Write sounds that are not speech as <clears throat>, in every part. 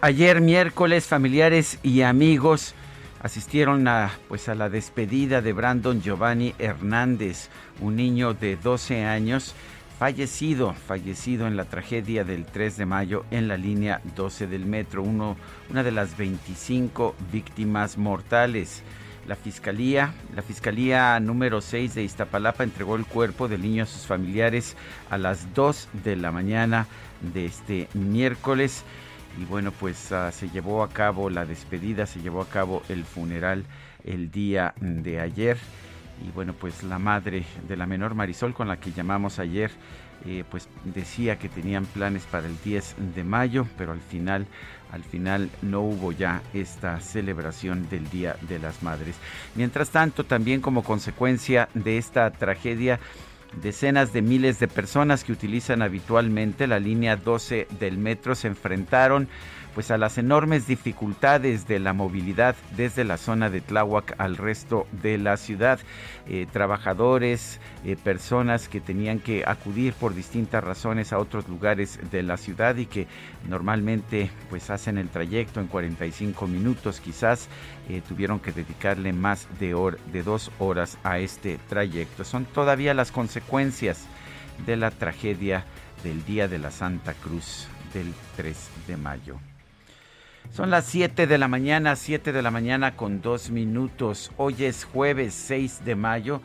Ayer miércoles familiares y amigos asistieron a pues a la despedida de Brandon Giovanni Hernández, un niño de 12 años fallecido, fallecido en la tragedia del 3 de mayo en la línea 12 del metro, uno, una de las 25 víctimas mortales. La fiscalía, la fiscalía número 6 de Iztapalapa entregó el cuerpo del niño a sus familiares a las 2 de la mañana de este miércoles y bueno, pues uh, se llevó a cabo la despedida, se llevó a cabo el funeral el día de ayer. Y bueno, pues la madre de la menor Marisol con la que llamamos ayer, eh, pues decía que tenían planes para el 10 de mayo, pero al final, al final no hubo ya esta celebración del Día de las Madres. Mientras tanto, también como consecuencia de esta tragedia, Decenas de miles de personas que utilizan habitualmente la línea 12 del metro se enfrentaron pues a las enormes dificultades de la movilidad desde la zona de Tláhuac al resto de la ciudad. Eh, trabajadores, eh, personas que tenían que acudir por distintas razones a otros lugares de la ciudad y que normalmente pues hacen el trayecto en 45 minutos quizás eh, tuvieron que dedicarle más de, de dos horas a este trayecto. Son todavía las consecuencias de la tragedia del Día de la Santa Cruz del 3 de mayo. Son las 7 de la mañana, 7 de la mañana con 2 minutos. Hoy es jueves 6 de mayo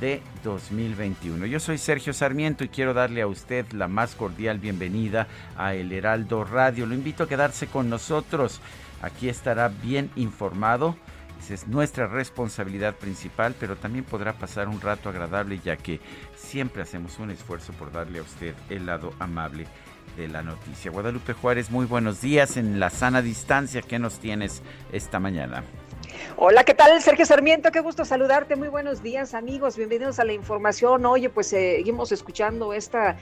de 2021. Yo soy Sergio Sarmiento y quiero darle a usted la más cordial bienvenida a El Heraldo Radio. Lo invito a quedarse con nosotros. Aquí estará bien informado. Esa es nuestra responsabilidad principal, pero también podrá pasar un rato agradable ya que siempre hacemos un esfuerzo por darle a usted el lado amable de la noticia. Guadalupe Juárez, muy buenos días en la sana distancia que nos tienes esta mañana. Hola, ¿qué tal? Sergio Sarmiento, qué gusto saludarte. Muy buenos días, amigos. Bienvenidos a la información. Oye, pues seguimos escuchando esta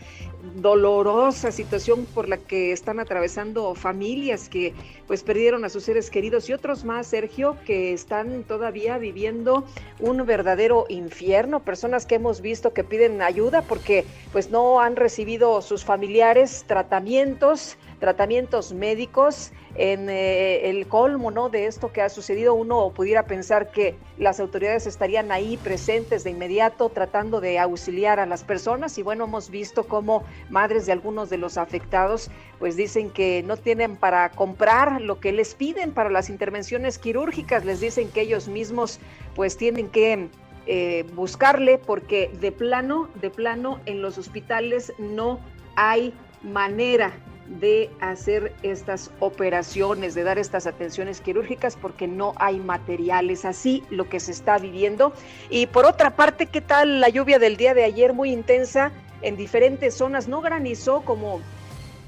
dolorosa situación por la que están atravesando familias que pues perdieron a sus seres queridos y otros más, Sergio, que están todavía viviendo un verdadero infierno. Personas que hemos visto que piden ayuda porque pues no han recibido sus familiares tratamientos tratamientos médicos. En eh, el colmo ¿no? de esto que ha sucedido, uno pudiera pensar que las autoridades estarían ahí presentes de inmediato tratando de auxiliar a las personas y bueno, hemos visto cómo madres de algunos de los afectados pues dicen que no tienen para comprar lo que les piden para las intervenciones quirúrgicas, les dicen que ellos mismos pues tienen que eh, buscarle porque de plano, de plano en los hospitales no hay manera de hacer estas operaciones, de dar estas atenciones quirúrgicas porque no hay materiales. Así lo que se está viviendo. Y por otra parte, ¿qué tal la lluvia del día de ayer muy intensa en diferentes zonas? No granizó como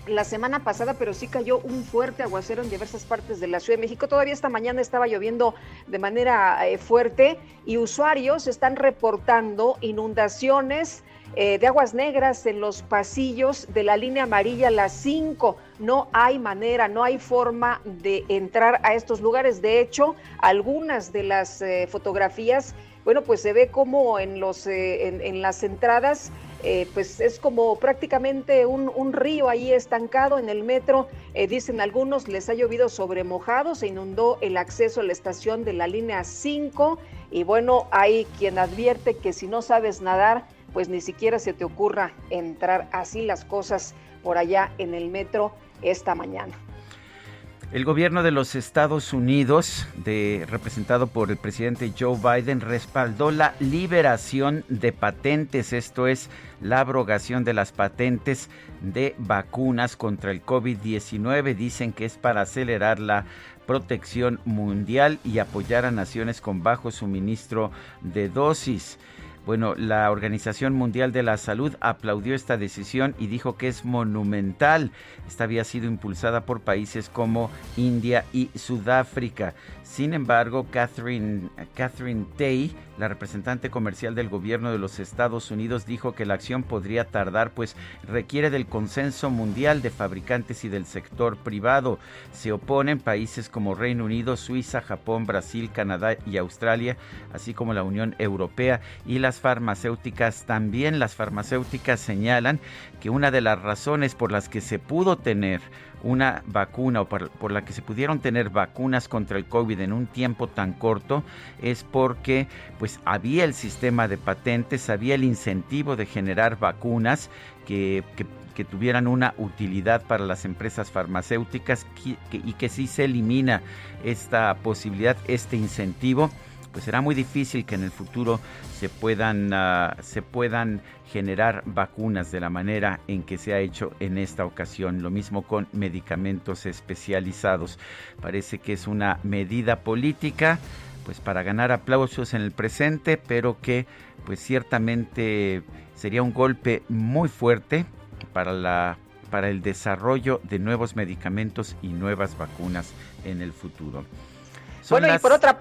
la semana pasada, pero sí cayó un fuerte aguacero en diversas partes de la Ciudad de México. Todavía esta mañana estaba lloviendo de manera eh, fuerte y usuarios están reportando inundaciones eh, de aguas negras en los pasillos de la línea amarilla, las 5. No hay manera, no hay forma de entrar a estos lugares. De hecho, algunas de las eh, fotografías, bueno, pues se ve como en, los, eh, en, las entradas pues es como prácticamente un, un, río ahí estancado en el metro. dicen algunos, les ha llovido sobre mojado, se inundó el acceso a la estación de la línea 5 y bueno, hay quien advierte que si no sabes nadar, pues ni siquiera se te ocurra entrar así las cosas por allá en el metro esta mañana. El gobierno de los Estados Unidos, de, representado por el presidente Joe Biden, respaldó la liberación de patentes, esto es, la abrogación de las patentes de vacunas contra el COVID-19. Dicen que es para acelerar la protección mundial y apoyar a naciones con bajo suministro de dosis. Bueno, la Organización Mundial de la Salud aplaudió esta decisión y dijo que es monumental. Esta había sido impulsada por países como India y Sudáfrica. Sin embargo, Catherine, Catherine Tay, la representante comercial del gobierno de los Estados Unidos, dijo que la acción podría tardar, pues requiere del consenso mundial de fabricantes y del sector privado. Se oponen países como Reino Unido, Suiza, Japón, Brasil, Canadá y Australia, así como la Unión Europea y las farmacéuticas. También las farmacéuticas señalan que una de las razones por las que se pudo tener una vacuna o por, la que se pudieron tener vacunas contra el COVID en un tiempo tan corto es porque pues había el sistema de patentes, había el incentivo de generar vacunas que, tuvieran una utilidad para las empresas farmacéuticas y que si se elimina esta posibilidad, este incentivo, pues será muy difícil que en el futuro se puedan, ah, se puedan generar vacunas de la manera en que se ha hecho en esta ocasión. Lo mismo con medicamentos especializados. Parece que es una medida política pues para ganar aplausos en el presente, pero que pues ciertamente sería un golpe muy fuerte para la para el desarrollo de nuevos medicamentos y nuevas vacunas en el futuro. bueno, y por otra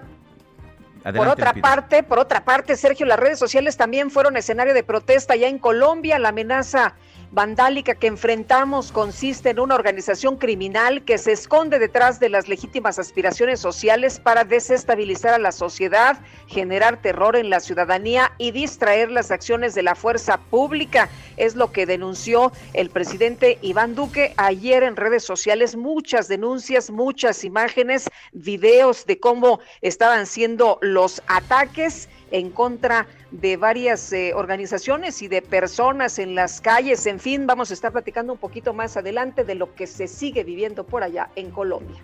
por otra parte, por otra parte, Sergio, las redes sociales también fueron escenario de protesta ya en Colombia. La amenaza vandálica que enfrentamos consiste en una organización criminal que se esconde detrás de las legítimas aspiraciones sociales para desestabilizar a la sociedad, generar terror en la ciudadanía y distraer las acciones de la fuerza pública. Es lo que denunció el presidente Iván Duque ayer en redes sociales. Muchas denuncias, muchas imágenes, videos de cómo estaban siendo los ataques en contra de varias eh, organizaciones y de personas en las calles. En fin, vamos a estar platicando un poquito más adelante de lo que se sigue viviendo por allá en Colombia.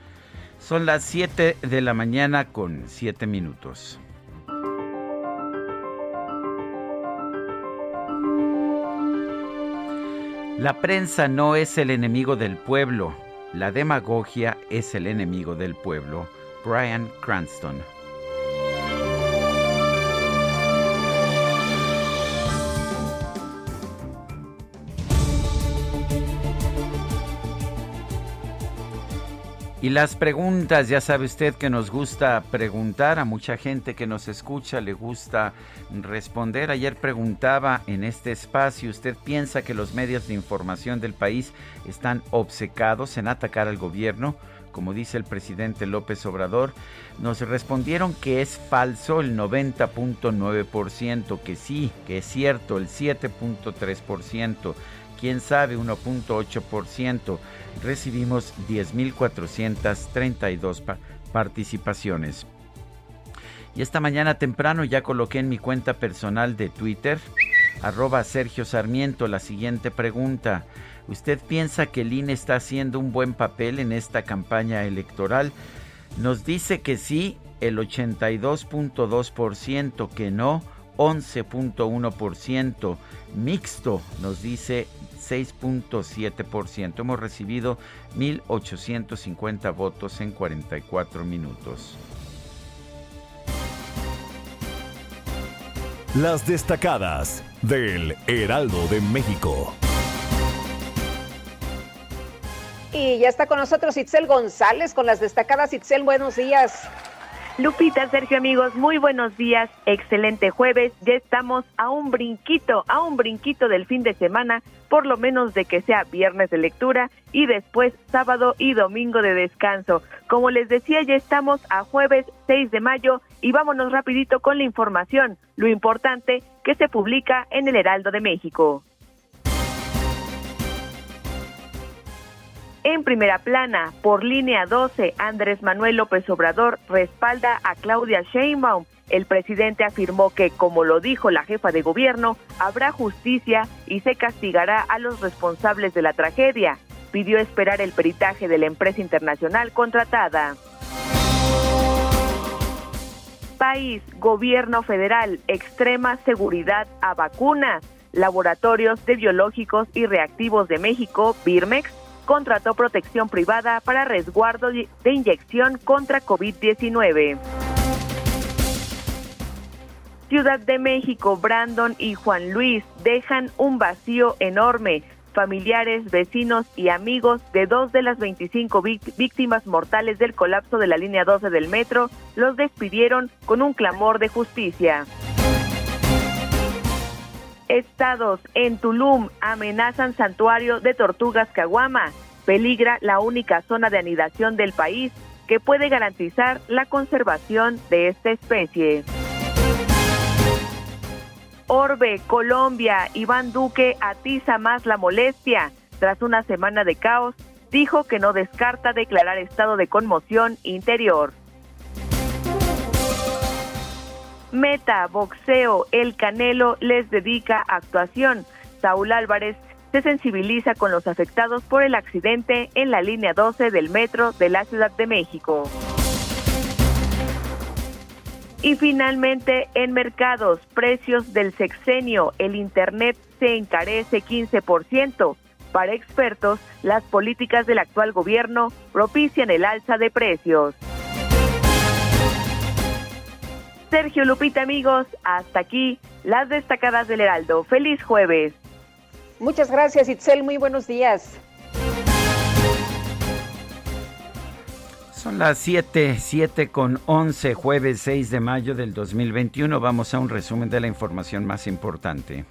Son las 7 de la mañana con 7 minutos. La prensa no es el enemigo del pueblo, la demagogia es el enemigo del pueblo. Brian Cranston. Y las preguntas, ya sabe usted que nos gusta preguntar, a mucha gente que nos escucha le gusta responder. Ayer preguntaba en este espacio, ¿usted piensa que los medios de información del país están obcecados en atacar al gobierno? Como dice el presidente López Obrador, nos respondieron que es falso el 90.9%, que sí, que es cierto el 7.3% quién sabe 1.8%. Recibimos 10.432 participaciones. Y esta mañana temprano ya coloqué en mi cuenta personal de Twitter, arroba Sergio Sarmiento, la siguiente pregunta. ¿Usted piensa que el INE está haciendo un buen papel en esta campaña electoral? Nos dice que sí, el 82.2%, que no, 11.1%, mixto, nos dice 6.7%. Hemos recibido 1.850 votos en 44 minutos. Las destacadas del Heraldo de México. Y ya está con nosotros Itzel González con las destacadas. Itzel, buenos días. Lupita, Sergio, amigos, muy buenos días. Excelente jueves. Ya estamos a un brinquito, a un brinquito del fin de semana, por lo menos de que sea viernes de lectura y después sábado y domingo de descanso. Como les decía, ya estamos a jueves 6 de mayo y vámonos rapidito con la información, lo importante que se publica en el Heraldo de México. En primera plana, por línea 12, Andrés Manuel López Obrador respalda a Claudia Sheinbaum. El presidente afirmó que, como lo dijo la jefa de gobierno, habrá justicia y se castigará a los responsables de la tragedia. Pidió esperar el peritaje de la empresa internacional contratada. País, gobierno federal, extrema seguridad a vacunas. Laboratorios de Biológicos y Reactivos de México, Birmex, contrató protección privada para resguardo de inyección contra COVID-19. Ciudad de México, Brandon y Juan Luis dejan un vacío enorme. Familiares, vecinos y amigos de dos de las 25 víctimas mortales del colapso de la línea 12 del metro los despidieron con un clamor de justicia. Estados en Tulum amenazan santuario de tortugas caguama. Peligra la única zona de anidación del país que puede garantizar la conservación de esta especie. Orbe, Colombia, Iván Duque atiza más la molestia. Tras una semana de caos, dijo que no descarta declarar estado de conmoción interior. Meta, boxeo, el Canelo les dedica actuación. Saúl Álvarez se sensibiliza con los afectados por el accidente en la línea 12 del metro de la Ciudad de México. Y finalmente, en mercados, precios del sexenio, el Internet se encarece 15%. Para expertos, las políticas del actual gobierno propician el alza de precios. Sergio Lupita, amigos, hasta aquí las destacadas del Heraldo. Feliz jueves. Muchas gracias, Itzel. Muy buenos días. Son las 7, 7 con 11, jueves 6 de mayo del 2021. Vamos a un resumen de la información más importante.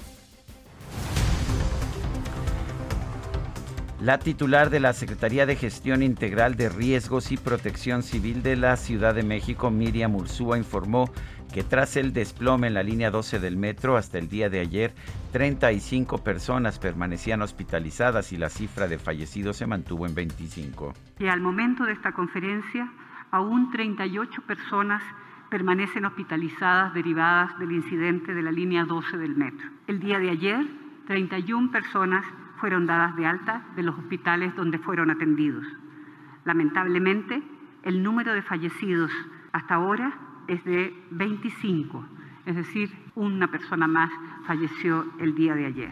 La titular de la Secretaría de Gestión Integral de Riesgos y Protección Civil de la Ciudad de México, Miriam Ursúa, informó que tras el desplome en la línea 12 del metro hasta el día de ayer, 35 personas permanecían hospitalizadas y la cifra de fallecidos se mantuvo en 25. Y al momento de esta conferencia, aún 38 personas permanecen hospitalizadas derivadas del incidente de la línea 12 del metro. El día de ayer, 31 personas fueron dadas de alta de los hospitales donde fueron atendidos. Lamentablemente, el número de fallecidos hasta ahora es de 25, es decir, una persona más falleció el día de ayer.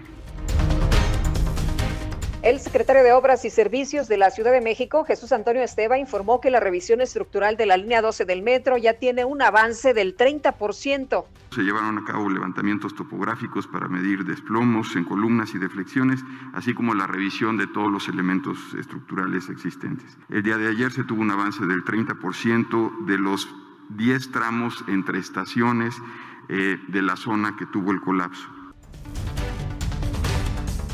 El secretario de Obras y Servicios de la Ciudad de México, Jesús Antonio Esteba, informó que la revisión estructural de la línea 12 del metro ya tiene un avance del 30%. Se llevaron a cabo levantamientos topográficos para medir desplomos en columnas y deflexiones, así como la revisión de todos los elementos estructurales existentes. El día de ayer se tuvo un avance del 30% de los 10 tramos entre estaciones eh, de la zona que tuvo el colapso.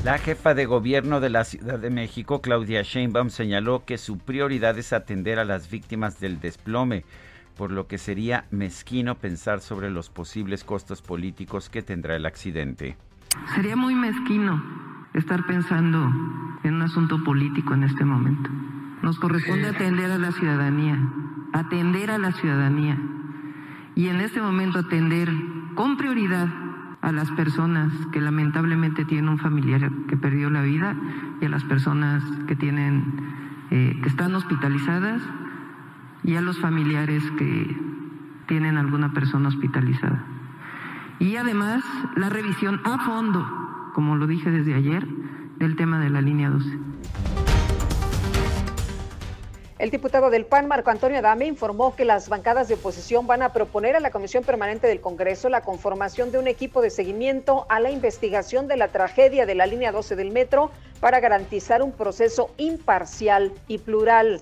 La jefa de gobierno de la Ciudad de México, Claudia Sheinbaum, señaló que su prioridad es atender a las víctimas del desplome, por lo que sería mezquino pensar sobre los posibles costos políticos que tendrá el accidente. Sería muy mezquino estar pensando en un asunto político en este momento. Nos corresponde atender a la ciudadanía, atender a la ciudadanía y en este momento atender con prioridad a las personas que lamentablemente tienen un familiar que perdió la vida y a las personas que tienen eh, que están hospitalizadas y a los familiares que tienen alguna persona hospitalizada. Y además la revisión a fondo, como lo dije desde ayer, del tema de la línea 12. El diputado del PAN, Marco Antonio Adame, informó que las bancadas de oposición van a proponer a la Comisión Permanente del Congreso la conformación de un equipo de seguimiento a la investigación de la tragedia de la línea 12 del metro para garantizar un proceso imparcial y plural.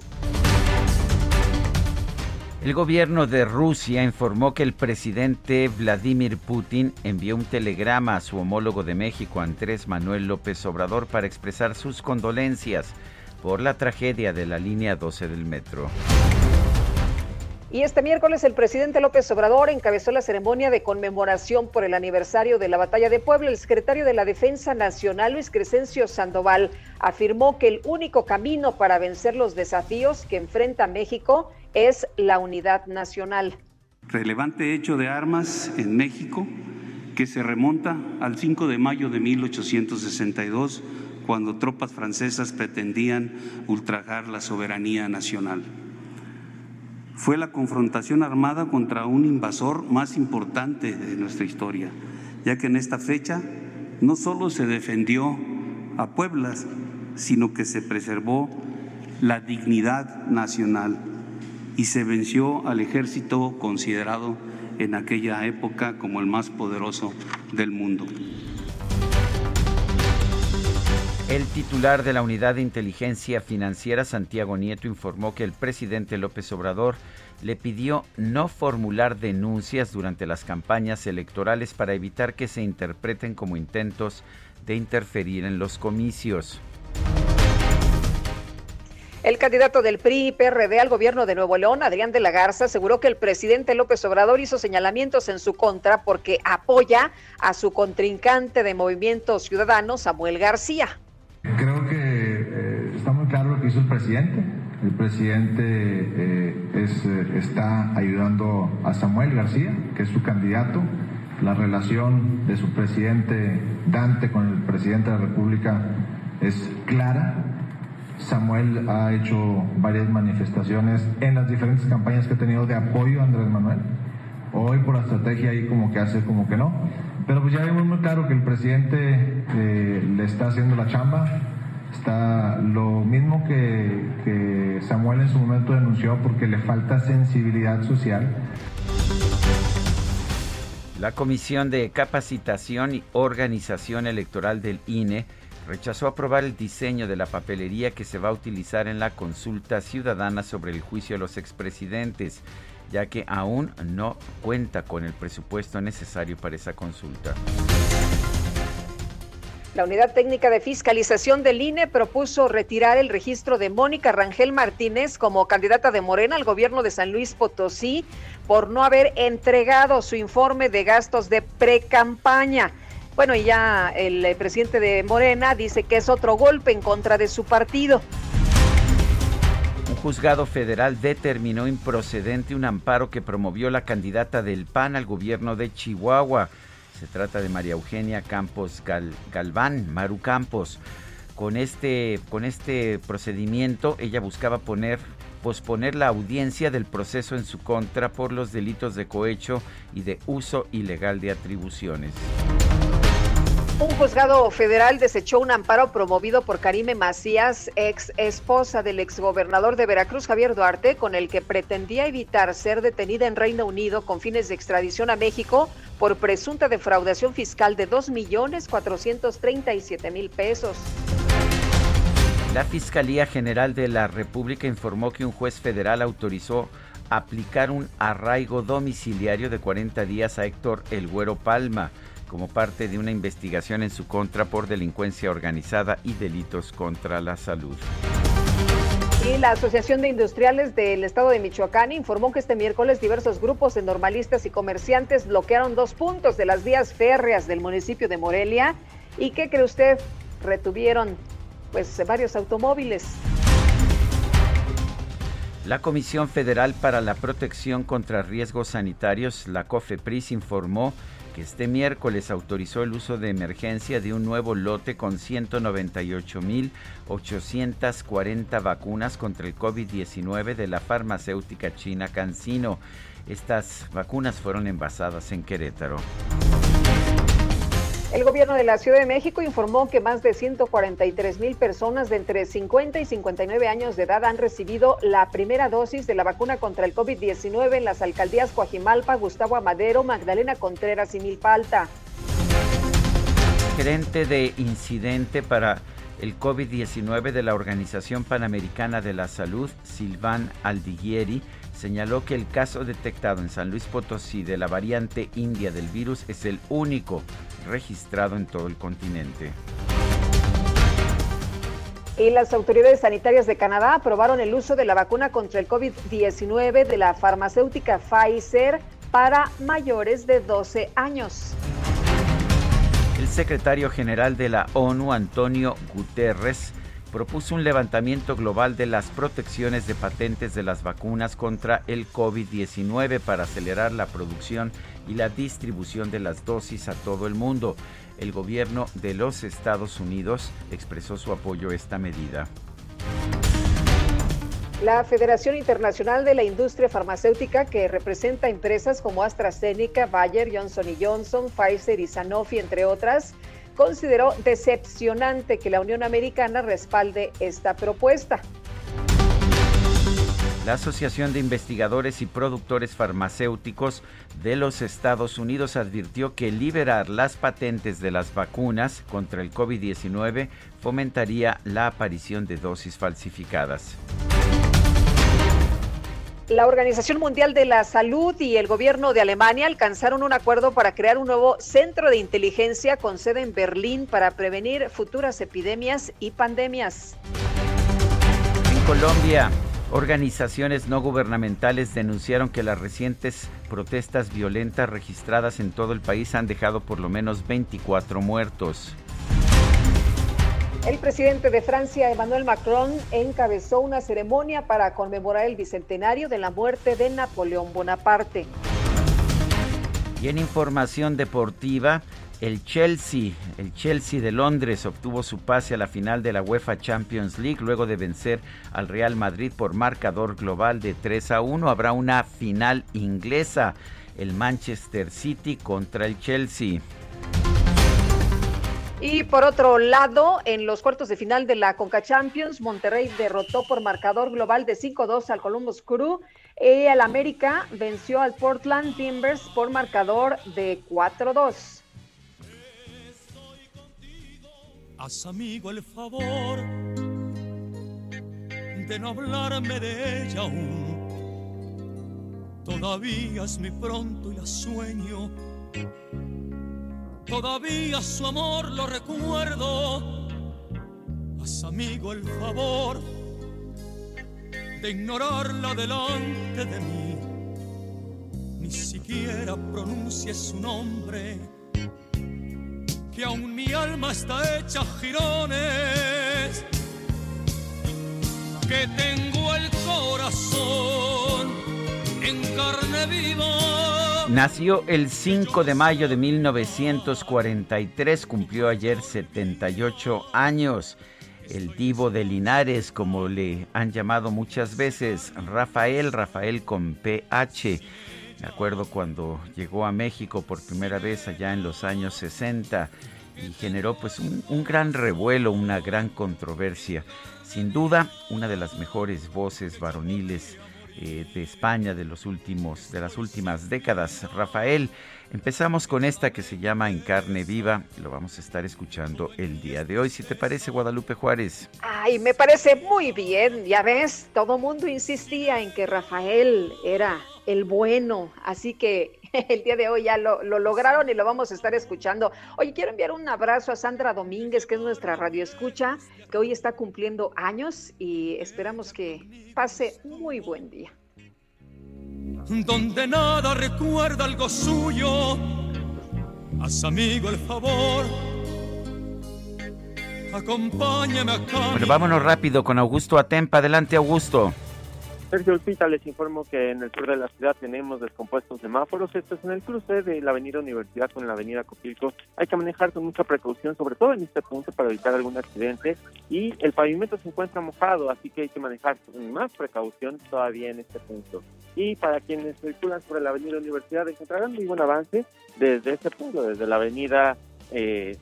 El gobierno de Rusia informó que el presidente Vladimir Putin envió un telegrama a su homólogo de México, Andrés Manuel López Obrador, para expresar sus condolencias por la tragedia de la línea 12 del metro. Y este miércoles el presidente López Obrador encabezó la ceremonia de conmemoración por el aniversario de la batalla de Puebla. El secretario de la Defensa Nacional, Luis Crescencio Sandoval, afirmó que el único camino para vencer los desafíos que enfrenta México es la unidad nacional. Relevante hecho de armas en México que se remonta al 5 de mayo de 1862, cuando tropas francesas pretendían ultrajar la soberanía nacional. Fue la confrontación armada contra un invasor más importante de nuestra historia, ya que en esta fecha no solo se defendió a Puebla, sino que se preservó la dignidad nacional y se venció al ejército considerado en aquella época como el más poderoso del mundo. El titular de la Unidad de Inteligencia Financiera, Santiago Nieto, informó que el presidente López Obrador le pidió no formular denuncias durante las campañas electorales para evitar que se interpreten como intentos de interferir en los comicios. El candidato del PRI y PRD al gobierno de Nuevo León, Adrián de la Garza, aseguró que el presidente López Obrador hizo señalamientos en su contra porque apoya a su contrincante de Movimiento Ciudadano, Samuel García. Creo que eh, está muy claro lo que hizo el presidente. El presidente eh, eh, está ayudando a Samuel García, que es su candidato. La relación de su presidente Dante con el presidente de la República es clara Samuel ha hecho varias manifestaciones en las diferentes campañas que ha tenido de apoyo a Andrés Manuel. Hoy por la estrategia ahí como que hace como que no. Pero pues ya vemos muy claro que el presidente eh, le está haciendo la chamba. Está lo mismo que, que Samuel en su momento denunció porque le falta sensibilidad social. La Comisión de Capacitación y Organización Electoral del INE rechazó aprobar el diseño de la papelería que se va a utilizar en la consulta ciudadana sobre el juicio de los expresidentes, ya que aún no cuenta con el presupuesto necesario para esa consulta. La Unidad Técnica de Fiscalización del INE propuso retirar el registro de Mónica Rangel Martínez como candidata de Morena al gobierno de San Luis Potosí por no haber entregado su informe de gastos de pre-campaña. Bueno, y ya el eh, presidente de Morena dice que es otro golpe en contra de su partido. Juzgado federal determinó improcedente un amparo que promovió la candidata del PAN al gobierno de Chihuahua. Se trata de María Eugenia Campos Galván, Maru Campos. Con este, con este procedimiento, ella buscaba poner posponer la audiencia del proceso en su contra por los delitos de cohecho y de uso ilegal de atribuciones. Un juzgado federal desechó un amparo promovido por Karime Macías, ex esposa del exgobernador de Veracruz, Javier Duarte, con el que pretendía evitar ser detenida en Reino Unido con fines de extradición a México por presunta defraudación fiscal de 2.437.000 pesos. La Fiscalía General de la República informó que un juez federal autorizó aplicar un arraigo domiciliario de 40 días a Héctor El Güero Palma como parte de una investigación en su contra por delincuencia organizada y delitos contra la salud. Y la Asociación de Industriales del Estado de Michoacán informó que este miércoles diversos grupos de normalistas y comerciantes bloquearon dos puntos de las vías férreas del municipio de Morelia. ¿Y qué cree usted? Retuvieron pues varios automóviles. La Comisión Federal para la Protección contra Riesgos Sanitarios, la COFEPRIS, informó que este miércoles autorizó el uso de emergencia de un nuevo lote con 198.840 vacunas contra el COVID-19 de la farmacéutica china CanSino. Estas vacunas fueron envasadas en Querétaro. El gobierno de la Ciudad de México informó que más de 143 mil personas de entre 50 y 59 años de edad han recibido la primera dosis de la vacuna contra el COVID-19 en las alcaldías Coajimalpa, Gustavo Amadero, Magdalena Contreras y Milpalta. Gerente de incidente para el COVID-19 de la Organización Panamericana de la Salud, Silván Aldiguieri, señaló que el caso detectado en San Luis Potosí de la variante india del virus es el único registrado en todo el continente. Y las autoridades sanitarias de Canadá aprobaron el uso de la vacuna contra el COVID-19 de la farmacéutica Pfizer para mayores de 12 años. El secretario general de la ONU, Antonio Guterres, propuso un levantamiento global de las protecciones de patentes de las vacunas contra el COVID-19 para acelerar la producción y la distribución de las dosis a todo el mundo. El gobierno de los Estados Unidos expresó su apoyo a esta medida. La Federación Internacional de la Industria Farmacéutica, que representa empresas como AstraZeneca, Bayer, Johnson Johnson, Pfizer y Sanofi, entre otras, consideró decepcionante que la Unión Americana respalde esta propuesta. La Asociación de Investigadores y Productores Farmacéuticos de los Estados Unidos advirtió que liberar las patentes de las vacunas contra el COVID-19 fomentaría la aparición de dosis falsificadas. La Organización Mundial de la Salud y el gobierno de Alemania alcanzaron un acuerdo para crear un nuevo centro de inteligencia con sede en Berlín para prevenir futuras epidemias y pandemias. En Colombia, organizaciones no gubernamentales denunciaron que las recientes protestas violentas registradas en todo el país han dejado por lo menos 24 muertos. El presidente de Francia, Emmanuel Macron, encabezó una ceremonia para conmemorar el bicentenario de la muerte de Napoleón Bonaparte. Y en información deportiva, el Chelsea, el Chelsea de Londres obtuvo su pase a la final de la UEFA Champions League luego de vencer al Real Madrid por marcador global de 3 a 1. Habrá una final inglesa, el Manchester City contra el Chelsea. Y por otro lado, en los cuartos de final de la Conca Champions, Monterrey derrotó por marcador global de 5-2 al Columbus Crew y el América venció al Portland Timbers por marcador de 4-2. Haz amigo el favor de no hablarme de ella aún. Todavía es mi pronto y la sueño Todavía su amor lo recuerdo. Haz amigo el favor de ignorarla delante de mí. Ni siquiera pronuncie su nombre, que aún mi alma está hecha jirones. Que tengo el corazón en carne Nació el 5 de mayo de 1943, cumplió ayer 78 años. El divo de Linares, como le han llamado muchas veces, Rafael, Rafael con PH. Me acuerdo cuando llegó a México por primera vez allá en los años 60 y generó pues un gran revuelo, una gran controversia. Sin duda, una de las mejores voces varoniles eh, de España de los últimos, de las últimas décadas. Rafael, empezamos con esta que se llama En carne viva, lo vamos a estar escuchando el día de hoy. Si te parece, Guadalupe Juárez. Ay, me parece muy bien, ya ves, todo mundo insistía en que Rafael era el bueno, así que <laughs> el día de hoy ya lo, lograron y lo vamos a estar escuchando. Oye, quiero enviar un abrazo a Sandra Domínguez, que es nuestra radio escucha, que hoy está cumpliendo años y esperamos que pase muy buen día. Donde nada recuerda algo suyo, haz amigo el favor. Acompáñame acá. Bueno, vámonos rápido con Augusto Atempa. Adelante, Augusto. Sergio Lupita, les informo que en el sur de la ciudad tenemos descompuestos semáforos. Esto es en el cruce de la avenida Universidad con la avenida Copilco. Hay que manejar con mucha precaución, sobre todo en este punto, para evitar algún accidente. Y el pavimento se encuentra mojado, así que hay que manejar con más precaución todavía en este punto. Y para quienes circulan sobre la avenida Universidad, encontrarán muy buen avance desde este punto, desde la avenida eh,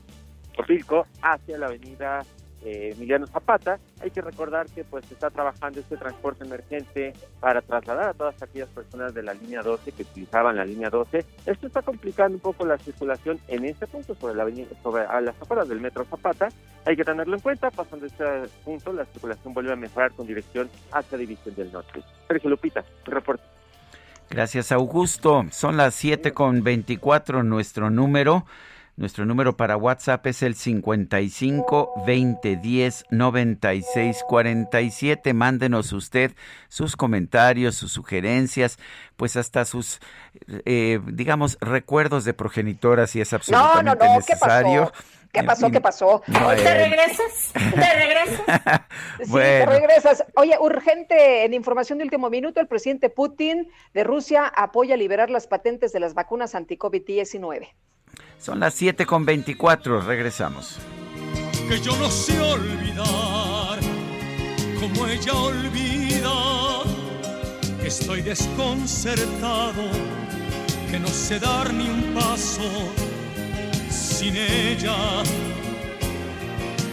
Copilco hacia la avenida eh, Emiliano Zapata. Hay que recordar que pues se está trabajando este transporte emergente para trasladar a todas aquellas personas de la línea 12 que utilizaban la línea 12. Esto está complicando un poco la circulación en este punto sobre la avenida, sobre a las afueras del metro Zapata. Hay que tenerlo en cuenta. Pasando este punto, la circulación vuelve a mejorar con dirección hacia División del Norte. Sergio Lupita, reporte. Gracias, Augusto. Son las 7 con 24 nuestro número. Nuestro número para WhatsApp es el 55 20 10 96 47. Mándenos usted sus comentarios, sus sugerencias, pues hasta sus, eh, digamos, recuerdos de progenitora si es absolutamente no, no, no. necesario. ¿Qué pasó? ¿Qué pasó? ¿Qué pasó? ¿Te regresas? ¿Te regresas? <laughs> sí, te regresas. Oye, urgente, en información de último minuto, el presidente Putin de Rusia apoya liberar las patentes de las vacunas anti-COVID-19. Son las 7 con 24, regresamos. Que yo no sé olvidar como ella olvida, que estoy desconcertado, que no sé dar ni un paso sin ella,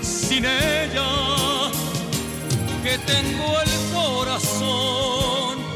sin ella, que tengo el corazón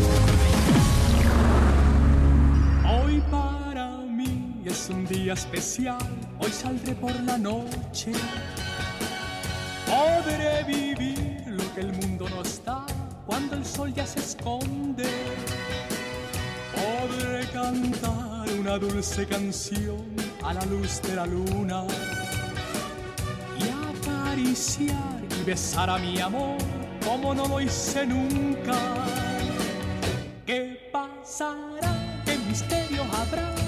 Especial, hoy saldré por la noche. Podré vivir lo que el mundo no está cuando el sol ya se esconde. Podré cantar una dulce canción a la luz de la luna y acariciar y besar a mi amor como no lo hice nunca. ¿Qué pasará? ¿Qué misterio habrá?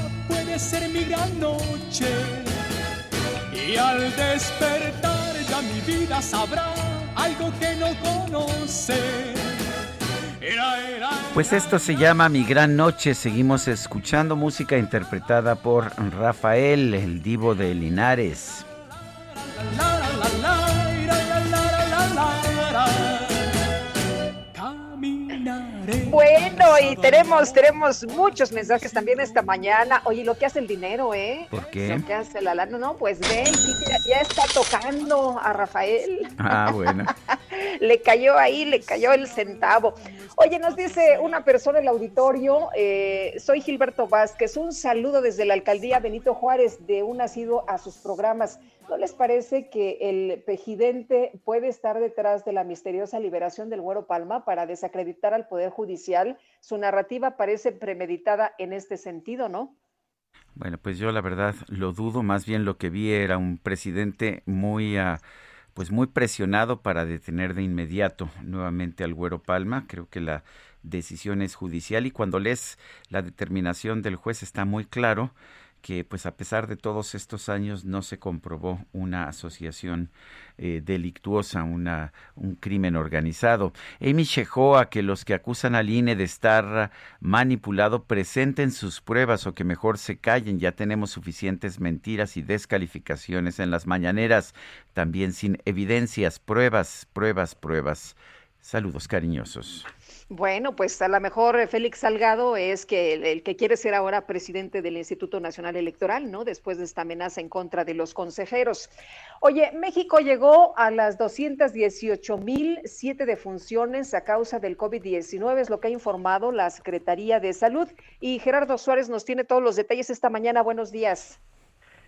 Puede ser mi gran noche. Y al despertar ya mi vida sabrá algo que no conoce. Pues esto se llama Mi Gran Noche. Seguimos escuchando música interpretada por Rafael, el divo de Linares. Bueno, y tenemos, tenemos muchos mensajes también esta mañana. Oye, lo que hace el dinero, ¿eh? ¿Por qué? Lo que hace la lana. No, pues ven, ya, está tocando a Rafael. Ah, bueno. <laughs> le cayó ahí, le cayó el centavo. Oye, nos dice una persona en el auditorio, eh, soy Gilberto Vázquez, un saludo desde la alcaldía Benito Juárez de un nacido a sus programas. ¿No les parece que el pejidente puede estar detrás de la misteriosa liberación del Güero Palma para desacreditar al Poder Judicial? Su narrativa parece premeditada en este sentido, ¿no? Bueno, pues yo la verdad lo dudo, más bien lo que vi era un presidente muy... Uh, pues muy presionado para detener de inmediato nuevamente al Güero Palma. Creo que la decisión es judicial y cuando lees la determinación del juez está muy claro que pues a pesar de todos estos años no se comprobó una asociación eh, delictuosa, una, un crimen organizado. Amy Shehoa, que los que acusan al INE de estar manipulado presenten sus pruebas o que mejor se callen. Ya tenemos suficientes mentiras y descalificaciones en las mañaneras, también sin evidencias, pruebas, pruebas, pruebas. Saludos cariñosos. Bueno, pues a lo mejor eh, Félix Salgado es que el, que quiere ser ahora presidente del Instituto Nacional Electoral, ¿no? Después de esta amenaza en contra de los consejeros. Oye, México llegó a las 218 mil siete defunciones a causa del COVID-19, es lo que ha informado la Secretaría de Salud. Y Gerardo Suárez nos tiene todos los detalles esta mañana. Buenos días.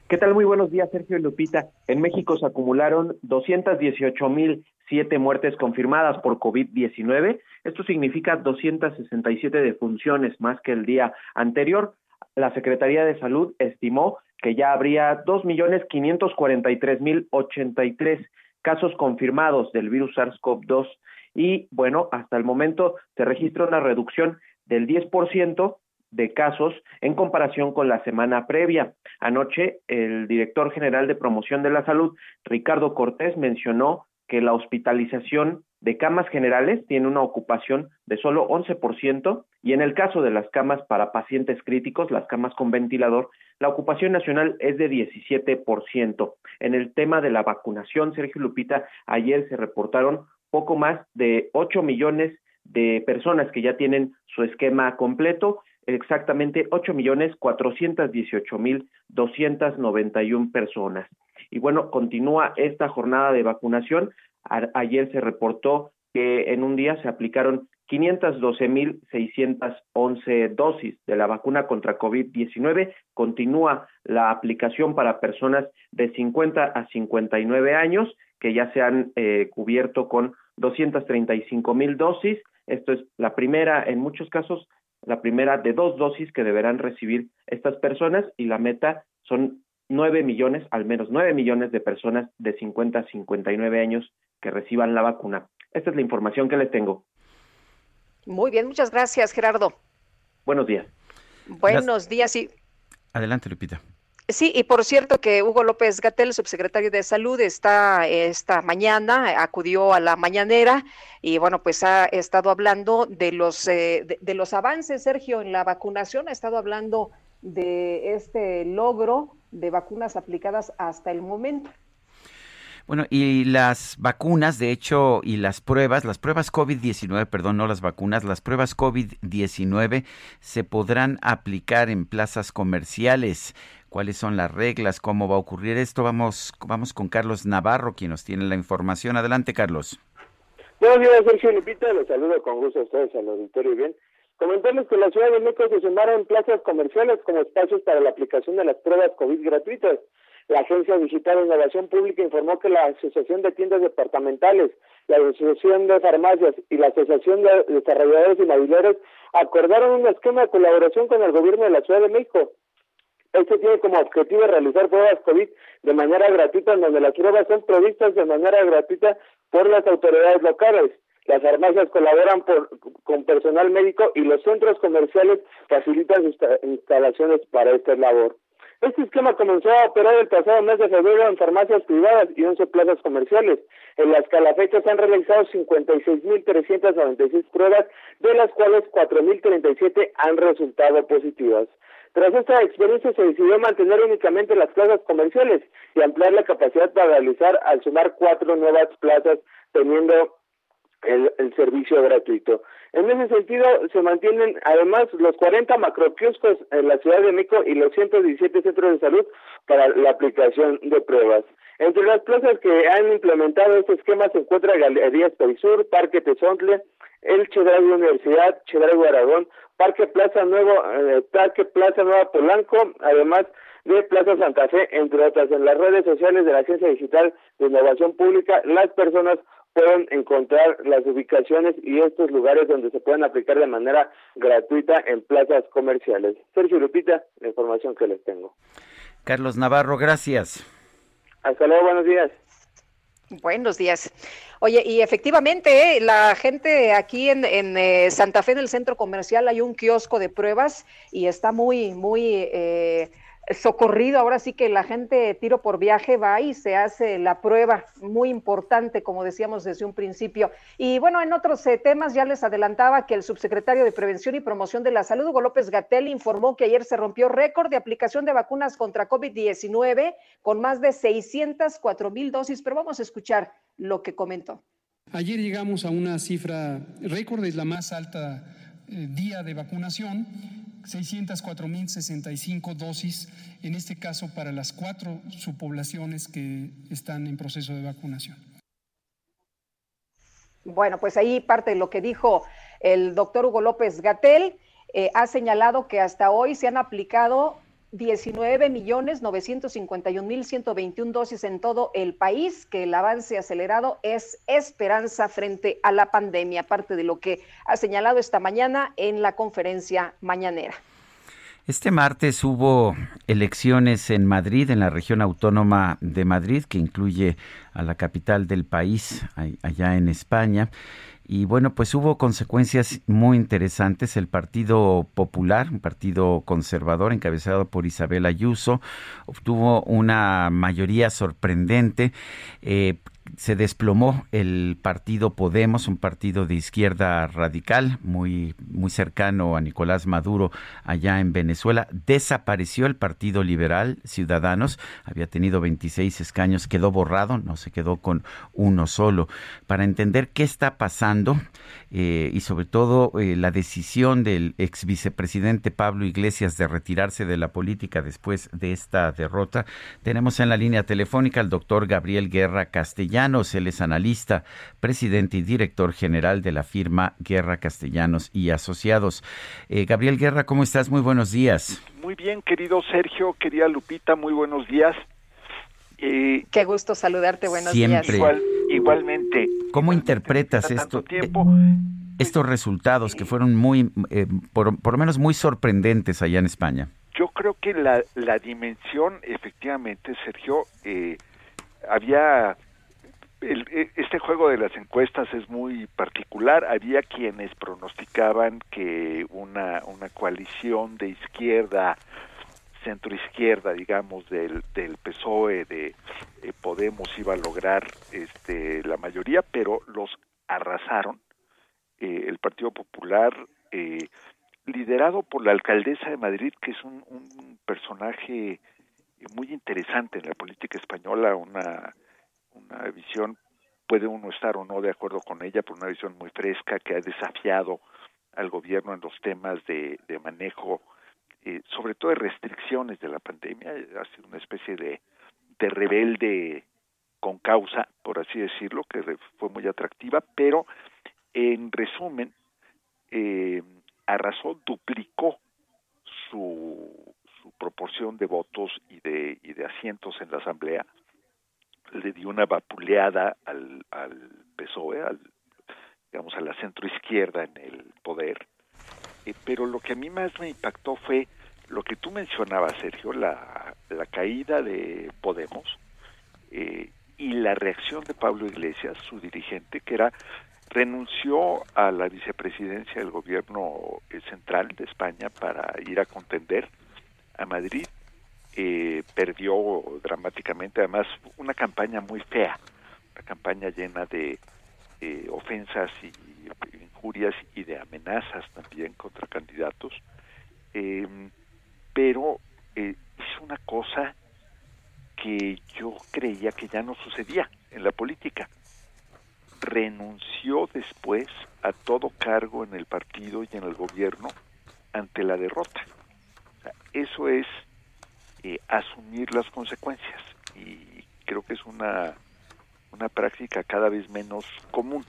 ¿Qué tal? Muy buenos días, Sergio y Lupita. En México se acumularon 218 mil siete muertes confirmadas por COVID-19. Esto significa 267 defunciones más que el día anterior. La Secretaría de Salud estimó que ya habría 2.543.083 casos confirmados del virus SARS-CoV-2 y bueno, hasta el momento se registra una reducción del 10% de casos en comparación con la semana previa. Anoche, el director general de promoción de la salud, Ricardo Cortés, mencionó que la hospitalización de camas generales tiene una ocupación de solo 11% y en el caso de las camas para pacientes críticos, las camas con ventilador, la ocupación nacional es de 17%. En el tema de la vacunación, Sergio Lupita, ayer se reportaron poco más de 8 millones de personas que ya tienen su esquema completo, exactamente 8 millones 418 mil 291 personas. Y bueno, continúa esta jornada de vacunación. ayer se reportó que en un día se aplicaron 512.611 dosis de la vacuna contra COVID-19. Continúa la aplicación para personas de 50 a 59 años que ya se han eh, cubierto con 235 mil dosis. Esto es la primera, en muchos casos, la primera de dos dosis que deberán recibir estas personas y la meta son 9 millones, al menos 9 millones de personas de 50 a 59 años que reciban la vacuna. Esta es la información que les tengo. Muy bien, muchas gracias, Gerardo. Buenos días. Buenos días y... Adelante, Lupita. Sí, y por cierto que Hugo López Gatel, subsecretario de Salud, está esta mañana, acudió a la mañanera y bueno, pues ha estado hablando de los, eh, de, los avances, Sergio, en la vacunación, ha estado hablando de este logro de vacunas aplicadas hasta el momento. Bueno, y las vacunas, de hecho, y las pruebas, las pruebas COVID-19, perdón, no las vacunas, las pruebas COVID-19 se podrán aplicar en plazas comerciales. ¿Cuáles son las reglas? ¿Cómo va a ocurrir esto? Vamos, vamos con Carlos Navarro, quien nos tiene la información. Adelante, Carlos. Buenos días, Sergio Lupita. Los saludo con gusto a ustedes al auditorio. Bien, comentamos que la Ciudad de México se sumaron plazas comerciales como espacios para la aplicación de las pruebas COVID gratuitas. La Agencia Digital de Innovación Pública informó que la Asociación de Tiendas Departamentales, la Asociación de Farmacias y la Asociación de Desarrolladores Inmobiliarios acordaron un esquema de colaboración con el gobierno de la Ciudad de México. Este tiene como objetivo realizar pruebas COVID de manera gratuita, donde las pruebas son provistas de manera gratuita por las autoridades locales. Las farmacias colaboran por, con personal médico y los centros comerciales facilitan sus instalaciones para esta labor. Este esquema comenzó a operar el pasado mes de febrero en farmacias privadas y 11 plazas comerciales. En las que a la fecha se han realizado 56.396 pruebas, de las cuales 4.037 han resultado positivas. Tras esta experiencia se decidió mantener únicamente las plazas comerciales y ampliar la capacidad para realizar al sumar cuatro nuevas plazas teniendo el, servicio gratuito. En ese sentido, se mantienen además los 40 macroquioscos en la Ciudad de México y los 117 centros de salud para la aplicación de pruebas. Entre las plazas que han implementado este esquema se encuentra Galerías Perisur, Parque Tezontle, el Chedraui Universidad, Chedraui Aragón, Parque Plaza Nuevo, eh, Parque Plaza Nueva Polanco, además de Plaza Santa Fe, entre otras. En las redes sociales de la Agencia Digital de Innovación Pública, las personas pueden encontrar las ubicaciones y estos lugares donde se pueden aplicar de manera gratuita en plazas comerciales. Sergio Lupita, la información que les tengo. Carlos Navarro, gracias. Hasta luego, buenos días. Buenos días. Oye, y efectivamente, eh, la gente aquí en, eh, Santa Fe, en el centro comercial, hay un kiosco de pruebas y está muy, muy eh, socorrido. Ahora sí que la gente tiro por viaje va y se hace la prueba, muy importante, como decíamos desde un principio. Y bueno, en otros eh, temas ya les adelantaba que el subsecretario de Prevención y Promoción de la Salud, Hugo López Gatel, informó que ayer se rompió récord de aplicación de vacunas contra COVID-19 con más de 604 mil dosis. Pero vamos a escuchar lo que comentó. Ayer llegamos a una cifra récord, es la más alta eh, día de vacunación 604.065 dosis, en este caso para las cuatro subpoblaciones que están en proceso de vacunación. Bueno, pues ahí parte de lo que dijo el doctor Hugo López Gatel. Eh, ha señalado que hasta hoy se han aplicado 19 millones 951 mil 121 dosis en todo el país, que el avance acelerado es esperanza frente a la pandemia, aparte de lo que ha señalado esta mañana en la conferencia mañanera. Este martes hubo elecciones en Madrid, en la región autónoma de Madrid, que incluye a la capital del país, allá en España. Y bueno, pues hubo consecuencias muy interesantes. El Partido Popular, un partido conservador encabezado por Isabel Ayuso, obtuvo una mayoría sorprendente. Eh, se desplomó el partido Podemos, un partido de izquierda radical muy, muy cercano a Nicolás Maduro allá en Venezuela. Desapareció el Partido Liberal Ciudadanos, había tenido 26 escaños, quedó borrado, no se quedó con uno solo. Para entender qué está pasando eh, y sobre todo eh, la decisión del ex vicepresidente Pablo Iglesias de retirarse de la política después de esta derrota, tenemos en la línea telefónica al doctor Gabriel Guerra Castellanos. Él es analista, presidente y director general de la firma Guerra Castellanos y Asociados. Eh, Gabriel Guerra, ¿cómo estás? Muy buenos días. Muy bien, querido Sergio, querida Lupita, muy buenos días. Eh, Qué gusto saludarte, buenos días. igualmente. ¿Cómo interpretas esto? Eh, estos resultados que fueron muy, por, por lo menos muy sorprendentes allá en España. Yo creo que la, la dimensión, efectivamente, Sergio, eh, había e, este juego de las encuestas es muy particular. Había quienes pronosticaban que una, una coalición de izquierda, centro-izquierda, digamos, del, del PSOE, de eh, Podemos, iba a lograr este, la mayoría, pero los arrasaron. Eh, el Partido Popular, eh, liderado por la alcaldesa de Madrid, que es un, un personaje muy interesante en la política española, una, una visión, puede uno estar o no de acuerdo con ella, pero una visión muy fresca que ha desafiado al gobierno en los temas de, de manejo, eh, sobre todo de restricciones de la pandemia, ha sido una especie de, de rebelde con causa, por así decirlo, que fue muy atractiva, pero en resumen, eh, arrasó, duplicó su su proporción de votos y de, y de asientos en la Asamblea, le dio una vapuleada al, al PSOE, al, digamos, a la centroizquierda en el poder. Eh, pero lo que a mí más me impactó fue lo que tú mencionabas, Sergio, la, la caída de Podemos eh, y la reacción de Pablo Iglesias, su dirigente, que era renunció a la vicepresidencia del gobierno eh, central de España para ir a contender a Madrid, eh, perdió dramáticamente, además una campaña muy fea, una campaña llena de eh, ofensas y injurias y de amenazas también contra candidatos, eh, pero es una cosa que yo creía que ya no sucedía en la política. Renunció después a todo cargo en el partido y en el gobierno ante la derrota. Eso es eh, asumir las consecuencias y creo que es una, una práctica cada vez menos común.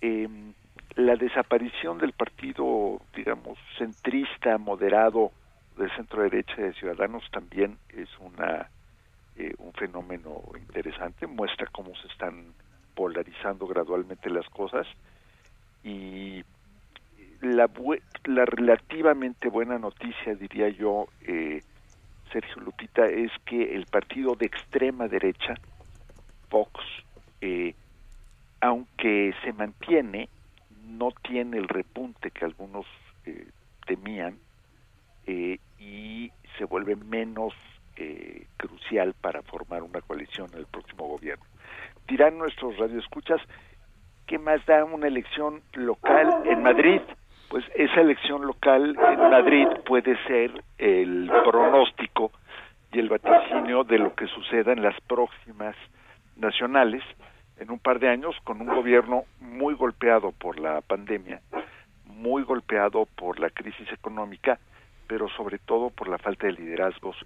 Em, la desaparición del partido, digamos, centrista, moderado, de centro derecha de Ciudadanos también es una eh, un fenómeno interesante, muestra cómo se están polarizando gradualmente las cosas y la, la relativamente buena noticia, diría yo, eh, Sergio Lupita, es que el partido de extrema derecha, Fox, eh, aunque se mantiene, no tiene el repunte que algunos eh, temían y se vuelve menos crucial para formar una coalición en el próximo gobierno. Dirán nuestros radioescuchas, ¿qué más da una elección local en Madrid? Pues esa elección local en Madrid puede ser el pronóstico y el vaticinio de lo que suceda en las próximas nacionales en un par de años con un gobierno muy golpeado por la pandemia, muy golpeado por la crisis económica, pero sobre todo por la falta de liderazgos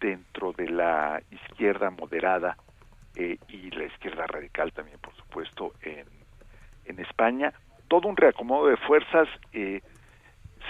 dentro de la izquierda moderada eh, y la izquierda radical también, por supuesto, en, en España todo un reacomodo de fuerzas, eh,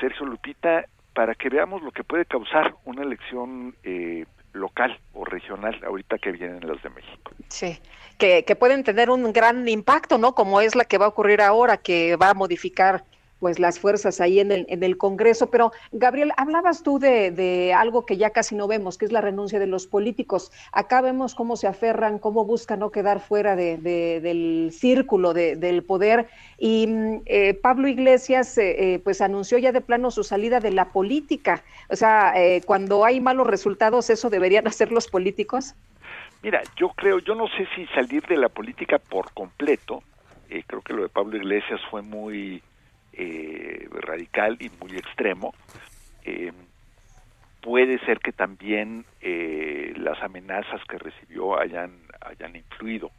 Sergio Lupita, para que veamos lo que puede causar una elección eh, local o regional ahorita que vienen las de México. Sí, que, que pueden tener un gran impacto, ¿no? Como es la que va a ocurrir ahora, que va a modificar pues las fuerzas ahí en el, en el Congreso. Pero, Gabriel, hablabas tú de, de, algo que ya casi no vemos, que es la renuncia de los políticos. Acá vemos cómo se aferran, cómo buscan no quedar fuera de, del círculo del poder. Y mm, eh, Pablo Iglesias, eh, eh, pues anunció ya de plano su salida de la política. O sea, cuando hay malos resultados, ¿eso deberían <laughs> hacer los políticos? Mira, yo creo, yo no sé si salir de la política por completo, eh, creo que lo de Pablo Iglesias fue muy eh, radical y muy extremo. Eh, puede ser que también las amenazas que recibió hayan, hayan influido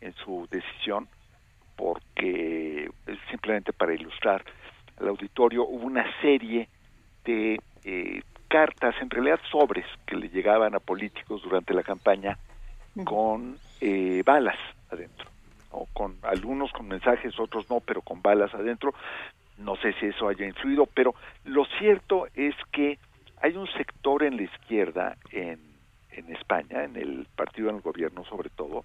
en su decisión, porque simplemente para ilustrar al auditorio hubo una serie de cartas, en realidad sobres, que le llegaban a políticos durante la campaña con eh, balas adentro, o con algunos con mensajes, otros no, pero con balas adentro. No sé si eso haya influido, pero lo cierto es que hay un sector en la izquierda en, en España, en el partido en el gobierno sobre todo,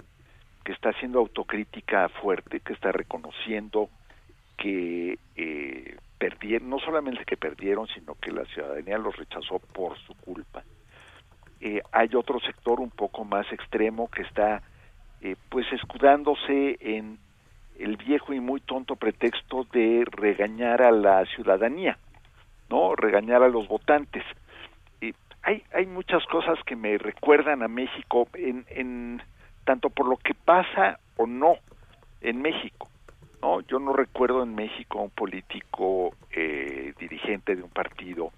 que está haciendo autocrítica fuerte, que está reconociendo que eh, perdieron, no solamente que perdieron, sino que la ciudadanía los rechazó por su culpa. Eh, hay otro sector un poco más extremo que está eh, pues escudándose en el viejo y muy tonto pretexto de regañar a la ciudadanía, ¿no? Regañar a los votantes. hay, hay muchas cosas que me recuerdan a México en, en tanto por lo que pasa o no en México. No, yo no recuerdo en México un político eh, dirigente de un partido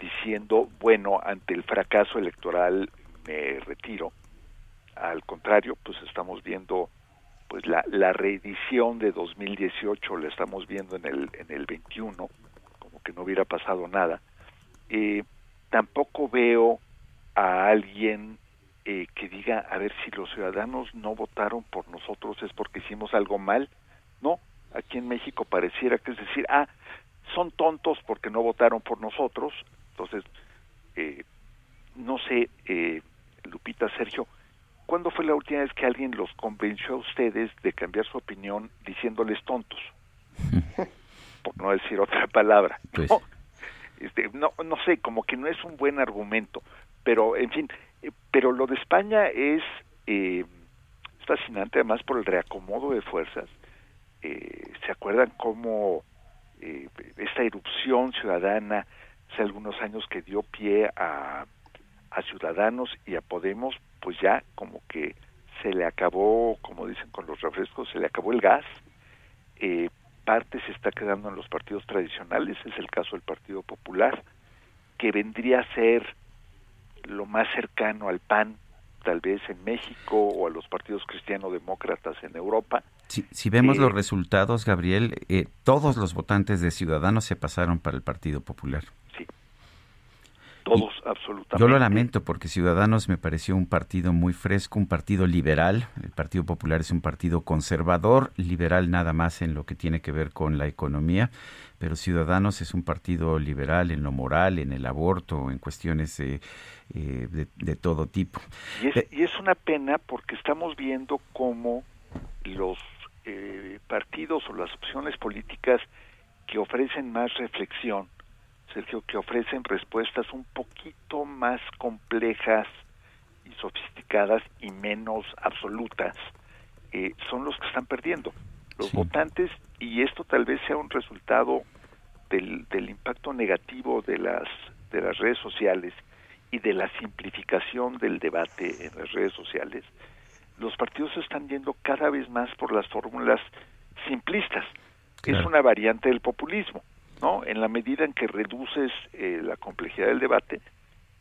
diciendo, bueno, ante el fracaso electoral me retiro. Al contrario, pues estamos viendo pues la, la reedición de 2018 la estamos viendo en el en el 21 como que no hubiera pasado nada eh, tampoco veo a alguien eh, que diga a ver si los ciudadanos no votaron por nosotros es porque hicimos algo mal no, aquí en México pareciera que es decir, ah, son tontos porque no votaron por nosotros. Entonces, eh, no sé, eh, Lupita, Sergio, ¿cuándo fue la última vez que alguien los convenció a ustedes de cambiar su opinión diciéndoles tontos? <laughs> por no decir otra palabra. Pues no, este, no, no sé, como que no es un buen argumento, pero en fin, eh, pero lo de España es eh, fascinante además por el reacomodo de fuerzas eh, ¿se acuerdan cómo eh, esta erupción ciudadana hace algunos años que dio pie a, a Ciudadanos y a Podemos, pues ya como que se le acabó, como dicen con los refrescos, se le acabó el gas, eh, parte se está quedando en los partidos tradicionales, es el caso del Partido Popular, que vendría a ser lo más cercano al PAN tal vez en México o a los partidos cristiano-demócratas en Europa. Si, vemos los eh, resultados, Gabriel, eh, todos los votantes de Ciudadanos se pasaron para el Partido Popular. Todos, absolutamente. Yo lo lamento porque Ciudadanos me pareció un partido muy fresco, un partido liberal. El Partido Popular es un partido conservador, liberal nada más en lo que tiene que ver con la economía, pero Ciudadanos es un partido liberal en lo moral, en el aborto, en cuestiones eh, de, todo tipo. Y es, y es una pena porque estamos viendo cómo los eh, partidos o las opciones políticas que ofrecen más reflexión, Sergio, que ofrecen respuestas un poquito más complejas y sofisticadas y menos absolutas, eh, son los que están perdiendo. Los votantes, y esto tal vez sea un resultado del, del impacto negativo de las, de las redes sociales y de la simplificación del debate en las redes sociales, los partidos están yendo cada vez más por las fórmulas simplistas. Es una variante del populismo, ¿no? En la medida en que reduces eh, la complejidad del debate,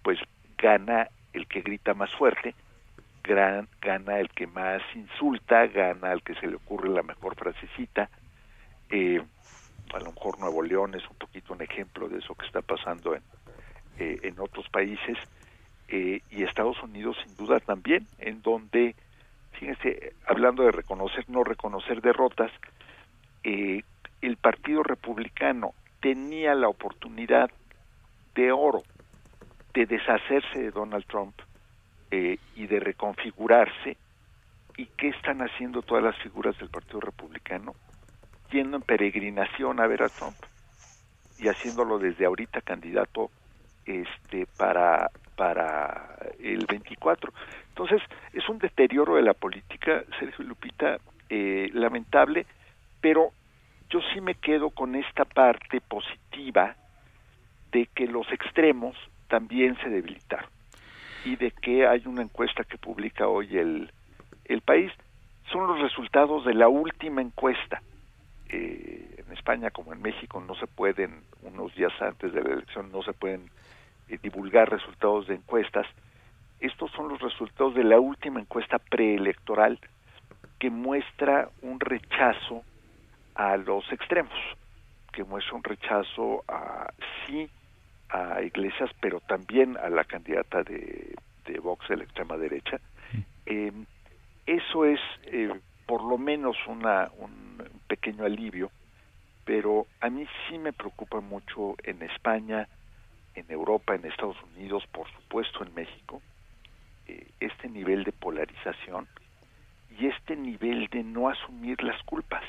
pues gana el que grita más fuerte, gran, gana el que más insulta, gana el que se le ocurre la mejor frasecita. Eh, a lo mejor Nuevo León es un poquito un ejemplo de eso que está pasando en, eh, en otros países y Estados Unidos sin duda también, en donde fíjense, hablando de reconocer, no reconocer derrotas, eh, el Partido Republicano tenía la oportunidad de oro de deshacerse de Donald Trump eh, y de reconfigurarse. ¿Y qué están haciendo todas las figuras del Partido Republicano? Yendo en peregrinación a ver a Trump y haciéndolo desde ahorita candidato este para para el 24. Entonces, es un deterioro de la política, Sergio Lupita, eh, lamentable, pero yo sí me quedo con esta parte positiva de que los extremos también se debilitaron. y de que hay una encuesta que publica hoy el, el país. Son los resultados de la última encuesta. Eh, en España como en México no se pueden, unos días antes de la elección, no se pueden eh, divulgar resultados de encuestas. Estos son los resultados de la última encuesta preelectoral que muestra un rechazo a los extremos, que muestra un rechazo a sí a Iglesias, pero también a la candidata de, de Vox de la extrema derecha. Eh, eso es eh, por lo menos una, un pequeño alivio, pero a mí sí me preocupa mucho en España, en Europa, en Estados Unidos, por supuesto en México, eh, este nivel de polarización y este nivel de no asumir las culpas.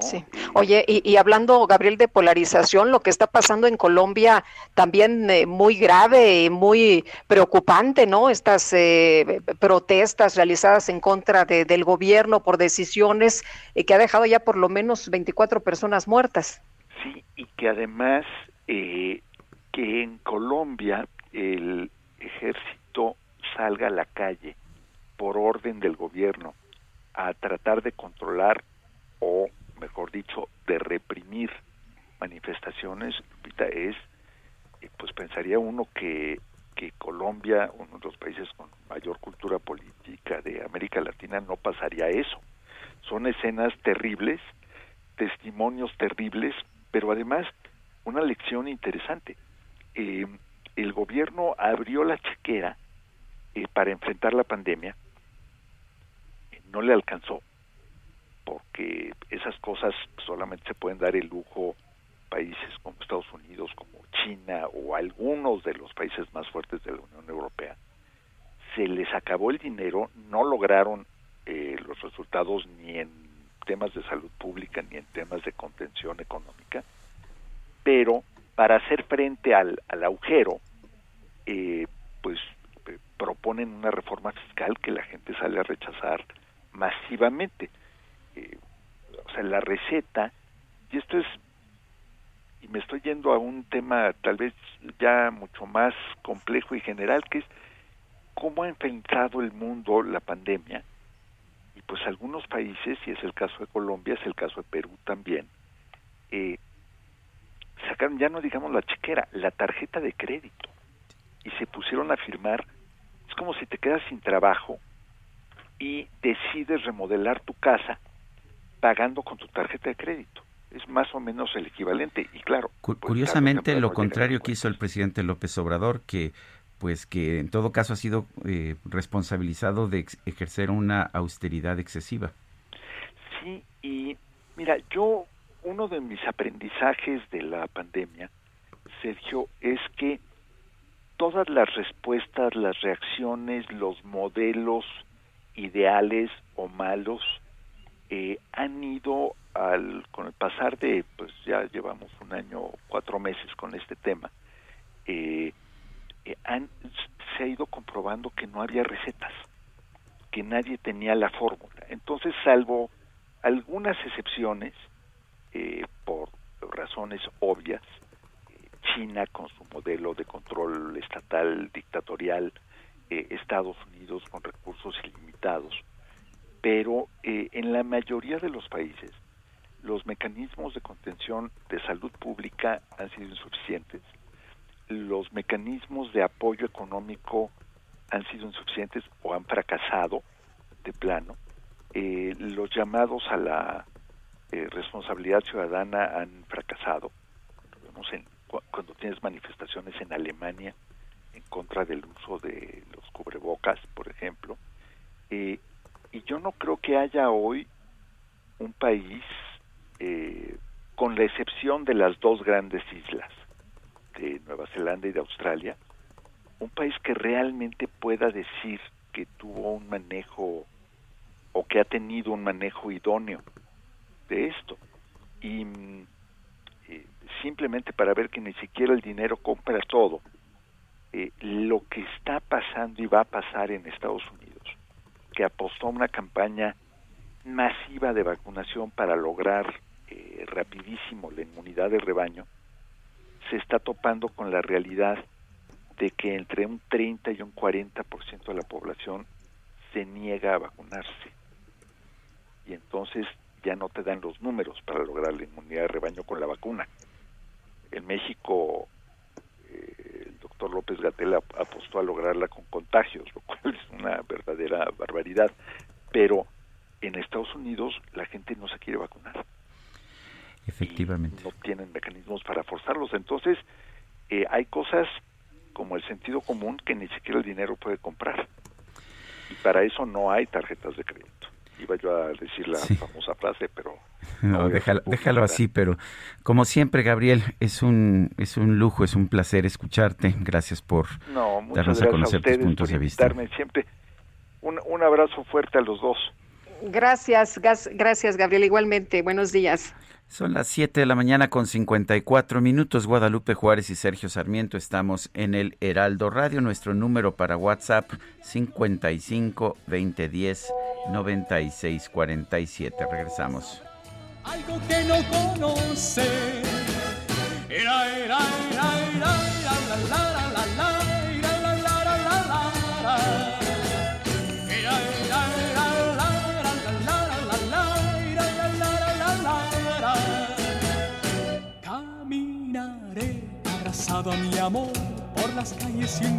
Sí. Oye, y, hablando, Gabriel, de polarización, lo que está pasando en Colombia también eh, muy grave y muy preocupante, ¿no? Estas eh, protestas realizadas en contra del gobierno por decisiones eh, que ha dejado ya por lo menos 24 personas muertas. Sí, y que además que en Colombia el ejército salga a la calle por orden del gobierno a tratar de controlar o mejor dicho, de reprimir manifestaciones, es, eh, pues pensaría uno que, que Colombia, uno de los países con mayor cultura política de América Latina, no pasaría eso. Son escenas terribles, testimonios terribles, pero además una lección interesante. Eh, el gobierno abrió la chequera eh, para enfrentar la pandemia, no le alcanzó, porque esas cosas solamente se pueden dar el lujo países como Estados Unidos, como China o algunos de los países más fuertes de la Unión Europea. Se les acabó el dinero, no lograron eh, los resultados ni en temas de salud pública ni en temas de contención económica, pero para hacer frente al, al agujero, eh, pues eh, proponen una reforma fiscal que la gente sale a rechazar masivamente eh, o sea, la receta, y esto es, y me estoy yendo a un tema tal vez ya mucho más complejo y general, que es cómo ha enfrentado el mundo la pandemia. Y pues algunos países, y es el caso de Colombia, es el caso de Perú también, eh, sacaron ya no digamos la chequera, la tarjeta de crédito. Y se pusieron a firmar, es como si te quedas sin trabajo y decides remodelar tu casa pagando con tu tarjeta de crédito. Es más o menos el equivalente y claro. Pues, curiosamente lo contrario que hizo el presidente López Obrador, que pues que en todo caso ha sido eh, responsabilizado de ejercer una austeridad excesiva. Sí, y mira, yo uno de mis aprendizajes de la pandemia, Sergio, es que todas las respuestas, las reacciones, los modelos ideales o malos eh, han ido al, con el pasar de, pues ya llevamos un año, cuatro meses con este tema, eh, eh, se ha ido comprobando que no había recetas, que nadie tenía la fórmula. Entonces, salvo algunas excepciones, por razones obvias, China con su modelo de control estatal dictatorial, Estados Unidos con recursos ilimitados, pero eh, en la mayoría de los países los mecanismos de contención de salud pública han sido insuficientes, los mecanismos de apoyo económico han sido insuficientes o han fracasado de plano, eh, los llamados a la eh, responsabilidad ciudadana han fracasado. Vemos en, cuando tienes manifestaciones en Alemania en contra del uso de los cubrebocas, por ejemplo, eh, y yo no creo que haya hoy un país, eh, con la excepción de las dos grandes islas, de Nueva Zelanda y de Australia, un país que realmente pueda decir que tuvo un manejo o que ha tenido un manejo idóneo de esto. Y eh, simplemente para ver que ni siquiera el dinero compra todo, eh, lo que está pasando y va a pasar en Estados Unidos que apostó a una campaña masiva de vacunación para lograr eh, rapidísimo la inmunidad de rebaño, se está topando con la realidad de que entre un 30 y un 40% de la población se niega a vacunarse. Y entonces ya no te dan los números para lograr la inmunidad de rebaño con la vacuna. En México, eh, doctor López Gatel apostó a lograrla con contagios, lo cual es una verdadera barbaridad. Pero en Estados Unidos la gente no se quiere vacunar. Efectivamente. no tienen mecanismos para forzarlos. Entonces, eh, hay cosas como el sentido común que ni siquiera el dinero puede comprar. Y para eso no hay tarjetas de crédito. Iba yo a decir la famosa frase, pero... <laughs> No, déjalo, déjalo así, pero como siempre, Gabriel, es un, es un lujo, es un placer escucharte. Gracias por darnos a conocer tus puntos de vista. Siempre un, un abrazo fuerte a los dos. Gracias, gracias, Gabriel. Igualmente, buenos días. Son las 7 de la mañana con 54 minutos. Guadalupe Juárez y Sergio Sarmiento estamos en el Heraldo Radio. Nuestro número para WhatsApp 55 2010 96 47. Regresamos. Algo que no conoce. Era, a mi amor por las calles sin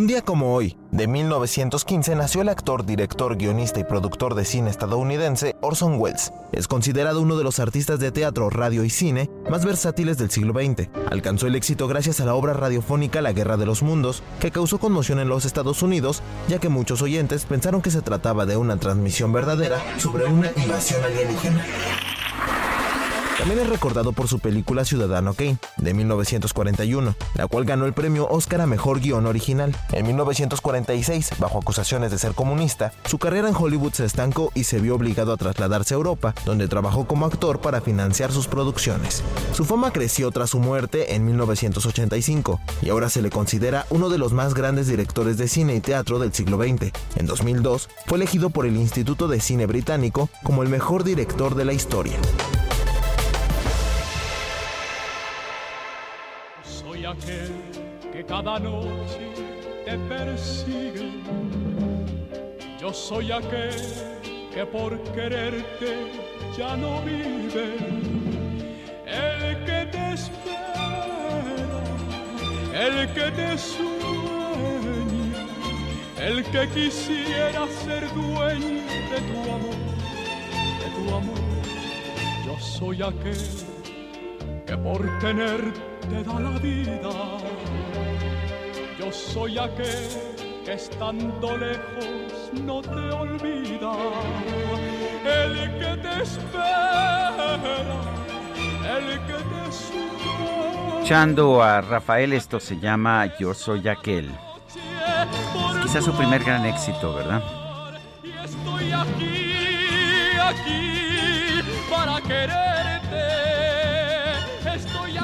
Un día como hoy, de 1915, nació el actor, director, guionista y productor de cine estadounidense Orson Welles. Es considerado uno de los artistas de teatro, radio y cine más versátiles del siglo XX. Alcanzó el éxito gracias a la obra radiofónica La Guerra de los Mundos, que causó conmoción en los Estados Unidos, ya que muchos oyentes pensaron que se trataba de una transmisión verdadera sobre una invasión alienígena. También es recordado por su película Ciudadano Kane, de 1941, la cual ganó el premio Oscar a Mejor Guión Original. En 1946, bajo acusaciones de ser comunista, su carrera en Hollywood se estancó y se vio obligado a trasladarse a Europa, donde trabajó como actor para financiar sus producciones. Su fama creció tras su muerte en 1985 y ahora se le considera uno de los más grandes directores de cine y teatro del siglo XX. En 2002, fue elegido por el Instituto de Cine Británico como el mejor director de la historia. Aquel que cada noche te persigue. Yo soy aquel que por quererte ya no vive. El que te espera, el que te sueña, el que quisiera ser dueño de tu amor, de tu amor. Yo soy aquel que por tenerte te da la vida. Yo soy aquel que estando lejos no te olvida. El que te espera, el que te sueña. Escuchando a Rafael, esto se llama Yo soy aquel. Es quizás su primer gran éxito, ¿verdad? Y estoy aquí, aquí para quererte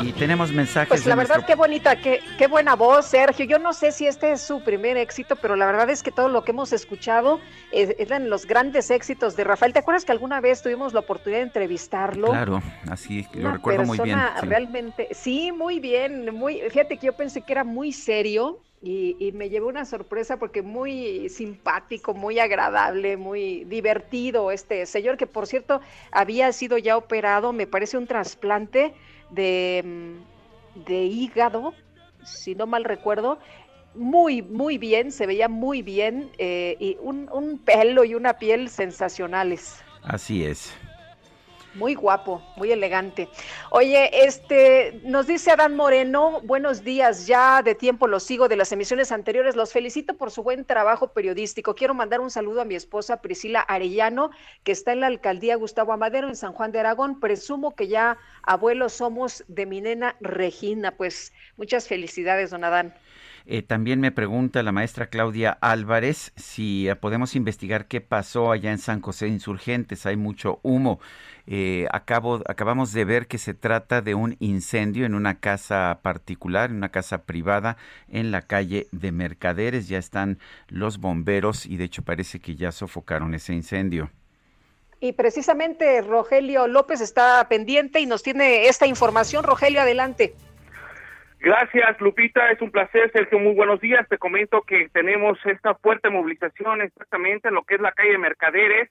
y tenemos mensajes. Pues la verdad, qué bonita, qué, qué buena voz, Sergio. Yo no sé si este es su primer éxito, pero la verdad es que todo lo que hemos escuchado eran los grandes éxitos de Rafael. ¿Te acuerdas que alguna vez tuvimos la oportunidad de entrevistarlo? Claro, así lo recuerdo muy bien. Realmente, sí, muy bien. Muy, fíjate que yo pensé que era muy serio. Y, y, me llevó una sorpresa porque muy simpático, muy agradable, muy divertido este señor que por cierto había sido ya operado, me parece un trasplante de, mm, de hígado, si no mal recuerdo, muy, muy bien, se veía muy bien, eh, y un, un, pelo y una piel sensacionales. Así es. Muy guapo, muy elegante. Oye, este, nos dice Adán Moreno, buenos días, ya de tiempo los sigo de las emisiones anteriores, los felicito por su buen trabajo periodístico. Quiero mandar un saludo a mi esposa Priscila Arellano, que está en la alcaldía Gustavo Amadero en San Juan de Aragón. Presumo que ya abuelos somos de mi nena Regina. Pues muchas felicidades, don Adán. Eh, también me pregunta la maestra Claudia Álvarez si eh, podemos investigar qué pasó allá en San José Insurgentes. Hay mucho humo. Eh, acabo, acabamos de ver que se trata de un incendio en una casa particular, en una casa privada en la calle de Mercaderes. Ya están los bomberos y de hecho parece que ya sofocaron ese incendio. Y precisamente Rogelio López está pendiente y nos tiene esta información. Rogelio, adelante. Gracias, Lupita. Es un placer, Sergio. Muy buenos días. Te comento que tenemos esta fuerte movilización exactamente en lo que es la calle Mercaderes,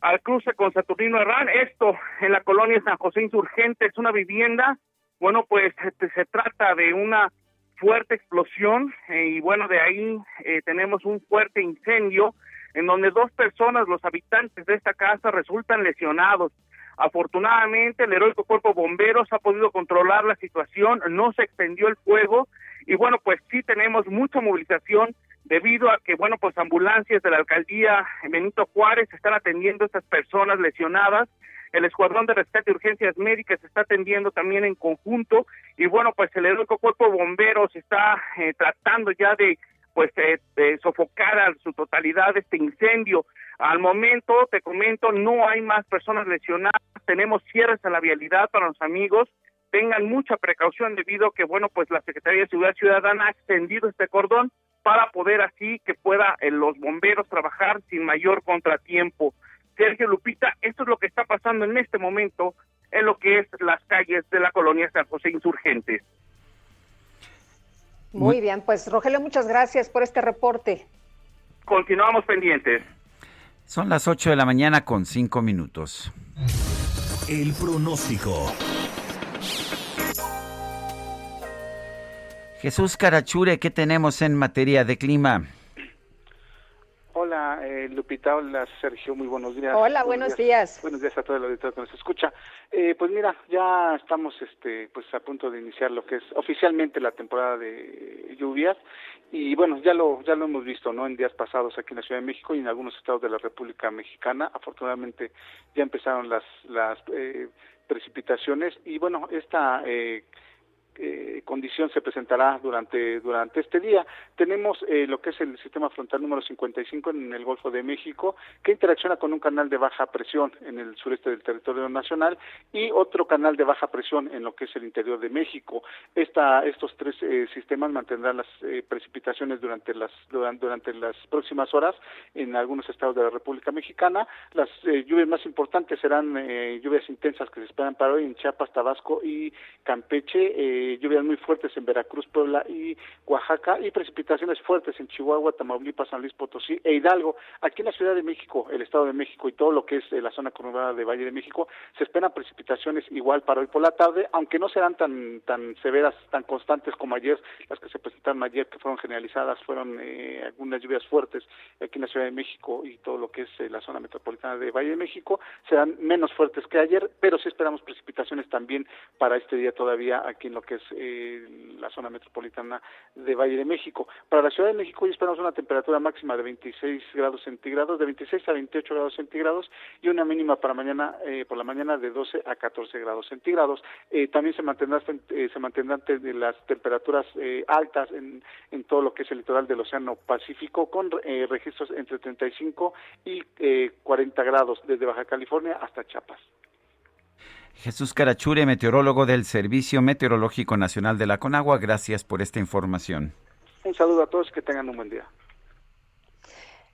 al cruce con Saturnino Herrán. Esto en la colonia San José Insurgente es una vivienda. Bueno, pues este, se trata de una fuerte explosión eh, y bueno, de ahí eh, tenemos un fuerte incendio en donde dos personas, los habitantes de esta casa, resultan lesionados. Afortunadamente, el heroico cuerpo bomberos ha podido controlar la situación, no se extendió el fuego y bueno, pues sí tenemos mucha movilización debido a que, bueno, pues ambulancias de la alcaldía Benito Juárez están atendiendo a estas personas lesionadas. El Escuadrón de Rescate y Urgencias Médicas está atendiendo también en conjunto y bueno, pues el heroico cuerpo bomberos está eh, tratando ya de pues eh, sofocar a su totalidad este incendio. Al momento, te comento, no hay más personas lesionadas, tenemos cierres a la vialidad para los amigos, tengan mucha precaución debido a que, bueno, pues la Secretaría de Seguridad Ciudadana ha extendido este cordón para poder así que pueda eh, los bomberos trabajar sin mayor contratiempo. Sergio Lupita, esto es lo que está pasando en este momento en lo que es las calles de la colonia San José Insurgentes. Muy bien, pues Rogelio, muchas gracias por este reporte. Continuamos pendientes. Son las 8 de la mañana con 5 minutos. El pronóstico. Jesús Carachure, ¿qué tenemos en materia de clima? Hola, eh, Lupita, hola Sergio, muy buenos días. Hola, buenos, días. Buenos días a todo el auditorio que nos escucha. Eh, pues mira, ya estamos este, pues a punto de iniciar lo que es oficialmente la temporada de lluvias y bueno, ya lo ya lo hemos visto, ¿no? En días pasados aquí en la Ciudad de México y en algunos estados de la República Mexicana. Afortunadamente ya empezaron las las eh, precipitaciones y bueno, esta eh, eh, condición se presentará durante durante este día. Tenemos eh, lo que es el sistema frontal número 55 en el Golfo de México, que interacciona con un canal de baja presión en el sureste del territorio nacional y otro canal de baja presión en lo que es el interior de México. Esta, estos tres eh, sistemas mantendrán las eh, precipitaciones durante las durante, durante, las próximas horas en algunos estados de la República Mexicana. Las eh, lluvias más importantes serán lluvias intensas que se esperan para hoy en Chiapas, Tabasco y Campeche lluvias muy fuertes en Veracruz, Puebla y Oaxaca y precipitaciones fuertes en Chihuahua, Tamaulipas, San Luis Potosí e Hidalgo. Aquí en la Ciudad de México, el Estado de México y todo lo que es eh, la zona conurbada de Valle de México, se esperan precipitaciones igual para hoy por la tarde, aunque no serán tan tan severas, tan constantes como ayer, las que se presentaron ayer, que fueron generalizadas, fueron eh, algunas lluvias fuertes aquí en la Ciudad de México y todo lo que es eh, la zona metropolitana de Valle de México, serán menos fuertes que ayer, pero sí esperamos precipitaciones también para este día todavía aquí en lo que es eh, la zona metropolitana de Valle de México. Para la Ciudad de México hoy esperamos una temperatura máxima de 26 grados centígrados, de 26 a 28 grados centígrados y una mínima para mañana eh, por la mañana de 12 a 14 grados centígrados. Eh, también se mantendrán eh, se mantendrán las temperaturas eh, altas en, en todo lo que es el litoral del Océano Pacífico con eh, registros entre 35 y eh, 40 grados desde Baja California hasta Chiapas. Jesús Carachure, meteorólogo del Servicio Meteorológico Nacional de la Conagua, gracias por esta información. Un saludo a todos que tengan un buen día.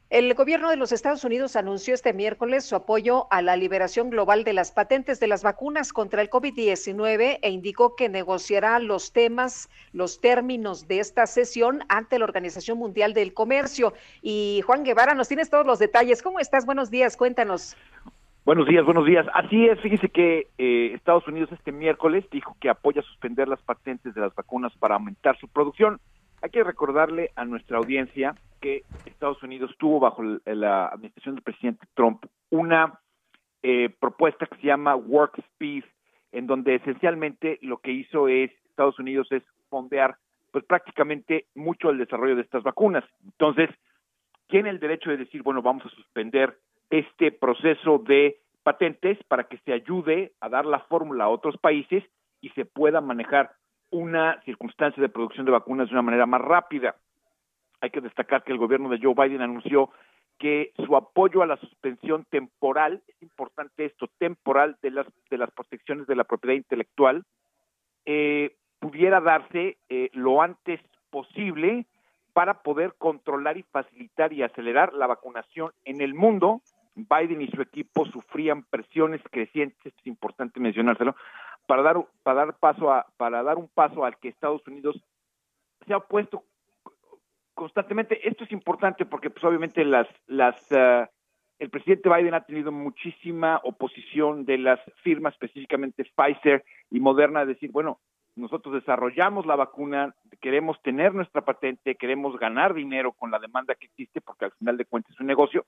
El gobierno de los Estados Unidos anunció este miércoles su apoyo a la liberación global de las patentes de las vacunas contra el COVID-19 e indicó que negociará los temas, los términos de esta sesión ante la Organización Mundial del Comercio. Y Juan Guevara, nos tienes todos los detalles. ¿Cómo estás? Buenos días, cuéntanos. Buenos días, buenos días. Así es, fíjese que eh, Estados Unidos este miércoles dijo que apoya suspender las patentes de las vacunas para aumentar su producción. Hay que recordarle a nuestra audiencia que Estados Unidos tuvo bajo la administración del presidente Trump una eh, propuesta que se llama Work Speed, en donde esencialmente lo que hizo es Estados Unidos es fondear pues prácticamente mucho el desarrollo de estas vacunas. Entonces, tiene el derecho de decir, bueno, vamos a suspender este proceso de patentes para que se ayude a dar la fórmula a otros países y se pueda manejar una circunstancia de producción de vacunas de una manera más rápida. Hay que destacar que el gobierno de Joe Biden anunció que su apoyo a la suspensión temporal, es importante esto, temporal de las, de las protecciones de la propiedad intelectual, eh, pudiera darse eh, lo antes posible para poder controlar y facilitar y acelerar la vacunación en el mundo. Biden y su equipo sufrían presiones crecientes, es importante mencionárselo, para dar para dar paso a para dar un paso al que Estados Unidos se ha opuesto constantemente. Esto es importante porque pues obviamente las las uh, el presidente Biden ha tenido muchísima oposición de las firmas, específicamente Pfizer y Moderna, decir, bueno, nosotros desarrollamos la vacuna, queremos tener nuestra patente, queremos ganar dinero con la demanda que existe, porque al final de cuentas es un negocio,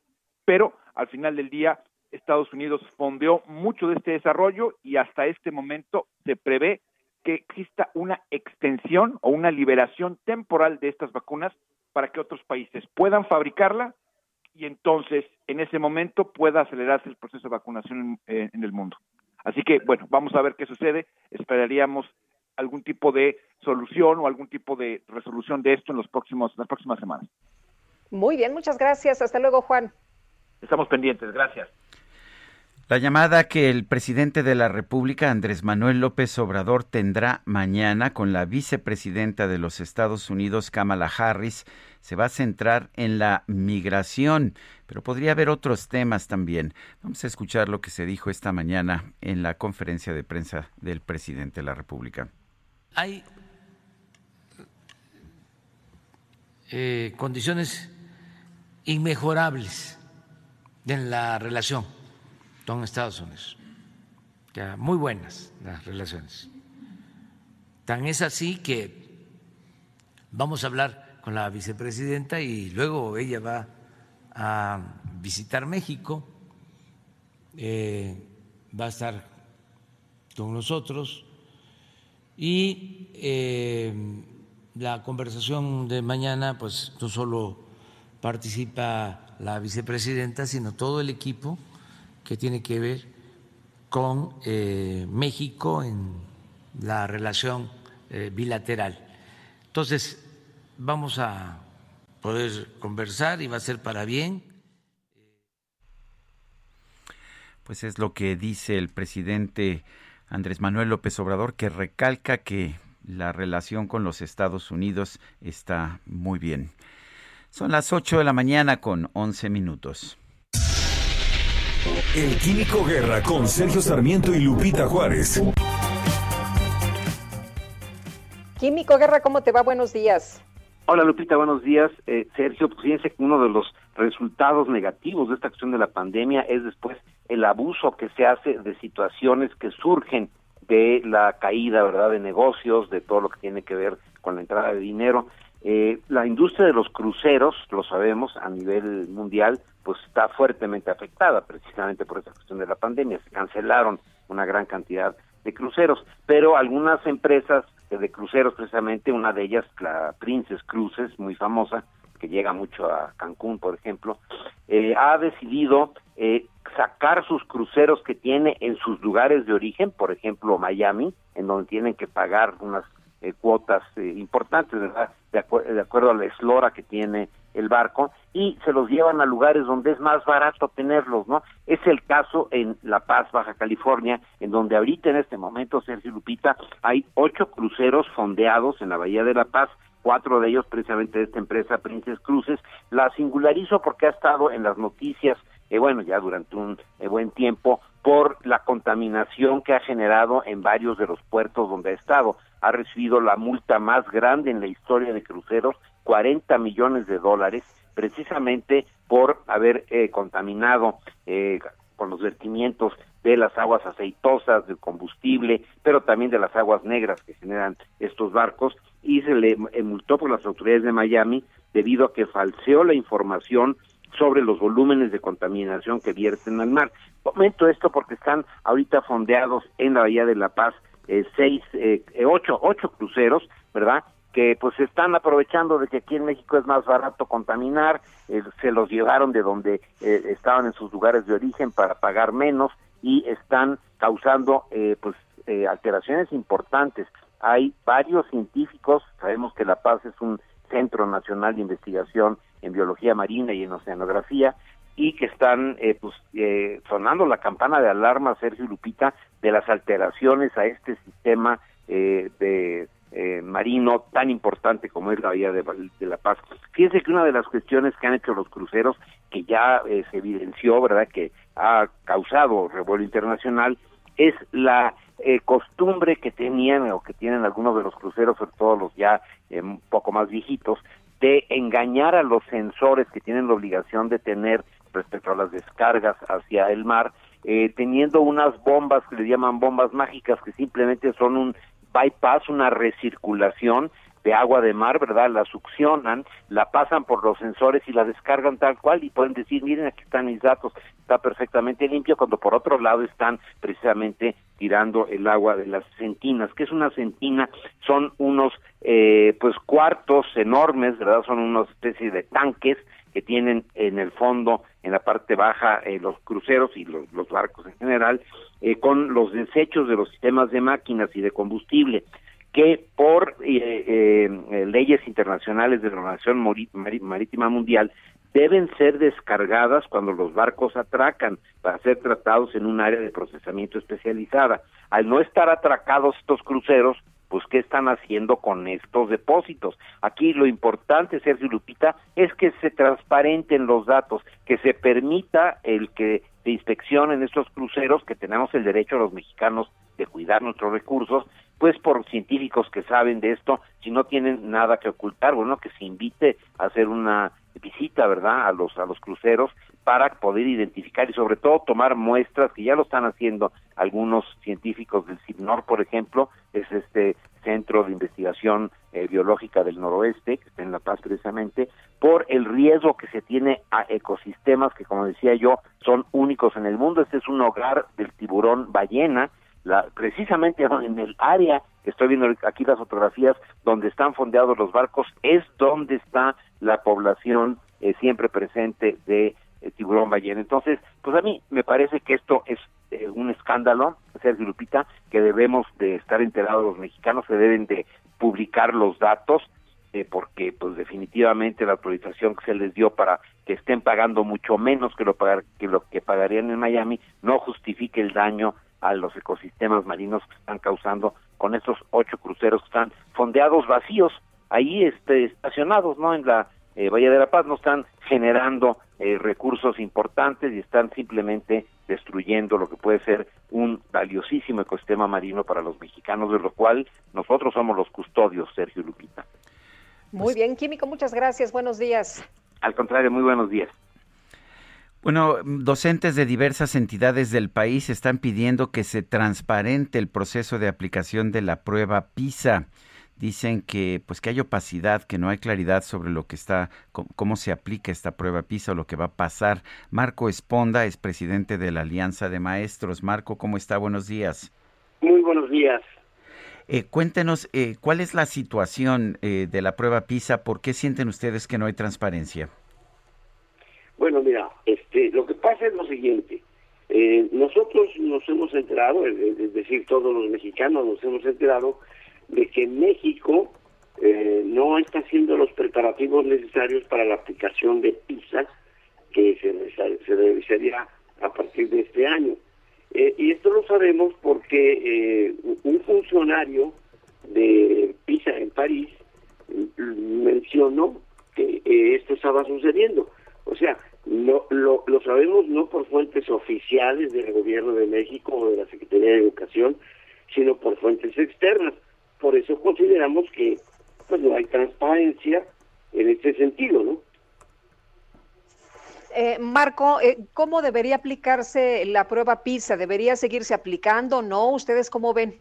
pero al final del día Estados Unidos fondeó mucho de este desarrollo y hasta este momento se prevé que exista una extensión o una liberación temporal de estas vacunas para que otros países puedan fabricarla y entonces en ese momento pueda acelerarse el proceso de vacunación en, en el mundo. Así que, bueno, vamos a ver qué sucede. Esperaríamos algún tipo de solución o algún tipo de resolución de esto en los próximos, las próximas semanas. Muy bien, muchas gracias. Hasta luego, Juan. Estamos pendientes, gracias. La llamada que el presidente de la República, Andrés Manuel López Obrador, tendrá mañana con la vicepresidenta de los Estados Unidos, Kamala Harris, se va a centrar en la migración, pero podría haber otros temas también. Vamos a escuchar lo que se dijo esta mañana en la conferencia de prensa del presidente de la República. Hay eh, condiciones inmejorables en la relación con Estados Unidos. Ya, muy buenas las relaciones. Tan es así que vamos a hablar con la vicepresidenta y luego ella va a visitar México, eh, va a estar con nosotros y eh, la conversación de mañana, pues no solo participa la vicepresidenta, sino todo el equipo que tiene que ver con eh, México en la relación eh, bilateral. Entonces, vamos a poder conversar y va a ser para bien. Pues es lo que dice el presidente Andrés Manuel López Obrador, que recalca que la relación con los Estados Unidos está muy bien. Son las 8 de la mañana con 11 minutos. El Químico Guerra con Sergio Sarmiento y Lupita Juárez. Químico Guerra, ¿cómo te va? Buenos días. Hola Lupita, buenos días. Eh, Sergio, pues fíjense que uno de los resultados negativos de esta acción de la pandemia es después el abuso que se hace de situaciones que surgen de la caída, ¿verdad?, de negocios, de todo lo que tiene que ver con la entrada de dinero. Eh, la industria de los cruceros, lo sabemos, a nivel mundial, pues está fuertemente afectada precisamente por esta cuestión de la pandemia. Se cancelaron una gran cantidad de cruceros, pero algunas empresas de cruceros, precisamente una de ellas, la Princess Cruises, muy famosa, que llega mucho a Cancún, por ejemplo, eh, ha decidido eh, sacar sus cruceros que tiene en sus lugares de origen, por ejemplo Miami, en donde tienen que pagar unas eh, cuotas eh, importantes, ¿verdad? De, de, acuerdo a la eslora que tiene el barco, y se los llevan a lugares donde es más barato tenerlos, ¿no? Es el caso en La Paz, Baja California, en donde ahorita en este momento, Sergio Lupita, hay ocho cruceros fondeados en la Bahía de La Paz, cuatro de ellos precisamente de esta empresa Princess Cruises. La singularizo porque ha estado en las noticias, eh, bueno, ya durante un eh, buen tiempo, por la contaminación que ha generado en varios de los puertos donde ha estado. Ha recibido la multa más grande en la historia de cruceros, 40 millones de dólares, precisamente por haber eh, contaminado eh, con los vertimientos de las aguas aceitosas, del combustible, pero también de las aguas negras que generan estos barcos, y se le multó por las autoridades de Miami debido a que falseó la información sobre los volúmenes de contaminación que vierten al mar. Comento esto porque están ahorita fondeados en la Bahía de La Paz eh, seis, eh, ocho, ocho cruceros, ¿verdad? que pues están aprovechando de que aquí en México es más barato contaminar, eh, se los llevaron de donde eh, estaban en sus lugares de origen para pagar menos y están causando eh, pues alteraciones importantes. Hay varios científicos, sabemos que La Paz es un centro nacional de investigación en biología marina y en oceanografía y que están pues sonando la campana de alarma Sergio Lupita de las alteraciones a este sistema de eh, marino tan importante como es la Bahía de, La Paz. Fíjense que una de las cuestiones que han hecho los cruceros, que ya eh, se evidenció, ¿verdad?, que ha causado revuelo internacional, es la eh, costumbre que tenían o que tienen algunos de los cruceros, sobre todo los ya un poco más viejitos, de engañar a los sensores que tienen la obligación de tener respecto a las descargas hacia el mar, teniendo unas bombas que le llaman bombas mágicas que simplemente son un bypass, una recirculación de agua de mar, ¿verdad? La succionan, la pasan por los sensores y la descargan tal cual y pueden decir, miren, aquí están mis datos, está perfectamente limpio, cuando por otro lado están precisamente tirando el agua de las centinas. ¿Qué es una centina? Son unos, eh, pues, cuartos enormes, ¿verdad? Son una especie de tanques que tienen en el fondo, en la parte baja, eh, los cruceros y los, barcos en general, eh, con los desechos de los sistemas de máquinas y de combustible que por eh, leyes internacionales de la Organización Marítima Mundial deben ser descargadas cuando los barcos atracan para ser tratados en un área de procesamiento especializada. Al no estar atracados estos cruceros, pues qué están haciendo con estos depósitos. Aquí lo importante, Sergio Lupita, es que se transparenten los datos, que se permita el que se inspeccionen estos cruceros, que tenemos el derecho a los mexicanos de cuidar nuestros recursos, pues por científicos que saben de esto, si no tienen nada que ocultar, bueno, que se invite a hacer una visita, ¿verdad?, a los a los cruceros para poder identificar y sobre todo tomar muestras que ya lo están haciendo algunos científicos del CIPNOR, por ejemplo, es este Centro de Investigación eh, Biológica del Noroeste, que está en La Paz precisamente, por el riesgo que se tiene a ecosistemas que, como decía yo, son únicos en el mundo. Este es un hogar del tiburón ballena, la, precisamente <laughs> en el área que estoy viendo aquí las fotografías donde están fondeados los barcos, es donde está la población eh, siempre presente de tiburón ballena. Entonces, pues a mí me parece que esto es eh, un escándalo, Sergio Lupita, que debemos de estar enterados los mexicanos, se deben de publicar los datos, eh, porque pues definitivamente la autorización que se les dio para que estén pagando mucho menos que lo, pagar, que lo que pagarían en Miami no justifique el daño a los ecosistemas marinos que están causando con estos ocho cruceros que están fondeados vacíos ahí este, estacionados no en la eh, Valle de la Paz no están generando eh, recursos importantes y están simplemente destruyendo lo que puede ser un valiosísimo ecosistema marino para los mexicanos, de lo cual nosotros somos los custodios, Sergio Lupita. Muy bien, Químico, muchas gracias. Buenos días. Al contrario, muy buenos días. Bueno, docentes de diversas entidades del país están pidiendo que se transparente el proceso de aplicación de la prueba PISA dicen que pues que hay opacidad, que no hay claridad sobre lo que está cómo, se aplica esta prueba PISA o lo que va a pasar. Marco Esponda es presidente de la Alianza de Maestros. Marco, ¿cómo está? Buenos días. Muy buenos días. Eh, cuéntenos eh, cuál es la situación eh, de la prueba PISA, ¿por qué sienten ustedes que no hay transparencia? Bueno, mira, este, lo que pasa es lo siguiente. nosotros nos hemos enterado, es decir, todos los mexicanos nos hemos enterado de que México eh, no está haciendo los preparativos necesarios para la aplicación de PISA que se, se realizaría a partir de este año. Eh, y esto lo sabemos porque eh, un funcionario de PISA en París mencionó que esto estaba sucediendo. O sea, no, lo, lo sabemos no por fuentes oficiales del gobierno de México o de la Secretaría de Educación, sino por fuentes externas. Por eso consideramos que pues no hay transparencia en este sentido, ¿no? Eh, Marco, eh, ¿cómo debería aplicarse la prueba PISA? ¿Debería seguirse aplicando? ¿No? ¿Ustedes cómo ven?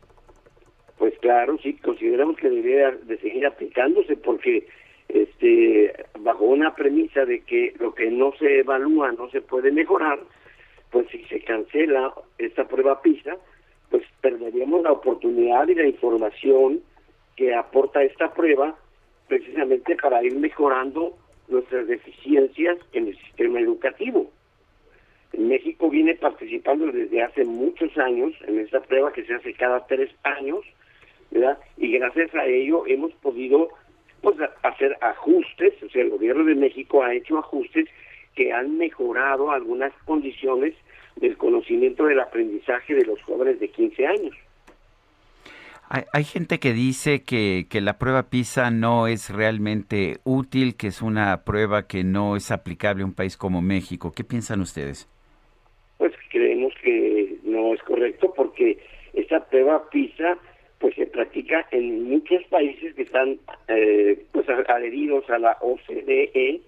Pues claro, sí, consideramos que debería de seguir aplicándose porque este, bajo una premisa de que lo que no se evalúa no se puede mejorar, pues si se cancela esta prueba PISA, pues perderíamos la oportunidad y la información que aporta esta prueba precisamente para ir mejorando nuestras deficiencias en el sistema educativo. México viene participando desde hace muchos años en esta prueba que se hace cada tres años, ¿verdad? Y gracias a ello hemos podido pues hacer ajustes, o sea, el gobierno de México ha hecho ajustes que han mejorado algunas condiciones del conocimiento del aprendizaje de los jóvenes de 15 años. Hay, gente que dice que, que, la prueba PISA no es realmente útil, que es una prueba que no es aplicable a un país como México. ¿Qué piensan ustedes? Pues creemos que no es correcto porque esta prueba PISA pues se practica en muchos países que están eh, pues adheridos a la OCDE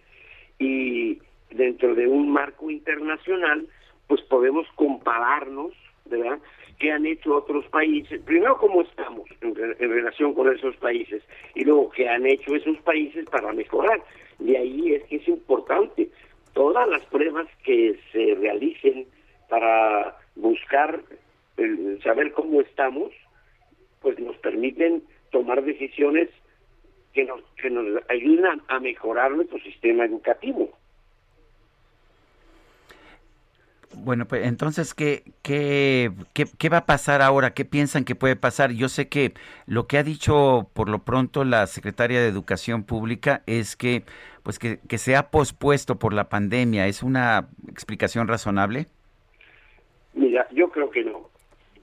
y dentro de un marco internacional pues podemos compararnos, ¿verdad? ¿Qué han hecho otros países? Primero, cómo estamos en, relación con esos países y luego qué han hecho esos países para mejorar. De ahí es que es importante. Todas las pruebas que se realicen para buscar saber cómo estamos, pues nos permiten tomar decisiones que nos, que nos ayudan a mejorar nuestro sistema educativo. Bueno, pues entonces, ¿qué, qué, qué, va a pasar ahora? ¿Qué piensan que puede pasar? Yo sé que lo que ha dicho por lo pronto la secretaria de Educación Pública es que, pues que, que se ha pospuesto por la pandemia. ¿Es una explicación razonable? Mira, yo creo que no.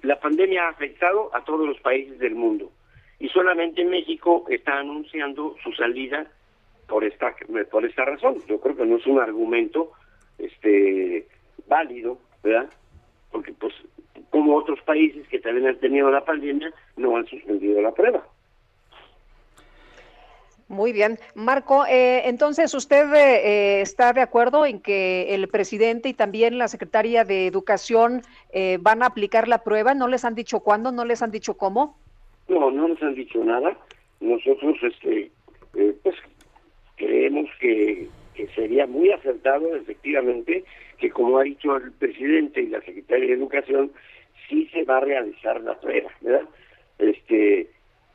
La pandemia ha afectado a todos los países del mundo y solamente México está anunciando su salida por esta por esta razón. Yo creo que no es un argumento este válido, ¿verdad? Porque pues como otros países que también han tenido la pandemia no han suspendido la prueba. Muy bien. Marco, eh, entonces usted eh, está de acuerdo en que el presidente y también la secretaria de Educación eh, van a aplicar la prueba. ¿No les han dicho cuándo? ¿No les han dicho cómo? No, no nos han dicho nada. Nosotros, este, pues, creemos que que sería muy acertado, efectivamente, que como ha dicho el presidente y la secretaria de Educación, sí se va a realizar la prueba, ¿verdad? Este,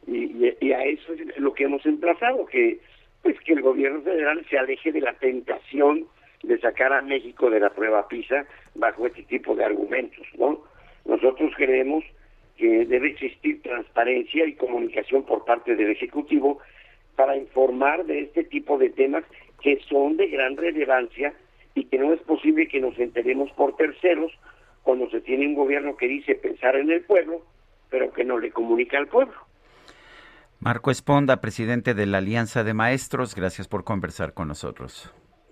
y, a eso es lo que hemos emplazado, que pues que el gobierno federal se aleje de la tentación de sacar a México de la prueba PISA bajo este tipo de argumentos, ¿no? Nosotros creemos que debe existir transparencia y comunicación por parte del Ejecutivo para informar de este tipo de temas que son de gran relevancia y que no es posible que nos enteremos por terceros cuando se tiene un gobierno que dice pensar en el pueblo, pero que no le comunica al pueblo. Marco Esponda, presidente de la Alianza de Maestros, gracias por conversar con nosotros.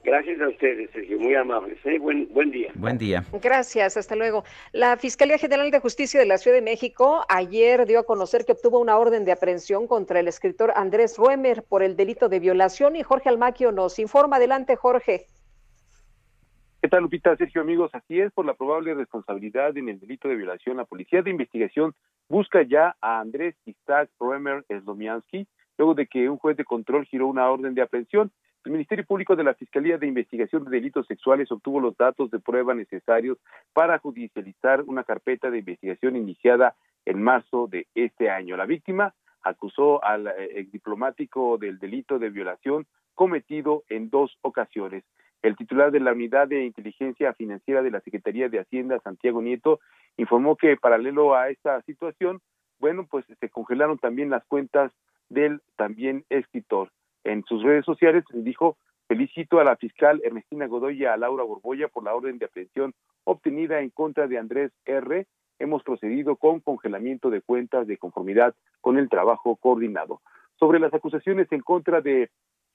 Gracias a ustedes, Sergio, muy amables. ¿eh? Buen, buen día. Buen día. Gracias, hasta luego. La Fiscalía General de Justicia de la Ciudad de México ayer dio a conocer que obtuvo una orden de aprehensión contra el escritor Andrés Ruemer por el delito de violación y Jorge Almaquio nos informa. Adelante, Jorge. ¿Qué tal, Lupita? Sergio, amigos, así es, por la probable responsabilidad en el delito de violación, la Policía de Investigación busca ya a Andrés Isaac Ruemer Slomiansky, luego de que un juez de control giró una orden de aprehensión. El Ministerio Público de la Fiscalía de Investigación de Delitos Sexuales obtuvo los datos de prueba necesarios para judicializar una carpeta de investigación iniciada en marzo de este año. La víctima acusó al eh, diplomático del delito de violación cometido en dos ocasiones. El titular de la Unidad de Inteligencia Financiera de la Secretaría de Hacienda, Santiago Nieto, informó que paralelo a esta situación, bueno, pues se congelaron también las cuentas del también escritor en sus redes sociales dijo felicito a la fiscal Ernestina Godoy y a Laura Borboya por la orden de aprehensión obtenida en contra de Andrés R. Hemos procedido con congelamiento de cuentas de conformidad con el trabajo coordinado. Sobre las acusaciones en contra de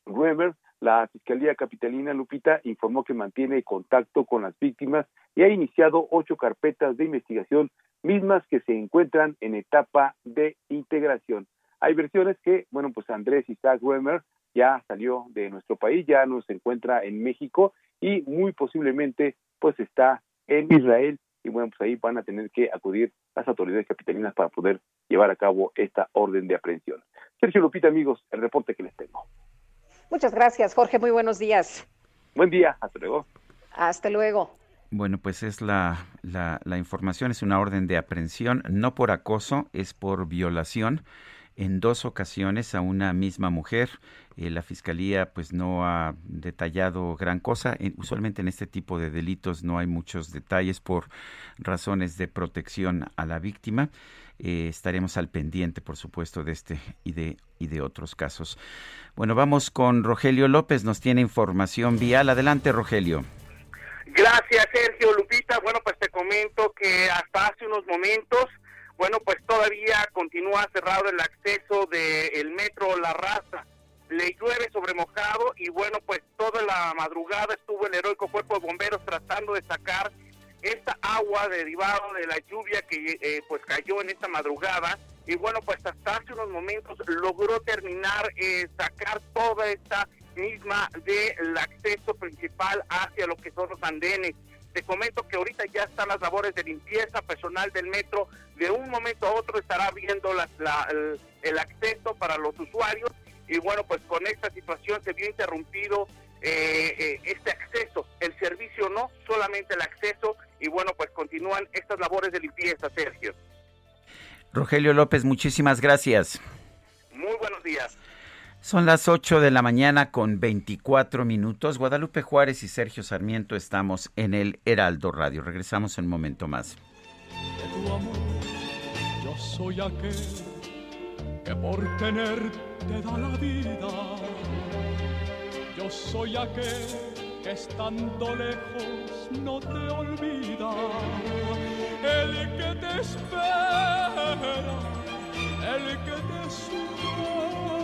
Ruemer, la Fiscalía Capitalina Lupita informó que mantiene contacto con las víctimas y ha iniciado ocho carpetas de investigación, mismas que se encuentran en etapa de integración. Hay versiones que, bueno, pues Andrés Isaac Ruemer ya salió de nuestro país, ya no se encuentra en México y muy posiblemente pues está en Israel y bueno, pues ahí van a tener que acudir las autoridades capitalinas para poder llevar a cabo esta orden de aprehensión. Sergio Lupita, amigos, el reporte que les tengo. Muchas gracias, Jorge. Muy buenos días. Buen día. Hasta luego. Hasta luego. Bueno, pues es la, la, la, información, es una orden de aprehensión, no por acoso, es por violación en dos ocasiones a una misma mujer. Eh, la fiscalía pues no ha detallado gran cosa. usualmente en este tipo de delitos no hay muchos detalles por razones de protección a la víctima. Eh, estaremos al pendiente, por supuesto, de este y de, y de otros casos. Bueno, vamos con Rogelio López, nos tiene información vial. Adelante, Rogelio. Gracias, Sergio Lupita. Bueno, pues te comento que hasta hace unos momentos bueno, pues todavía continúa cerrado el acceso del metro La Raza. Le llueve sobre mojado y bueno, pues toda la madrugada estuvo el heroico cuerpo de bomberos tratando de sacar esta agua derivada de la lluvia que eh, pues cayó en esta madrugada y bueno, pues hasta hace unos momentos logró terminar eh, sacar toda esta misma del acceso principal hacia lo que son los andenes. Te comento que ahorita ya están las labores de limpieza, personal del metro de un momento a otro estará abriendo el, acceso para los usuarios y bueno, pues con esta situación se vio interrumpido eh, eh, este acceso, el servicio no, solamente el acceso y bueno, pues continúan estas labores de limpieza, Sergio. Rogelio López, muchísimas gracias. Muy buenos días. Son las 8 de la mañana con 24 minutos. Guadalupe Juárez y Sergio Sarmiento estamos en el Heraldo Radio. Regresamos en un momento más. De tu amor, yo soy aquel que por tener te da la vida. Yo soy aquel que estando lejos no te olvida. El que te espera, el que te sueña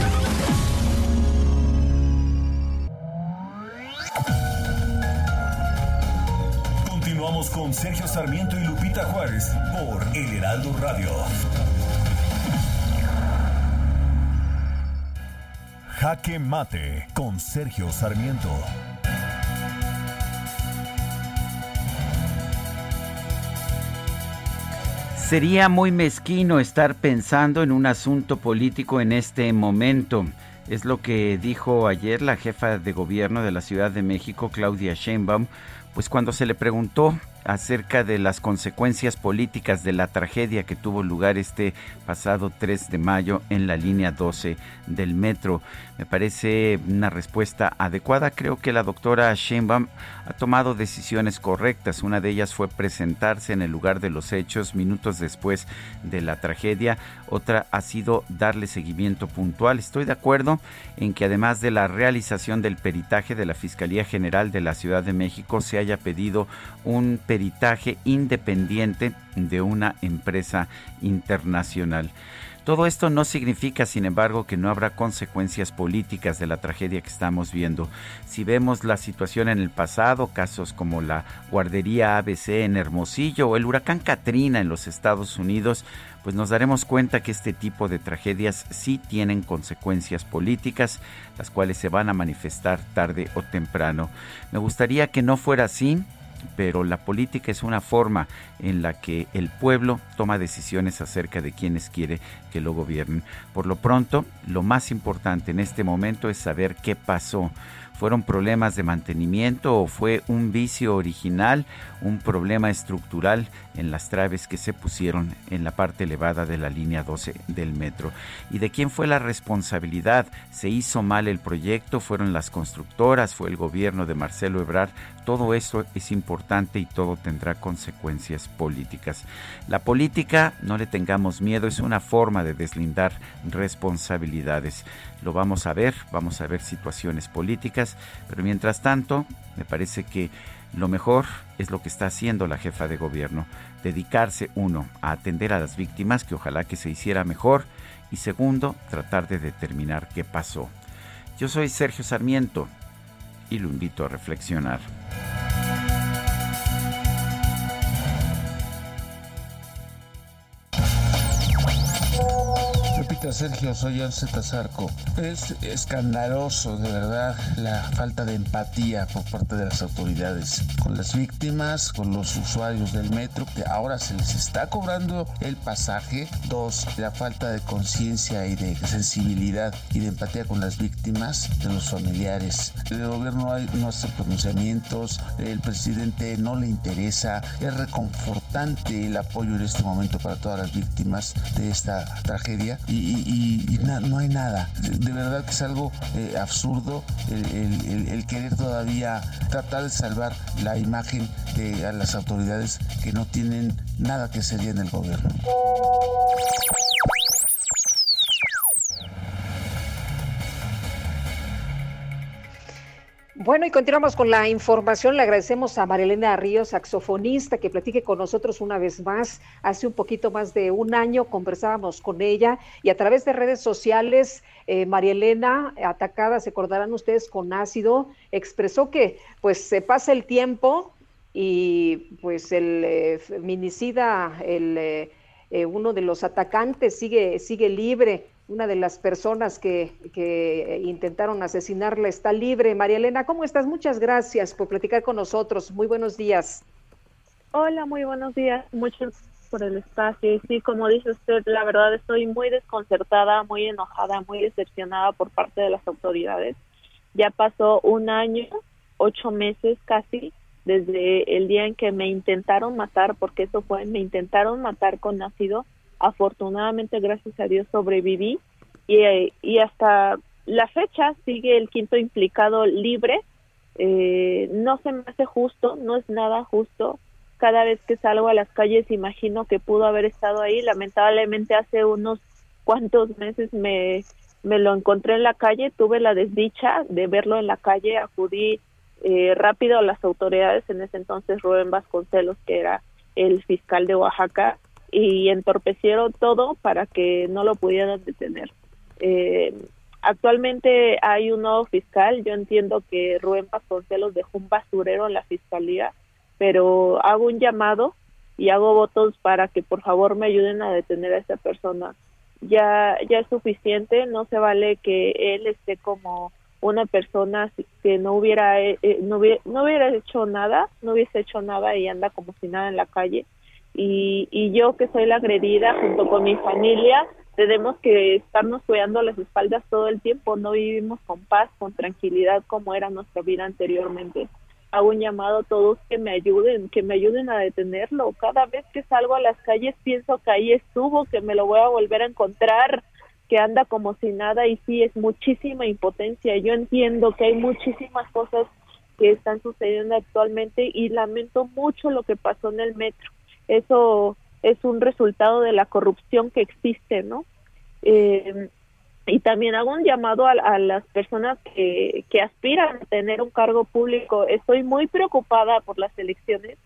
Sergio Sarmiento y Lupita Juárez por El Heraldo Radio. Jaque Mate con Sergio Sarmiento. Sería muy mezquino estar pensando en un asunto político en este momento. Es lo que dijo ayer la jefa de gobierno de la Ciudad de México, Claudia Sheinbaum, pues cuando se le preguntó acerca de las consecuencias políticas de la tragedia que tuvo lugar este pasado 3 de mayo en la línea 12 del metro. Me parece una respuesta adecuada. Creo que la doctora Sheinbaum ha tomado decisiones correctas. Una de ellas fue presentarse en el lugar de los hechos minutos después de la tragedia. Otra ha sido darle seguimiento puntual. Estoy de acuerdo en que además de la realización del peritaje de la Fiscalía General de la Ciudad de México se haya pedido un peritaje independiente de una empresa internacional. Todo esto no significa, sin embargo, que no habrá consecuencias políticas de la tragedia que estamos viendo. Si vemos la situación en el pasado, casos como la guardería ABC en Hermosillo o el huracán Katrina en los Estados Unidos, pues nos daremos cuenta que este tipo de tragedias sí tienen consecuencias políticas, las cuales se van a manifestar tarde o temprano. Me gustaría que no fuera así, pero la política es una forma en la que el pueblo toma decisiones acerca de quienes quiere que lo gobiernen. Por lo pronto, lo más importante en este momento es saber qué pasó ¿Fueron problemas de mantenimiento o fue un vicio original, un problema estructural en las traves que se pusieron en la parte elevada de la línea 12 del metro? ¿Y de quién fue la responsabilidad? ¿Se hizo mal el proyecto? ¿Fueron las constructoras? ¿Fue el gobierno de Marcelo Ebrard? Todo eso es importante y todo tendrá consecuencias políticas. La política, no le tengamos miedo, es una forma de deslindar responsabilidades. Lo vamos a ver, vamos a ver situaciones políticas, pero mientras tanto, me parece que lo mejor es lo que está haciendo la jefa de gobierno, dedicarse uno a atender a las víctimas, que ojalá que se hiciera mejor, y segundo, tratar de determinar qué pasó. Yo soy Sergio Sarmiento y lo invito a reflexionar. Lupita, Sergio, soy Once Tazarco. Es escandaloso, de verdad, la falta de empatía por parte de las autoridades con las víctimas, con los usuarios del metro, que ahora se les está cobrando el pasaje. Dos, la falta de conciencia y de sensibilidad y de empatía con las víctimas, de los familiares. El gobierno no hace pronunciamientos, el presidente no le interesa. Es reconfortante el apoyo en este momento para todas las víctimas de esta tragedia y, no hay nada. De, verdad que es algo eh, absurdo el, querer todavía tratar de salvar la imagen de las autoridades que no tienen nada que hacer en el gobierno. Bueno, y continuamos con la información. Le agradecemos a Marilena Ríos, saxofonista, que platique con nosotros una vez más. Hace un poquito más de un año conversábamos con ella y a través de redes sociales, eh, Marielena, atacada, se acordarán ustedes, con ácido, expresó que pues se pasa el tiempo y pues el eh, feminicida, el, eh, eh, uno de los atacantes sigue, sigue libre una de las personas que, que, intentaron asesinarla está libre. María Elena, ¿cómo estás? Muchas gracias por platicar con nosotros. Muy buenos días. Hola, muy buenos días. Muchas por el espacio. Sí, como dice usted, la verdad estoy muy desconcertada, muy enojada, muy decepcionada por parte de las autoridades. Ya pasó un año, ocho meses casi, desde el día en que me intentaron matar, porque eso fue, me intentaron matar con ácido Afortunadamente, gracias a Dios, sobreviví y, y hasta la fecha sigue el quinto implicado libre. Eh, no se me hace justo, no es nada justo. Cada vez que salgo a las calles imagino que pudo haber estado ahí. Lamentablemente hace unos cuantos meses me, me lo encontré en la calle, tuve la desdicha de verlo en la calle, acudí eh, rápido a las autoridades, en ese entonces Rubén Vasconcelos, que era el fiscal de Oaxaca, y entorpecieron todo para que no lo pudieran detener. Eh, actualmente hay un nuevo fiscal, yo entiendo que Rubén Vasconcelos dejó un basurero en la fiscalía, pero hago un llamado y hago votos para que por favor me ayuden a detener a esa persona. Ya, ya es suficiente, no se vale que él esté como una persona que no hubiera, eh, eh, no hubiera, no hubiera hecho nada, no hubiese hecho nada y anda como si nada en la calle y, y yo que soy la agredida junto con mi familia tenemos que estarnos cuidando las espaldas todo el tiempo, no vivimos con paz, con tranquilidad como era nuestra vida anteriormente. Hago un llamado a todos que me ayuden, que me ayuden a detenerlo. Cada vez que salgo a las calles pienso que ahí estuvo, que me lo voy a volver a encontrar, que anda como si nada y sí es muchísima impotencia. Yo entiendo que hay muchísimas cosas que están sucediendo actualmente y lamento mucho lo que pasó en el metro eso es un resultado de la corrupción que existe, ¿no? Eh, y también hago un llamado a, las personas que, que aspiran a tener un cargo público. Estoy muy preocupada por las elecciones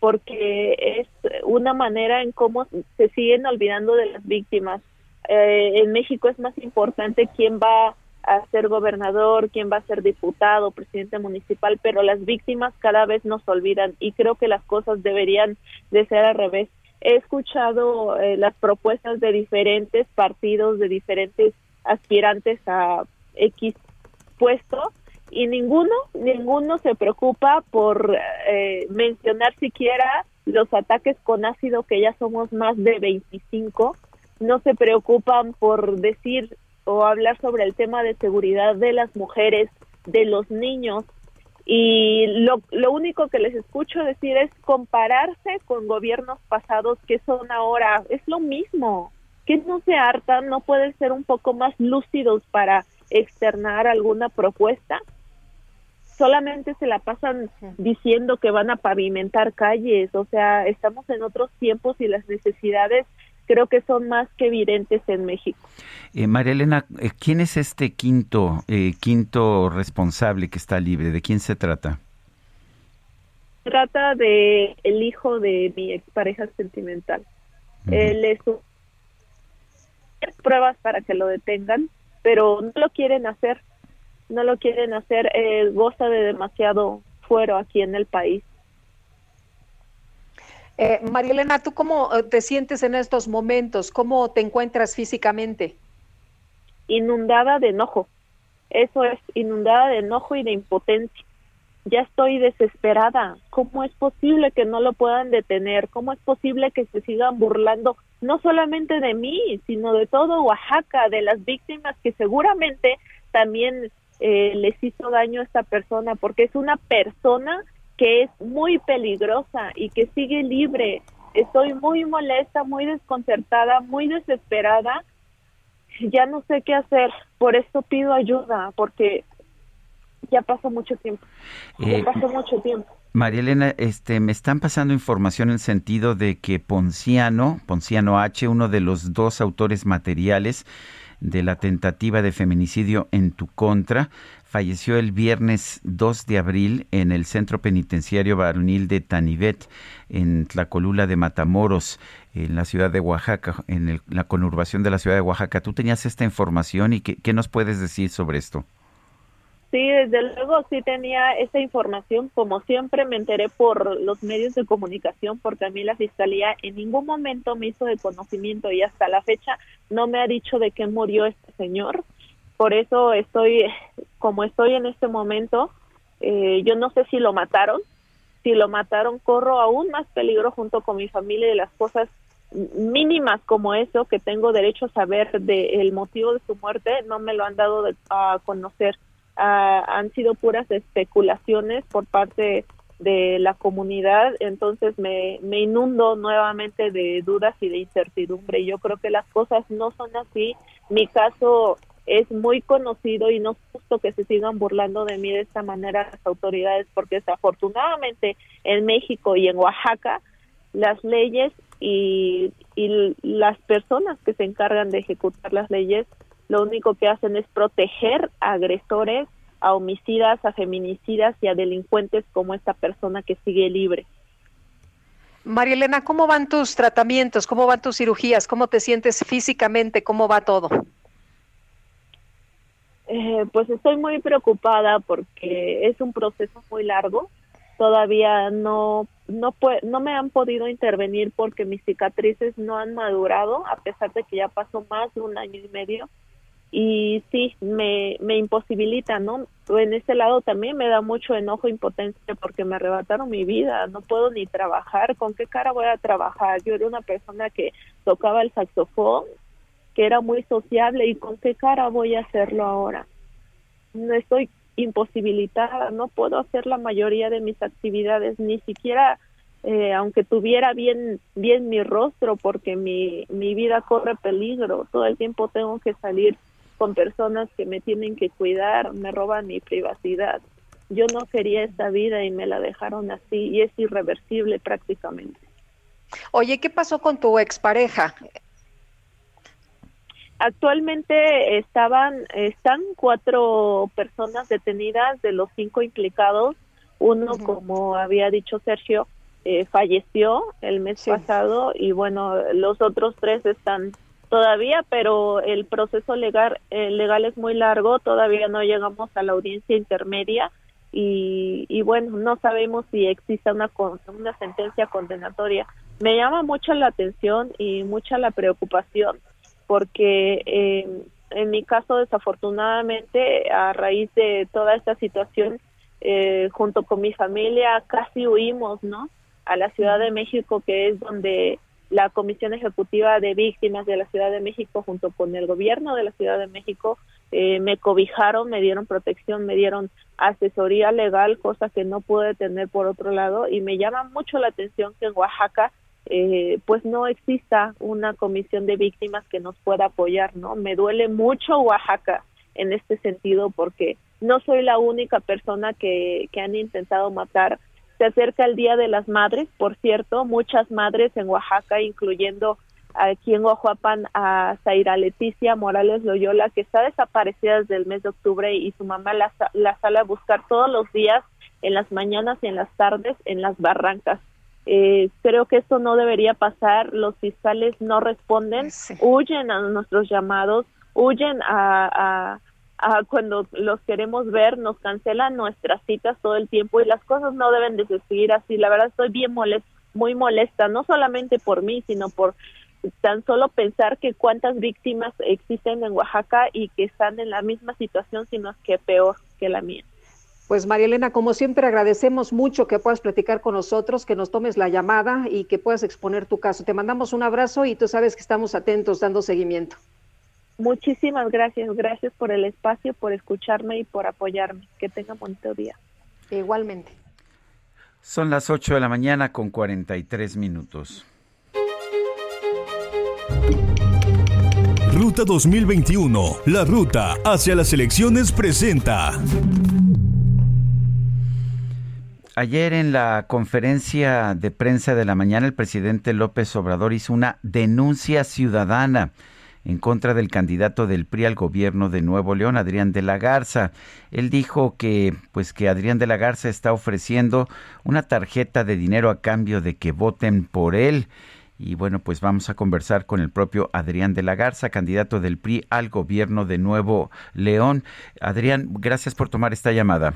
porque es una manera en cómo se siguen olvidando de las víctimas. Eh, en México es más importante quién va a ser gobernador, quién va a ser diputado, presidente municipal, pero las víctimas cada vez nos olvidan y creo que las cosas deberían de ser al revés. He escuchado eh, las propuestas de diferentes partidos, de diferentes aspirantes a X puesto y ninguno, ninguno se preocupa por eh, mencionar siquiera los ataques con ácido que ya somos más de 25, no se preocupan por decir o hablar sobre el tema de seguridad de las mujeres, de los niños, y lo, lo único que les escucho decir es compararse con gobiernos pasados que son ahora, es lo mismo, que no se hartan, no pueden ser un poco más lúcidos para externar alguna propuesta, solamente se la pasan diciendo que van a pavimentar calles, o sea, estamos en otros tiempos y las necesidades creo que son más que evidentes en México. Eh, María Elena, eh, ¿quién es este quinto, eh, quinto responsable que está libre? ¿De quién se trata? Se trata de el hijo de mi expareja sentimental. Él es un... pruebas para que lo detengan, pero no lo quieren hacer. No lo quieren hacer. Eh, goza de demasiado fuero aquí en el país. Eh, María Elena, ¿tú cómo eh, te sientes en estos momentos? ¿Cómo te encuentras físicamente? inundada de enojo. Eso es, inundada de enojo y de impotencia. Ya estoy desesperada. ¿Cómo es posible que no lo puedan detener? ¿Cómo es posible que se sigan burlando no solamente de mí, sino de todo Oaxaca, de las víctimas que seguramente también eh, les hizo daño a esta persona, porque es una persona que es muy peligrosa y que sigue libre. Estoy muy molesta, muy desconcertada, muy desesperada. Ya no sé qué hacer, por esto pido ayuda, porque ya pasó mucho tiempo. Ya Eh, pasó mucho tiempo. María Elena, este, me están pasando información en el sentido de que Ponciano, Ponciano H, uno de los dos autores materiales de la tentativa de feminicidio en tu contra, falleció el viernes 2 de abril en el Centro Penitenciario Varonil de Tanivet, en Tlacolula de Matamoros, en la ciudad de Oaxaca, en el- la conurbación de la ciudad de Oaxaca. ¿Tú tenías esta información y qué, nos puedes decir sobre esto? Sí, desde luego sí tenía esa información. Como siempre me enteré por los medios de comunicación, porque a mí la fiscalía en ningún momento me hizo de conocimiento y hasta la fecha no me ha dicho de qué murió este señor. Por eso estoy, como estoy en este momento, eh, yo no sé si lo mataron. Si lo mataron, corro aún más peligro junto con mi familia y las cosas mínimas como eso, que tengo derecho a saber del motivo de su muerte, no me lo han dado de- a conocer. Ah, han sido puras especulaciones por parte de la comunidad, entonces me, me inundo nuevamente de dudas y de incertidumbre. Yo creo que las cosas no son así. Mi caso es muy conocido y no es justo que se sigan burlando de mí de esta manera las autoridades, porque desafortunadamente en México y en Oaxaca las leyes y, y las personas que se encargan de ejecutar las leyes lo único que hacen es proteger a agresores, a homicidas, a feminicidas y a delincuentes como esta persona que sigue libre. María Elena, ¿cómo van tus tratamientos? ¿Cómo van tus cirugías? ¿Cómo te sientes físicamente? ¿Cómo va todo? Eh, pues estoy muy preocupada porque es un proceso muy largo. Todavía no no no me han podido intervenir porque mis cicatrices no han madurado a pesar de que ya pasó más de un año y medio y sí me me imposibilita, ¿no? En este lado también me da mucho enojo, impotencia porque me arrebataron mi vida, no puedo ni trabajar, ¿con qué cara voy a trabajar? Yo era una persona que tocaba el saxofón, que era muy sociable y con qué cara voy a hacerlo ahora. No estoy imposibilitada, no puedo hacer la mayoría de mis actividades, ni siquiera eh, aunque tuviera bien bien mi rostro, porque mi, mi vida corre peligro, todo el tiempo tengo que salir con personas que me tienen que cuidar, me roban mi privacidad. Yo no quería esta vida y me la dejaron así y es irreversible prácticamente. Oye, ¿qué pasó con tu expareja? Actualmente estaban están cuatro personas detenidas de los cinco implicados. Uno, como había dicho Sergio, eh, falleció el mes pasado y bueno, los otros tres están todavía, pero el proceso legal eh, legal es muy largo. Todavía no llegamos a la audiencia intermedia y, y bueno, no sabemos si exista una con- una sentencia condenatoria. Me llama mucho la atención y mucha la preocupación porque eh, en mi caso desafortunadamente a raíz de toda esta situación eh, junto con mi familia casi huimos no a la Ciudad de México que es donde la Comisión Ejecutiva de Víctimas de la Ciudad de México junto con el gobierno de la Ciudad de México eh, me cobijaron, me dieron protección, me dieron asesoría legal, cosa que no pude tener por otro lado y me llama mucho la atención que en Oaxaca eh, pues no exista una comisión de víctimas que nos pueda apoyar, ¿no? Me duele mucho Oaxaca en este sentido porque no soy la única persona que, que han intentado matar. Se acerca el Día de las Madres, por cierto, muchas madres en Oaxaca, incluyendo aquí en Oaxapan a Zaira Leticia Morales Loyola, que está desaparecida desde el mes de octubre y su mamá la, la sale a buscar todos los días, en las mañanas y en las tardes, en las barrancas. Eh, creo que esto no debería pasar. Los fiscales no responden, huyen a nuestros llamados, huyen a, a, a cuando los queremos ver, nos cancelan nuestras citas todo el tiempo y las cosas no deben de seguir así. La verdad estoy bien molesta, muy molesta, no solamente por mí, sino por tan solo pensar que cuántas víctimas existen en Oaxaca y que están en la misma situación, sino que peor que la mía. Pues María Elena, como siempre agradecemos mucho que puedas platicar con nosotros, que nos tomes la llamada y que puedas exponer tu caso. Te mandamos un abrazo y tú sabes que estamos atentos dando seguimiento. Muchísimas gracias, gracias por el espacio, por escucharme y por apoyarme. Que tenga bonito día. Igualmente. Son las 8 de la mañana con 43 minutos. Ruta 2021, la ruta hacia las elecciones presenta. Ayer en la conferencia de prensa de la mañana el presidente López Obrador hizo una denuncia ciudadana en contra del candidato del PRI al gobierno de Nuevo León, Adrián de la Garza. Él dijo que pues que Adrián de la Garza está ofreciendo una tarjeta de dinero a cambio de que voten por él. Y bueno, pues vamos a conversar con el propio Adrián de la Garza, candidato del PRI al gobierno de Nuevo León. Adrián, gracias por tomar esta llamada.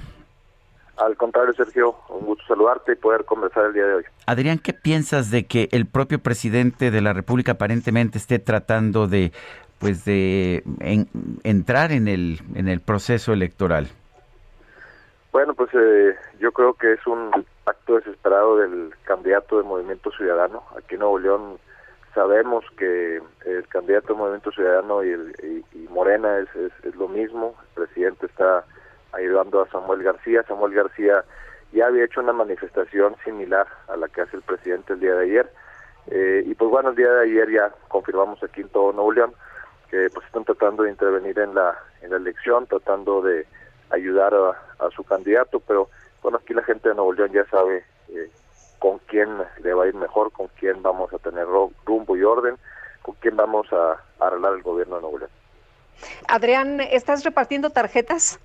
Al contrario, Sergio, un gusto saludarte y poder conversar el día de hoy. Adrián, ¿qué piensas de que el propio presidente de la República aparentemente esté tratando de, pues, de entrar en el en el proceso electoral? Bueno, pues eh, yo creo que es un acto desesperado del candidato del Movimiento Ciudadano. Aquí en Nuevo León sabemos que el candidato del Movimiento Ciudadano y, el, y, Morena es, es lo mismo. El presidente está ayudando a Samuel García. Samuel García ya había hecho una manifestación similar a la que hace el presidente el día de ayer. Eh, y pues bueno, el día de ayer ya confirmamos aquí en todo Nuevo León que pues están tratando de intervenir en la, elección, tratando de ayudar a, su candidato, pero bueno, aquí la gente de Nuevo León ya sabe eh, con quién le va a ir mejor, con quién vamos a tener rumbo y orden, con quién vamos a arreglar el gobierno de Nuevo León. Adrián, ¿estás repartiendo tarjetas?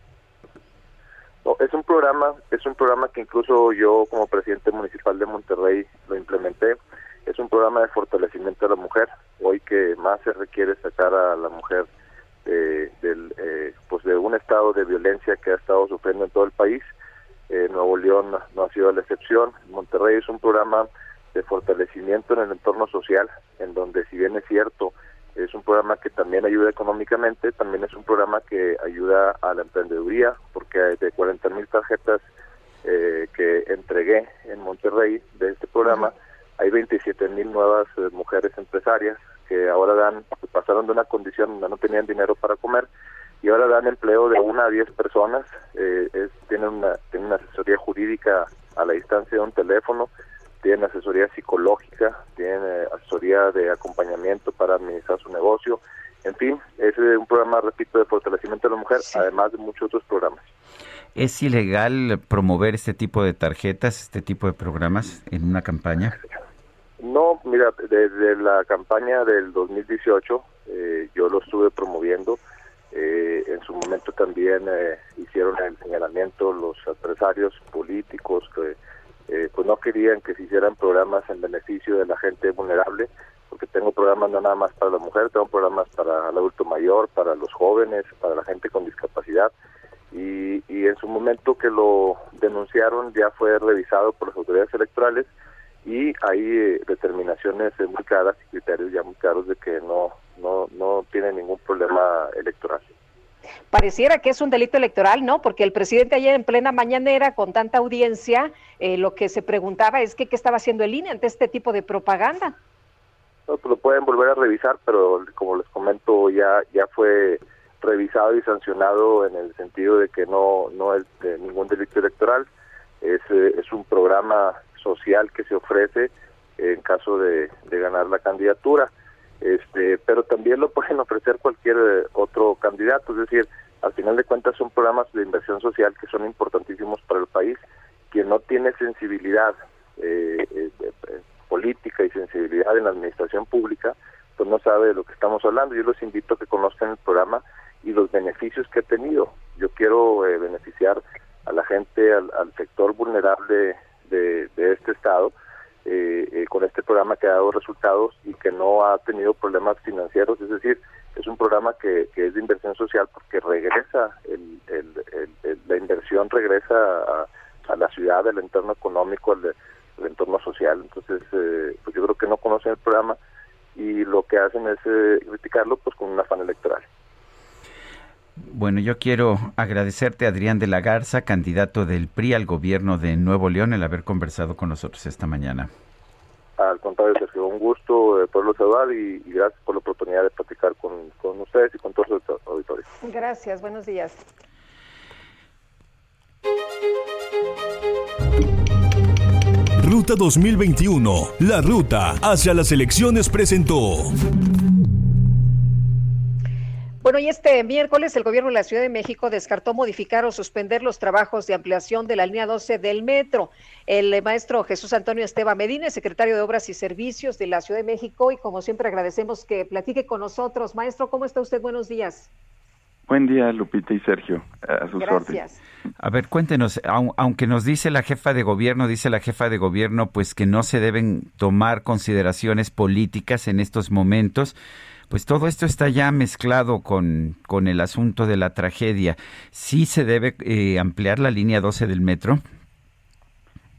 Es un programa, es un programa que incluso yo como presidente municipal de Monterrey lo implementé. Es un programa de fortalecimiento de la mujer. Hoy que más se requiere sacar a la mujer de, del, eh, pues de un estado de violencia que ha estado sufriendo en todo el país. Eh, Nuevo León no ha sido la excepción. Monterrey es un programa de fortalecimiento en el entorno social, en donde si bien es cierto, es un programa que también ayuda económicamente, también es un programa que ayuda a la emprendeduría, porque de 40 mil tarjetas eh, que entregué en Monterrey de este programa, hay 27 mil nuevas eh, mujeres empresarias que ahora dan, pasaron de una condición donde no tenían dinero para comer y ahora dan empleo de una a diez personas, eh, es, tienen, una, tienen una asesoría jurídica a la distancia de un teléfono, tienen asesoría psicológica, tienen eh, asesoría de acompañamiento para administrar su negocio, en fin, es eh, un programa, repito, de fortalecimiento de la mujer, además de muchos otros programas. ¿Es ilegal promover este tipo de tarjetas, este tipo de programas en una campaña? No, mira, desde la campaña del 2018 eh, yo lo estuve promoviendo. en su momento también hicieron el señalamiento los empresarios políticos que eh, pues no querían que se hicieran programas en beneficio de la gente vulnerable, porque tengo programas no nada más para la mujer, tengo programas para el adulto mayor, para los jóvenes, para la gente con discapacidad. Y, y en su momento que lo denunciaron ya fue revisado por las autoridades electorales y hay eh, determinaciones muy claras y criterios ya muy claros de que no no no tiene ningún problema electoral pareciera que es un delito electoral, ¿no? Porque el presidente ayer en plena mañanera, con tanta audiencia, eh, lo que se preguntaba es que qué estaba haciendo el INE ante este tipo de propaganda. No, pues lo pueden volver a revisar, pero como les comento, ya ya fue revisado y sancionado en el sentido de que no no es de ningún delito electoral, es, eh, es un programa social que se ofrece en caso de ganar la candidatura este, pero también lo pueden ofrecer cualquier eh, otro candidato, es decir, al final de cuentas son programas de inversión social que son importantísimos para el país. Quien no tiene sensibilidad eh, eh, política y sensibilidad en la administración pública, pues no sabe de lo que estamos hablando. Yo los invito a que conozcan el programa y los beneficios que ha tenido. Yo quiero beneficiar a la gente, al, sector vulnerable de este estado, eh, eh, con este programa que ha dado resultados y que no ha tenido problemas financieros, es decir, es un programa que, es de inversión social porque regresa, el, la inversión regresa a, la ciudad, al entorno económico, al, entorno social, entonces eh, pues yo creo que no conocen el programa y lo que hacen es eh, criticarlo pues con un afán electoral. Bueno, yo quiero agradecerte, Adrián de la Garza, candidato del PRI al gobierno de Nuevo León, el haber conversado con nosotros esta mañana. Al contrario, Sergio, un gusto eh, poderlo saludar y, gracias por la oportunidad de platicar con, con ustedes y con todos los auditores. Gracias, buenos días. Ruta 2021, la ruta hacia las elecciones presentó. Bueno, y este miércoles el gobierno de la Ciudad de México descartó modificar o suspender los trabajos de ampliación de la línea 12 del metro. El maestro Jesús Antonio Esteban Medina, secretario de Obras y Servicios de la Ciudad de México, y como siempre agradecemos que platique con nosotros. Maestro, ¿cómo está usted? Buenos días. Buen día, Lupita y Sergio. A sus Gracias. A ver, cuéntenos, aunque nos dice la jefa de gobierno, dice la jefa de gobierno, pues que no se deben tomar consideraciones políticas en estos momentos pues todo esto está ya mezclado con, con el asunto de la tragedia. ¿Sí se debe eh, ampliar la línea 12 del metro?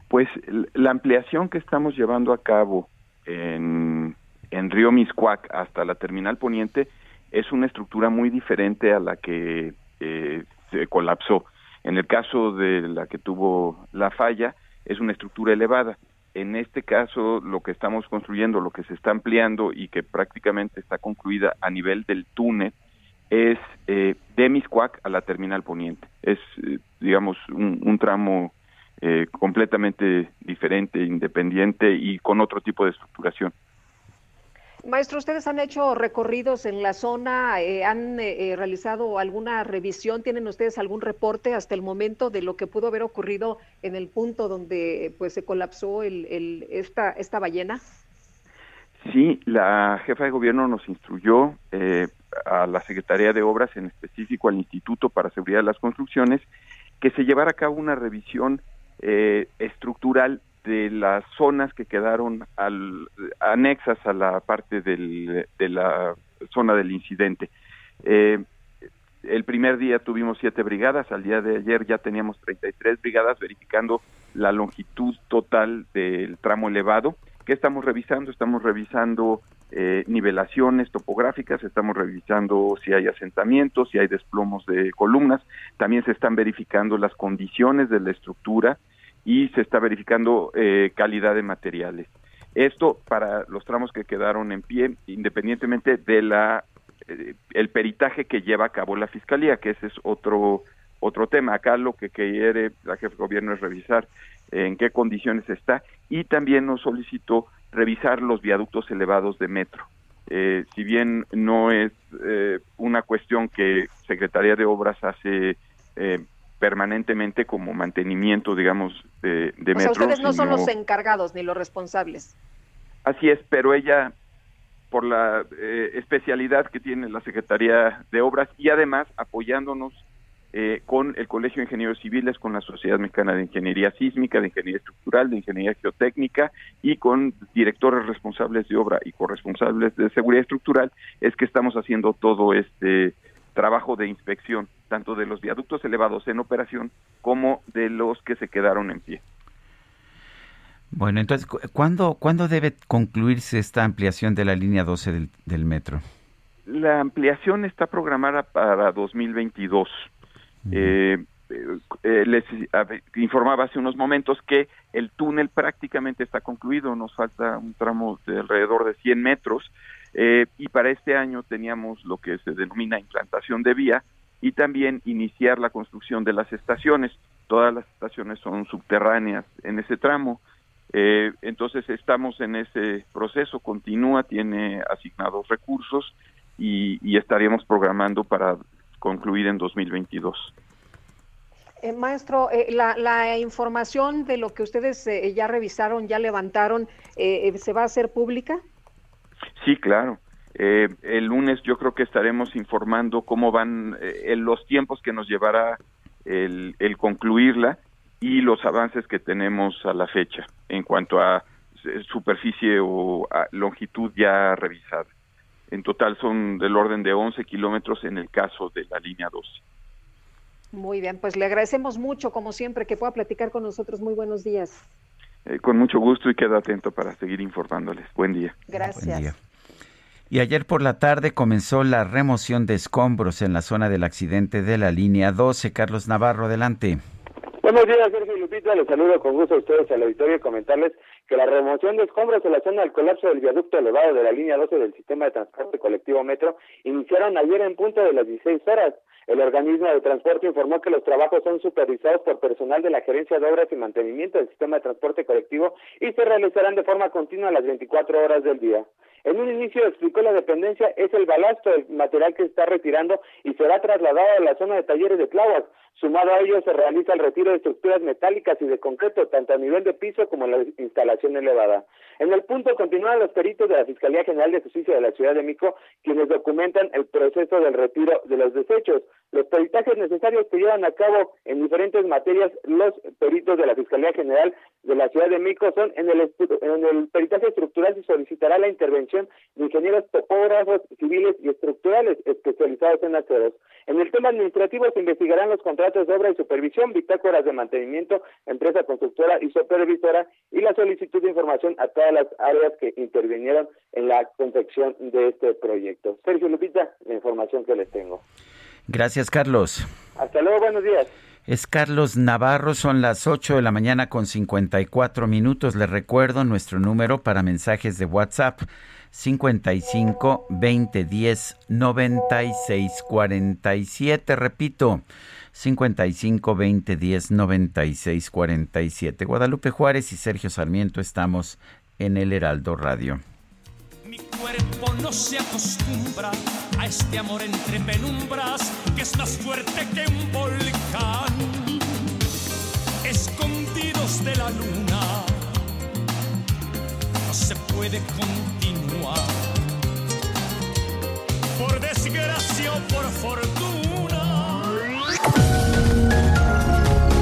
Pues la ampliación que estamos llevando a cabo en, en Río Miscuac hasta la terminal poniente es una estructura muy diferente a la que eh, se colapsó. En el caso de la que tuvo la falla, es una estructura elevada en este caso lo que estamos construyendo, lo que se está ampliando y que prácticamente está concluida a nivel del túnel es eh, de Miscuac a la terminal poniente. Es, eh, digamos, un, tramo eh, completamente diferente, independiente y con otro tipo de estructuración. Maestro, ¿ustedes han hecho recorridos en la zona? Eh, ¿Han eh, eh, realizado alguna revisión? ¿Tienen ustedes algún reporte hasta el momento de lo que pudo haber ocurrido en el punto donde pues se colapsó el, esta, esta ballena? Sí, la jefa de gobierno nos instruyó a la Secretaría de Obras, en específico al Instituto para Seguridad de las Construcciones, que se llevara a cabo una revisión estructural de las zonas que quedaron al, anexas a la parte del, de la zona del incidente. Eh, el primer día tuvimos siete brigadas, al día de ayer ya teníamos 33 brigadas verificando la longitud total del tramo elevado. ¿Qué estamos revisando? Estamos revisando eh, nivelaciones topográficas, estamos revisando si hay asentamientos, si hay desplomos de columnas, también se están verificando las condiciones de la estructura, y se está verificando eh, calidad de materiales. Esto para los tramos que quedaron en pie, independientemente de la eh, el peritaje que lleva a cabo la fiscalía, que ese es otro otro tema. Acá lo que quiere la jefe de gobierno es revisar en qué condiciones está y también nos solicitó revisar los viaductos elevados de metro. Eh, si bien no es una cuestión que Secretaría de Obras hace permanentemente como mantenimiento, digamos, de, de o Sea, ustedes no son los encargados ni los responsables. Así es, pero ella, por la eh, especialidad que tiene la Secretaría de Obras y además apoyándonos eh, con el Colegio de Ingenieros Civiles, con la Sociedad Mexicana de Ingeniería Sísmica, de Ingeniería Estructural, de Ingeniería Geotécnica y con directores responsables de obra y corresponsables de seguridad estructural, es que estamos haciendo todo este trabajo de inspección, tanto de los viaductos elevados en operación como de los que se quedaron en pie. Bueno, entonces, ¿cuándo, ¿cuándo debe concluirse esta ampliación de la línea 12 del, del metro? La ampliación está programada para 2022. Eh, eh, les informaba hace unos momentos que el túnel prácticamente está concluido, nos falta un tramo de alrededor de 100 metros eh, y para este año teníamos lo que se denomina implantación de vía y también iniciar la construcción de las estaciones. Todas las estaciones son subterráneas en ese tramo. Eh, entonces estamos en ese proceso, continúa, tiene asignados recursos y, y estaríamos programando para concluir en 2022. Eh, maestro, eh, la, la, información de lo que ustedes eh, ya revisaron, ya levantaron, ¿se va a hacer pública? Sí, claro. El lunes yo creo que estaremos informando cómo van en los tiempos que nos llevará el, el, concluirla y los avances que tenemos a la fecha en cuanto a superficie o a longitud ya revisada. En total son del orden de 11 kilómetros en el caso de la línea 12. Muy bien, pues le agradecemos mucho, como siempre, que pueda platicar con nosotros. Muy buenos días. Eh, con mucho gusto y quedo atento para seguir informándoles. Buen día. Gracias. Y ayer por la tarde comenzó la remoción de escombros en la zona del accidente de la línea 12. Carlos Navarro, adelante. Buenos días, Sergio Lupita. Les saludo con gusto a ustedes al auditorio y comentarles que la remoción de escombros en la zona del colapso del viaducto elevado de la línea 12 del sistema de transporte colectivo Metro iniciaron ayer en punto de las 16 horas. El organismo de transporte informó que los trabajos son supervisados por personal de la Gerencia de Obras y Mantenimiento del Sistema de Transporte Colectivo y se realizarán de forma continua las 24 horas del día. En un inicio explicó la dependencia es el balasto, el material que se está retirando y será trasladado a la zona de talleres de Tláhuac. Sumado a ello se realiza el retiro de estructuras metálicas y de concreto tanto a nivel de piso como en la instalación elevada. En el punto continúan los peritos de la Fiscalía General de Justicia de la Ciudad de Mico quienes documentan el proceso del retiro de los desechos. Los peritajes necesarios que llevan a cabo en diferentes materias los peritos de la Fiscalía General de la Ciudad de Mico son en el, en el peritaje estructural se solicitará la intervención de ingenieros topógrafos civiles y estructurales especializados en aceros. En el tema administrativo se investigarán los contratos de obra y supervisión, bitácoras de mantenimiento, empresa constructora y supervisora y la solicitud de información a todas las áreas que intervinieron en la confección de este proyecto. Sergio Lupita, la información que les tengo. Gracias, Carlos. Hasta luego, buenos días. Es Carlos Navarro, son las 8 de la mañana con 54 minutos. Les recuerdo nuestro número para mensajes de WhatsApp 55 20 10 96 47. Repito, 55 20 10 96 47. Guadalupe Juárez y Sergio Sarmiento estamos en el Heraldo Radio. Mi cuerpo no se acostumbra a este amor entre penumbras que es más fuerte que un volcán. Escondidos de la luna, no se puede continuar. Por desgracia o por fortuna.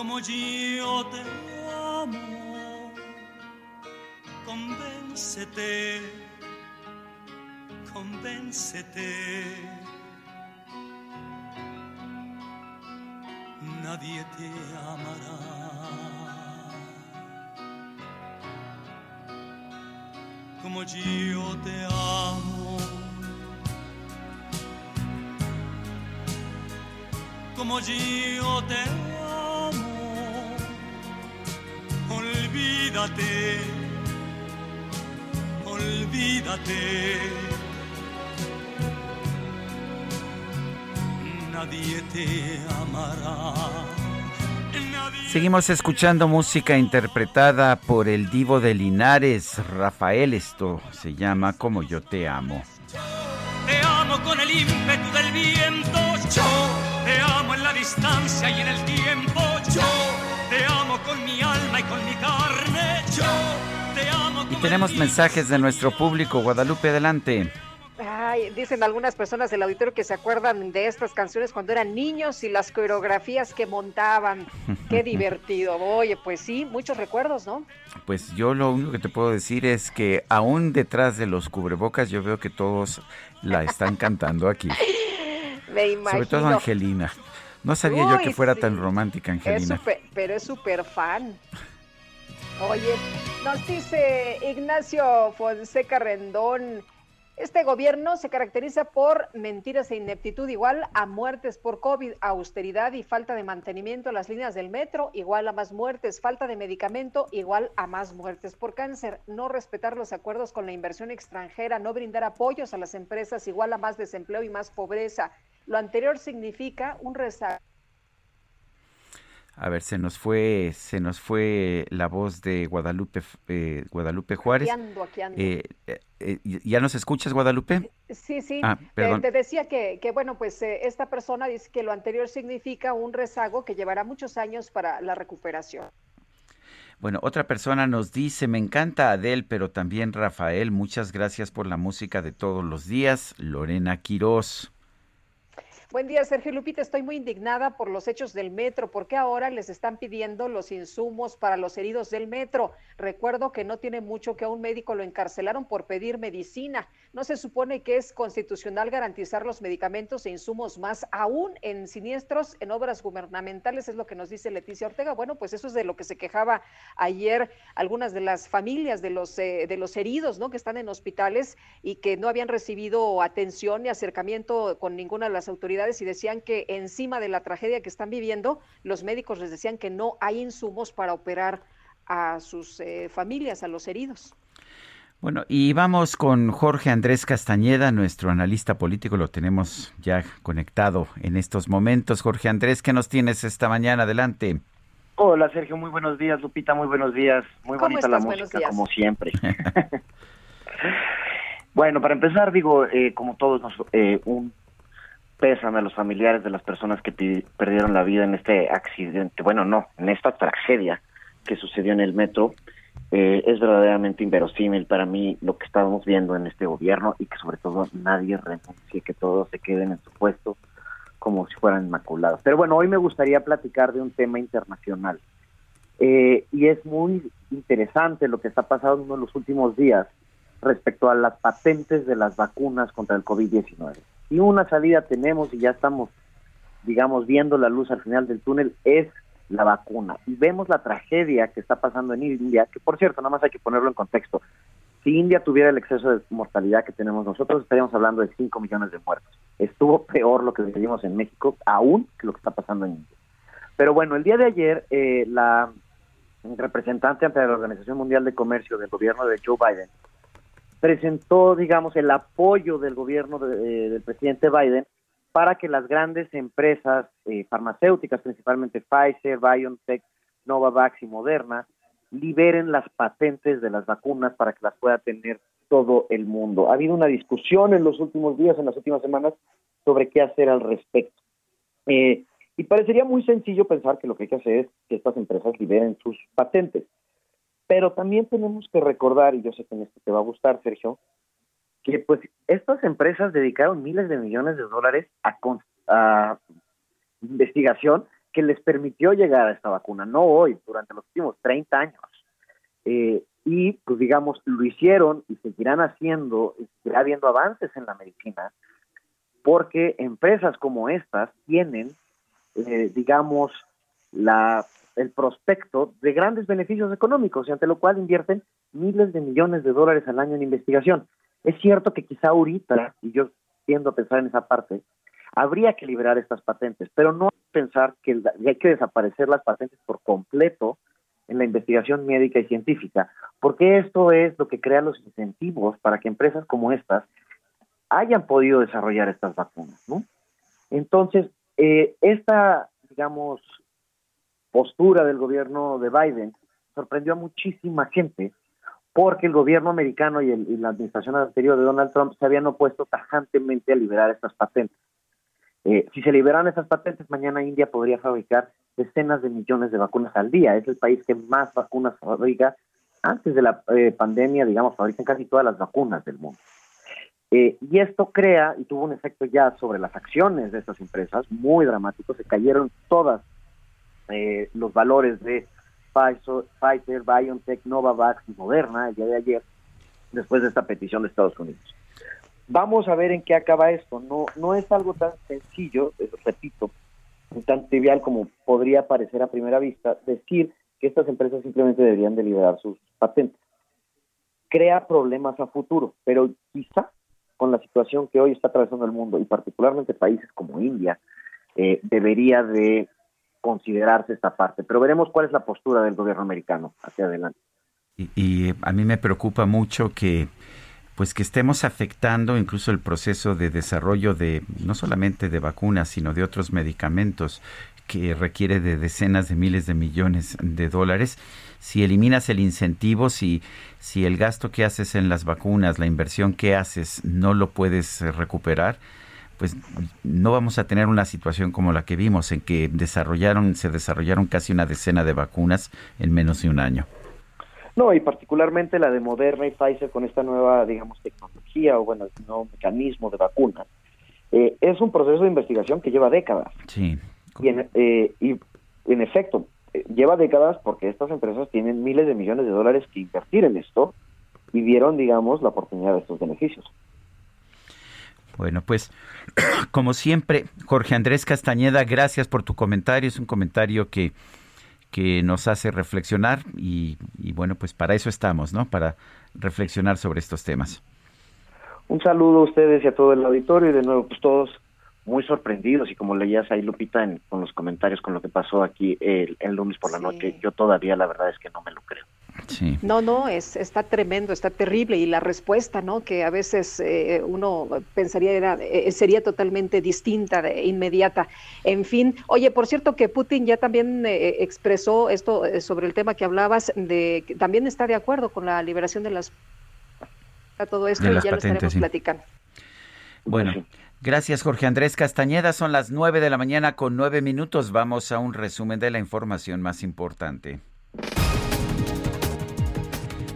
Como yo te amo, convéncete, convéncete. Nadie te amará como yo te amo. como yo te amo. Olvídate, olvídate. Nadie te amará. Seguimos escuchando música interpretada por el divo de Linares, Rafael. Esto se llama Como yo te amo. Te amo con el ímpetu del viento, yo te amo en la distancia y en el tiempo, yo te amo con mi alma y con mi carne, yo te amo Y tenemos mensajes de nuestro público. Guadalupe, adelante. Ay, dicen algunas personas del auditorio que se acuerdan de estas canciones cuando eran niños y las coreografías que montaban. <laughs> Qué divertido. Oye, pues sí, muchos recuerdos, ¿no? Pues yo lo único que te puedo decir es que aún detrás de los cubrebocas yo veo que todos la están cantando aquí. <laughs> Me imagino. Sobre todo Angelina. No sabía yo que fuera sí. tan romántica, Es Angelina. pero es súper fan. Oye, nos dice Ignacio Fonseca Rendón, este gobierno se caracteriza por mentiras e ineptitud igual a muertes por COVID, austeridad y falta de mantenimiento a las líneas del metro, igual a más muertes, falta de medicamento, igual a más muertes por cáncer, no respetar los acuerdos con la inversión extranjera, no brindar apoyos a las empresas, igual a más desempleo y más pobreza. Lo anterior significa un rezago A ver, se nos fue, se nos fue la voz de Guadalupe, eh, Guadalupe Juárez. Aquí ando, aquí ando. Eh, eh, ¿Ya nos escuchas, Guadalupe? Sí, sí. Ah, te, perdón. te decía que, que bueno, pues esta persona dice que lo anterior significa un rezago que llevará muchos años para la recuperación. Bueno, otra persona nos dice, me encanta Adel, pero también Rafael, muchas gracias por la música de todos los días. Lorena Quirós. Buen día, Sergio Lupita. Estoy muy indignada por los hechos del metro. ¿Por qué ahora les están pidiendo los insumos para los heridos del metro? Recuerdo que no tiene mucho que a un médico lo encarcelaron por pedir medicina. ¿No se supone que es constitucional garantizar los medicamentos e insumos más aún en siniestros, en obras gubernamentales? Es lo que nos dice Leticia Ortega. Bueno, pues eso es de lo que se quejaba ayer algunas de las familias de los, eh, de los heridos, ¿no? Que están en hospitales y que no habían recibido atención ni acercamiento con ninguna de las autoridades y decían que encima de la tragedia que están viviendo, los médicos les decían que no hay insumos para operar a sus eh, familias, a los heridos. Bueno, y vamos con Jorge Andrés Castañeda, nuestro analista político, lo tenemos ya conectado en estos momentos. Jorge Andrés, ¿qué nos tienes esta mañana? Adelante. Hola Sergio, muy buenos días, Lupita, muy buenos días, muy ¿Cómo bonita la estás? Buenos música como siempre. <laughs> <laughs> bueno, para empezar digo, eh, como todos, nos, eh, un pésame a los familiares de las personas que perdieron la vida en este accidente, bueno, no, en esta tragedia que sucedió en el metro. Eh, es verdaderamente inverosímil para mí lo que estamos viendo en este gobierno y que sobre todo nadie renuncie, que todos se queden en su puesto como si fueran inmaculados. Pero bueno, hoy me gustaría platicar de un tema internacional. Eh, y es muy interesante lo que está pasando en los últimos días respecto a las patentes de las vacunas contra el COVID-19. Y una salida tenemos y ya estamos, digamos, viendo la luz al final del túnel, es la vacuna. Y vemos la tragedia que está pasando en India, que por cierto, nada más hay que ponerlo en contexto. Si India tuviera el exceso de mortalidad que tenemos nosotros, estaríamos hablando de 5 millones de muertos. Estuvo peor lo que vivimos en México, aún que lo que está pasando en India. Pero bueno, el día de ayer, eh, la representante ante la Organización Mundial de Comercio del gobierno de Joe Biden presentó, digamos, el apoyo del gobierno de- del presidente Biden para que las grandes empresas eh, farmacéuticas, principalmente Pfizer, BioNTech, Novavax y Moderna, liberen las patentes de las vacunas para que las pueda tener todo el mundo. Ha habido una discusión en los últimos días, en las últimas semanas, sobre qué hacer al respecto. Eh, y parecería muy sencillo pensar que lo que hay que hacer es que estas empresas liberen sus patentes. Pero también tenemos que recordar, y yo sé que en esto te va a gustar, Sergio, que pues estas empresas dedicaron miles de millones de dólares a, investigación que les permitió llegar a esta vacuna, no hoy, durante los últimos 30 años. Eh, y pues digamos, lo hicieron y seguirán haciendo, y seguirá habiendo avances en la medicina, porque empresas como estas tienen, eh, digamos, la, el prospecto de grandes beneficios económicos, y ante lo cual invierten miles de millones de dólares al año en investigación. Es cierto que quizá ahorita, y yo tiendo a pensar en esa parte, habría que liberar estas patentes, pero no pensar que hay que desaparecer las patentes por completo en la investigación médica y científica, porque esto es lo que crea los incentivos para que empresas como estas hayan podido desarrollar estas vacunas, ¿no? Entonces, eh, esta, digamos, postura del gobierno de Biden sorprendió a muchísima gente porque el gobierno americano y, el- y la administración anterior de Donald Trump se habían opuesto tajantemente a liberar estas patentes. Eh, si se liberan esas patentes, mañana India podría fabricar decenas de millones de vacunas al día. Es el país que más vacunas fabrica. Antes de la eh, pandemia, digamos, fabrican casi todas las vacunas del mundo. Eh, y esto crea y tuvo un efecto ya sobre las acciones de estas empresas muy dramático. Se cayeron todas eh, los valores de Pfizer, BioNTech, Novavax y Moderna el día de ayer, después de esta petición de Estados Unidos. Vamos a ver en qué acaba esto. No, no es algo tan sencillo, eh, repito, tan trivial como podría parecer a primera vista, decir que estas empresas simplemente deberían de liberar sus patentes. Crea problemas a futuro, pero quizá con la situación que hoy está atravesando el mundo y particularmente países como India, eh, debería de considerarse esta parte. Pero veremos cuál es la postura del gobierno americano hacia adelante. Y, y a mí me preocupa mucho que pues que estemos afectando incluso el proceso de desarrollo de no solamente de vacunas, sino de otros medicamentos que requiere de decenas de miles de millones de dólares. Si eliminas el incentivo, si, si el gasto que haces en las vacunas, la inversión que haces, no lo puedes eh, recuperar, pues no vamos a tener una situación como la que vimos, en que desarrollaron, se desarrollaron casi una decena de vacunas en menos de un año. No, y particularmente la de Moderna y Pfizer con esta nueva, digamos, tecnología o, bueno, nuevo mecanismo de vacunas. Eh, es un proceso de investigación que lleva décadas. Sí. Y en, eh, y en efecto, eh, lleva décadas porque estas empresas tienen miles de millones de dólares que invertir en esto y vieron, digamos, la oportunidad de estos beneficios. Bueno, pues <clears throat> como siempre, Jorge Andrés Castañeda, gracias por tu comentario. Es un comentario que, que nos hace reflexionar y, y bueno, pues para eso estamos, ¿no? Para reflexionar sobre estos temas. Un saludo a ustedes y a todo el auditorio y de nuevo, pues todos muy sorprendidos y como leías ahí Lupita en, con los comentarios con lo que pasó aquí el, el lunes por la noche, yo todavía la verdad es que no me lo creo. Sí. No, no, es, está tremendo, está terrible y la respuesta, ¿no? Que a veces eh, uno pensaría era, eh, sería totalmente distinta, de, inmediata. En fin, oye, por cierto que Putin ya también eh, expresó esto eh, sobre el tema que hablabas, de que también está de acuerdo con la liberación de las todo esto De y las ya lo patentes, estaremos sí. platicando. Bueno, gracias Jorge Andrés Castañeda. Son las nueve de la mañana con nueve minutos. Vamos a un resumen de la información más importante.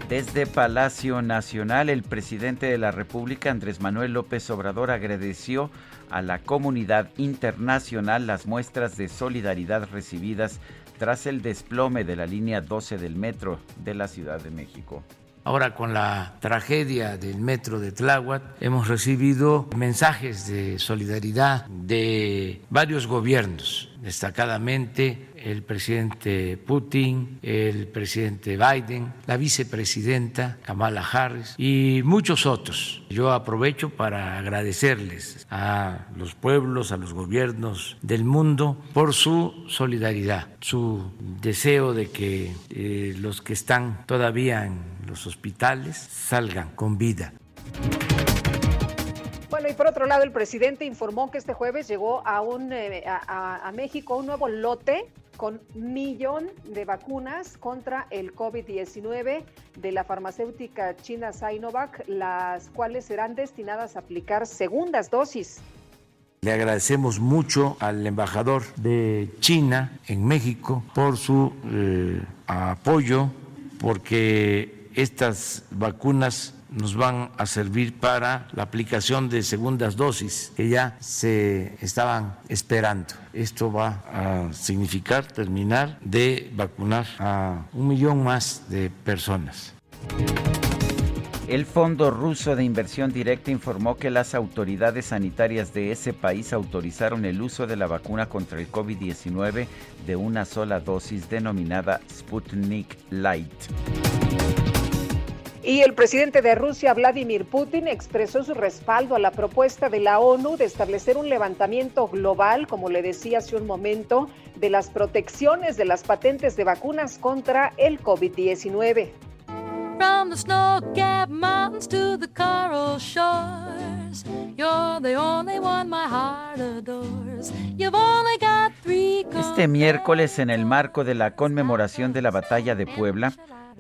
Desde Palacio Nacional, el presidente de la República, Andrés Manuel López Obrador, agradeció a la comunidad internacional las muestras de solidaridad recibidas tras el desplome de la línea 12 del metro de la Ciudad de México. Ahora con la tragedia del metro de Tláhuac hemos recibido mensajes de solidaridad de varios gobiernos, destacadamente el presidente Putin, el presidente Biden, la vicepresidenta Kamala Harris y muchos otros. Yo aprovecho para agradecerles a los pueblos, a los gobiernos del mundo por su solidaridad, su deseo de que eh, los que están todavía en los hospitales salgan con vida. Bueno, y por otro lado, el presidente informó que este jueves llegó a, un, eh, a, México un nuevo lote con millón de vacunas contra el COVID-19 de la farmacéutica china Sinovac, las cuales serán destinadas a aplicar segundas dosis. Le agradecemos mucho al embajador de China en México por su eh, apoyo, porque estas vacunas nos van a servir para la aplicación de segundas dosis que ya se estaban esperando. Esto va a significar terminar de vacunar a un millón más de personas. El Fondo Ruso de Inversión Directa informó que las autoridades sanitarias de ese país autorizaron el uso de la vacuna contra el COVID-19 de una sola dosis denominada Sputnik Light. Y el presidente de Rusia, Vladimir Putin, expresó su respaldo a la propuesta de la ONU de establecer un levantamiento global, como le decía hace un momento, de las protecciones de las patentes de vacunas contra el COVID-19. From the snow-capped mountains to the coral shores, you're the only one my heart adores. You've only got three Este miércoles, en el marco de la conmemoración de la batalla de Puebla,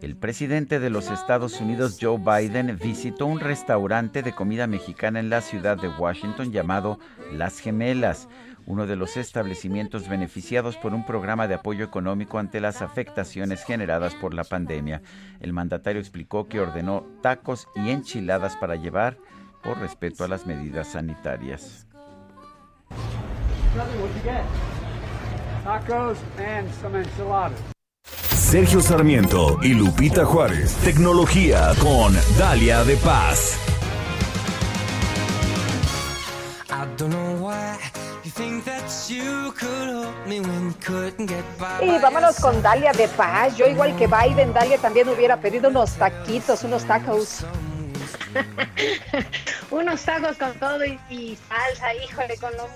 el presidente de los Estados Unidos, Joe Biden, visitó un restaurante de comida mexicana en la ciudad de Washington llamado Las Gemelas, uno de los establecimientos beneficiados por un programa de apoyo económico ante las afectaciones generadas por la pandemia. El mandatario explicó que ordenó tacos y enchiladas para llevar por respeto a las medidas sanitarias. Tacos and enchiladas. Sergio Sarmiento y Lupita Juárez. Tecnología con Dalia de Paz. Y vámonos con Dalia de Paz. Yo igual que Biden, Dalia también hubiera pedido unos taquitos, unos tacos. <laughs> Unos tacos con todo y, y salsa, híjole, con lo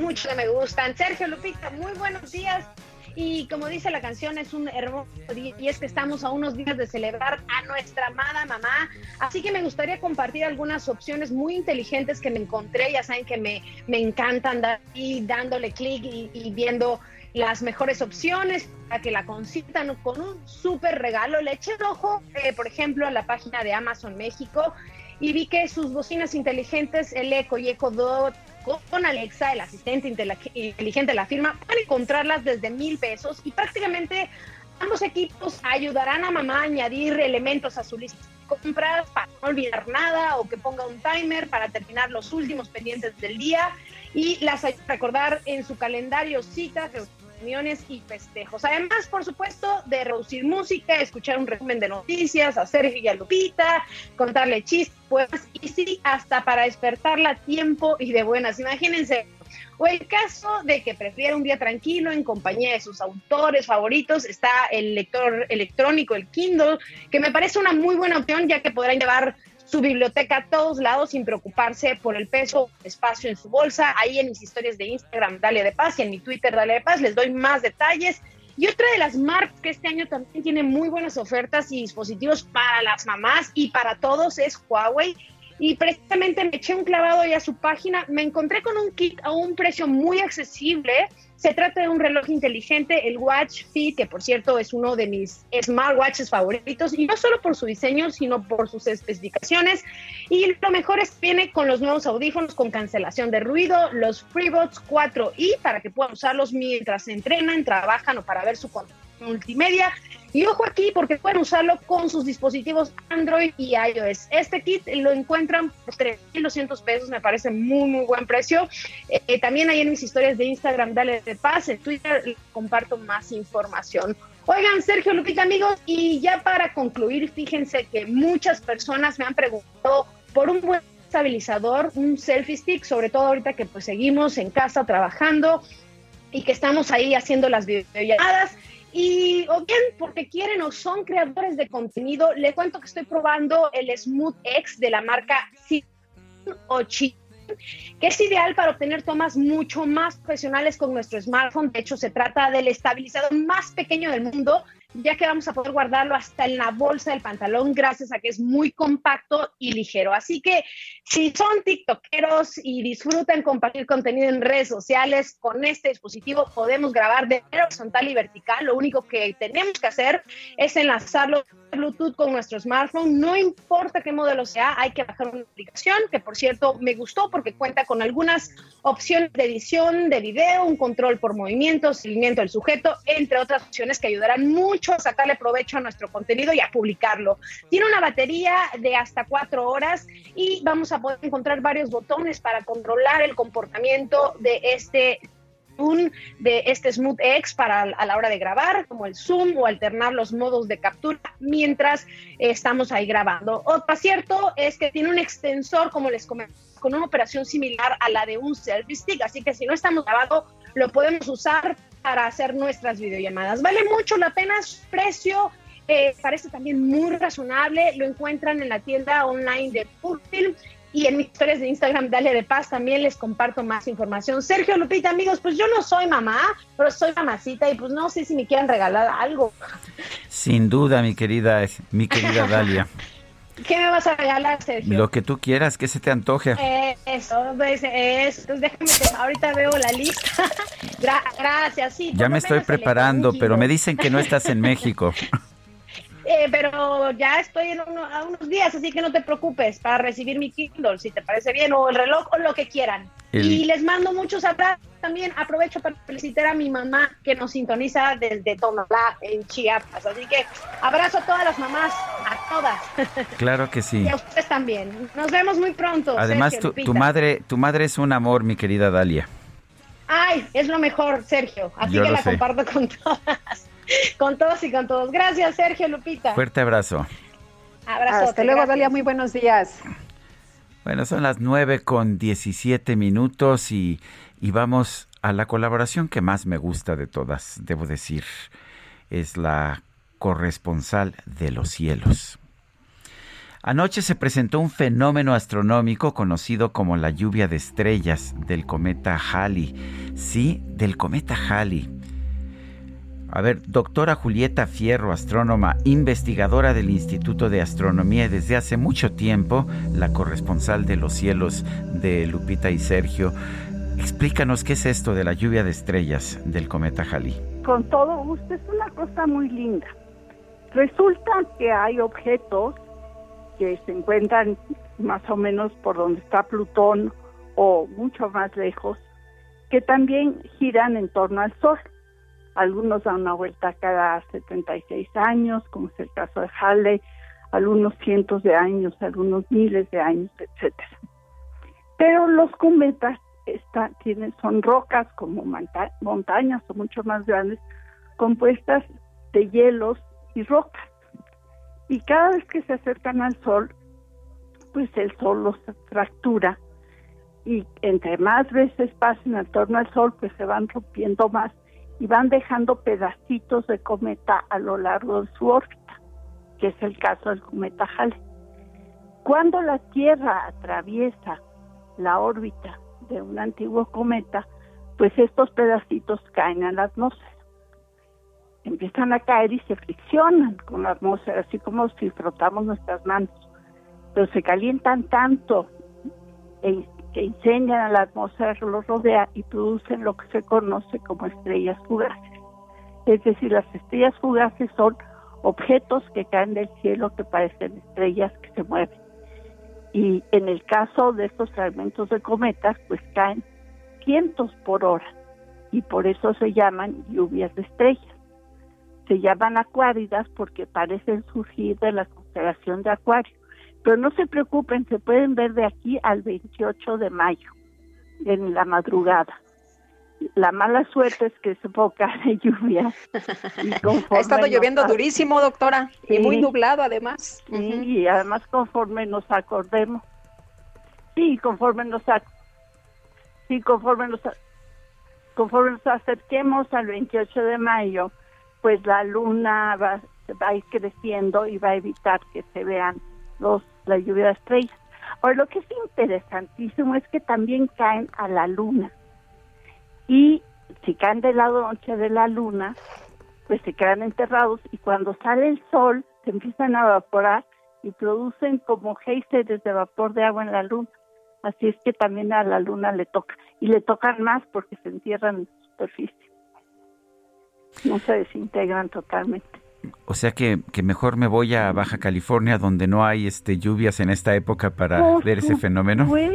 mucho que me gustan. Sergio Lupita, muy buenos días. Y como dice la canción, es un hermoso día y es que estamos a unos días de celebrar a nuestra amada mamá. Así que me gustaría compartir algunas opciones muy inteligentes que me encontré. Ya saben que me, me encanta andar ahí dándole clic y, viendo las mejores opciones para que la consientan con un súper regalo. Le eché un ojo, eh, por ejemplo, a la página de Amazon México y vi que sus bocinas inteligentes, el Echo y Echo Dot con Alexa, el asistente inteligente de la firma, pueden encontrarlas desde mil pesos y prácticamente ambos equipos ayudarán a mamá a añadir elementos a su lista de compras para no olvidar nada o que ponga un timer para terminar los últimos pendientes del día y las a recordar en su calendario citas, reuniones y festejos. Además, por supuesto, de reducir música, escuchar un resumen de noticias, hacer a Lupita, contarle chistes, pues, y sí, hasta para despertarla a tiempo y de buenas. Imagínense, o el caso de que prefiere un día tranquilo en compañía de sus autores favoritos, está el lector electrónico, el Kindle, que me parece una muy buena opción ya que podrán llevar su biblioteca a todos lados sin preocuparse por el peso o espacio en su bolsa. Ahí en mis historias de Instagram, Dale de Paz, y en mi Twitter, Dale de Paz, les doy más detalles. Y otra de las marcas que este año también tiene muy buenas ofertas y dispositivos para las mamás y para todos es Huawei y precisamente me eché un clavado ya a su página, me encontré con un kit a un precio muy accesible. Se trata de un reloj inteligente, el Watch Fit, que por cierto es uno de mis smartwatches favoritos, y no solo por su diseño, sino por sus especificaciones. Y lo mejor es que viene con los nuevos audífonos con cancelación de ruido, los FreeBuds 4i, para que puedan usarlos mientras entrenan, trabajan o para ver su contenido multimedia. Y ojo aquí porque pueden usarlo con sus dispositivos Android y iOS. Este kit lo encuentran por 3.200 pesos, me parece muy, muy buen precio. Eh, también ahí en mis historias de Instagram, dale de paz, en Twitter comparto más información. Oigan, Sergio Lupita, amigos, y ya para concluir, fíjense que muchas personas me han preguntado por un buen estabilizador, un selfie stick, sobre todo ahorita que pues seguimos en casa trabajando y que estamos ahí haciendo las videollamadas y o bien porque quieren o son creadores de contenido, les cuento que estoy probando el Smooth X de la marca o que es ideal para obtener tomas mucho más profesionales con nuestro smartphone. De hecho, se trata del estabilizador más pequeño del mundo ya que vamos a poder guardarlo hasta en la bolsa del pantalón gracias a que es muy compacto y ligero. Así que si son tiktokeros y disfrutan compartir contenido en redes sociales, con este dispositivo podemos grabar de horizontal y vertical. Lo único que tenemos que hacer es enlazarlo Bluetooth con nuestro smartphone, no importa qué modelo sea, hay que bajar una aplicación que por cierto me gustó porque cuenta con algunas opciones de edición de video, un control por movimiento, seguimiento del sujeto, entre otras opciones que ayudarán mucho a sacarle provecho a nuestro contenido y a publicarlo. Tiene una batería de hasta cuatro horas y vamos a poder encontrar varios botones para controlar el comportamiento de este de este Smooth X para a la hora de grabar, como el zoom o alternar los modos de captura mientras estamos ahí grabando. Otro cierto es que tiene un extensor, como les comenté, con una operación similar a la de un selfie stick, así que si no estamos grabando, lo podemos usar para hacer nuestras videollamadas. Vale mucho la pena, su precio eh, parece también muy razonable, lo encuentran en la tienda online de Fullfilm y en mis historias de Instagram, Dale de Paz, también les comparto más información. Sergio Lupita, amigos, pues yo no soy mamá, pero soy mamacita y pues no sé si me quieren regalar algo. Sin duda, mi querida, mi querida <laughs> Dalia. ¿Qué me vas a regalar, Sergio? Lo que tú quieras, que se te antoje. Eh, eso, pues, eso. déjame, ahorita veo la lista. <laughs> gracias, sí. Ya me estoy preparando, pero me dicen que no estás en <laughs> México. Eh, pero ya estoy en a unos días, así que no te preocupes para recibir mi Kindle, si te parece bien, o el reloj, o lo que quieran. Y les mando muchos abrazos también. Aprovecho para felicitar a mi mamá que nos sintoniza desde Tonalá, en Chiapas. Así que abrazo a todas las mamás, a todas. <laughs> Claro que sí. Y a ustedes también. Nos vemos muy pronto. Además, tu, tu, madre, tu madre es un amor, mi querida Dalia. Ay, es lo mejor, Sergio. Así que la comparto con <laughs> todas. <laughs> con todos y con todos. Gracias, Sergio Lupita. Fuerte abrazo. Abrazo. Hasta luego, Dalia. Muy buenos días. Bueno, son las 9 con 17 minutos y, y vamos a la colaboración que más me gusta de todas, debo decir. Es la corresponsal de los cielos. Anoche se presentó un fenómeno astronómico conocido como la lluvia de estrellas del cometa Halley. Sí, del cometa Halley. A ver, doctora Julieta Fierro, astrónoma, investigadora del Instituto de Astronomía y desde hace mucho tiempo la corresponsal de los cielos de Lupita y Sergio. Explícanos qué es esto de la lluvia de estrellas del cometa Halley. Con todo gusto, es una cosa muy linda. Resulta que hay objetos que se encuentran más o menos por donde está Plutón o mucho más lejos, que también giran en torno al Sol. Algunos dan una vuelta cada 76 años, como es el caso de Halley, algunos cientos de años, algunos miles de años, etcétera. Pero los cometas está, tienen, son rocas como montañas o mucho más grandes, compuestas de hielos y rocas. Y cada vez que se acercan al Sol, pues el Sol los fractura y entre más veces pasen al torno al Sol, pues se van rompiendo más y van dejando pedacitos de cometa a lo largo de su órbita, que es el caso del cometa Halley. Cuando la Tierra atraviesa la órbita de un antiguo cometa, pues estos pedacitos caen a la atmósfera. Empiezan a caer y se friccionan con la atmósfera, así como si frotamos nuestras manos. Pero se calientan tanto e que incendian a la atmósfera los rodea y producen lo que se conoce como estrellas fugaces. Es decir, las estrellas fugaces son objetos que caen del cielo que parecen estrellas que se mueven y en el caso de estos fragmentos de cometas, pues caen cientos por hora y por eso se llaman lluvias de estrellas. Se llaman acuáridas porque parecen surgir de la constelación de Acuario. Pero no se preocupen, se pueden ver de aquí al 28 de mayo, en la madrugada la mala suerte es que es poca de lluvia. <laughs> ha estado lloviendo durísimo, doctora, y muy nublado además. y además conforme nos acordemos. Sí, conforme nos sí, conforme nos conforme nos acerquemos al 28 de mayo, pues la luna va, va a ir creciendo y va a evitar que se vean los la lluvia de estrellas. Ahora, lo que es interesantísimo es que también caen a la luna y si caen del lado noche de la luna, pues se quedan enterrados y cuando sale el sol se empiezan a evaporar y producen como geysers de vapor de agua en la luna. Así es que también a la luna le toca y le tocan más porque se entierran en su superficie. No se desintegran totalmente. O sea que, que mejor me voy a Baja California donde no hay este lluvias en esta época para ver ese fenómeno. Pues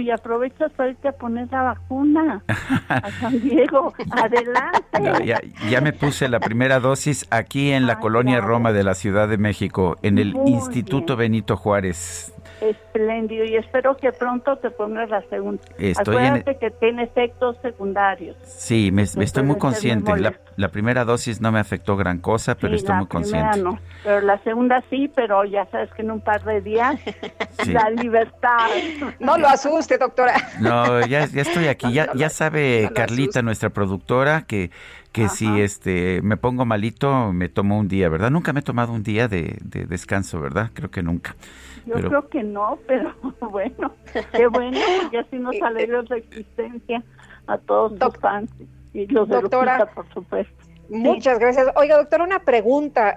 y aprovechas para irte a poner la vacuna a San Diego. <laughs> Adelante. ya, me puse la primera dosis aquí en la colonia Roma de la Ciudad de México, en el Instituto Benito Juárez. Espléndido y espero que pronto te pongas la segunda. Estoy Acuérdate que tiene efectos secundarios. Sí, me, estoy muy consciente. La, primera dosis no me afectó gran cosa, pero estoy muy consciente. No, pero la segunda sí, pero ya sabes que en un par de días <laughs> la libertad. No lo asuste, doctora. No, ya, ya estoy aquí. Ya, ya sabe Carlita, nuestra productora, que que si este me pongo malito me tomo un día, ¿verdad? Nunca me he tomado un día de, de descanso, ¿verdad? Creo que nunca. Yo creo que no, <laughs> pero bueno, qué bueno, porque así nos <laughs> alegra la existencia a todos los fans y los Doctora, por supuesto. Muchas gracias. Oiga, doctora, una pregunta.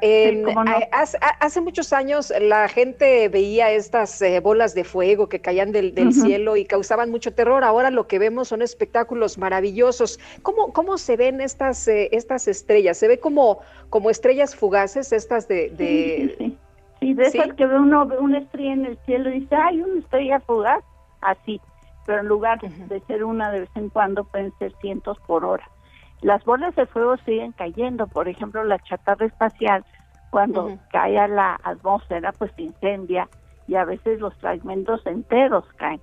hace, muchos años la gente veía estas eh, bolas de fuego que caían del, cielo y causaban mucho terror. Ahora lo que vemos son espectáculos maravillosos. ¿Cómo, cómo se ven estas, eh, estas estrellas? ¿Se ve como, como estrellas fugaces estas de, y de esas que ve uno ve una estrella en el cielo y dice, ay, una estrella fugaz, así. Pero en lugar de ser una de vez en cuando, pueden ser cientos por hora. Las bolas de fuego siguen cayendo, por ejemplo, la chatarra espacial, cuando cae a la atmósfera, pues se incendia y a veces los fragmentos enteros caen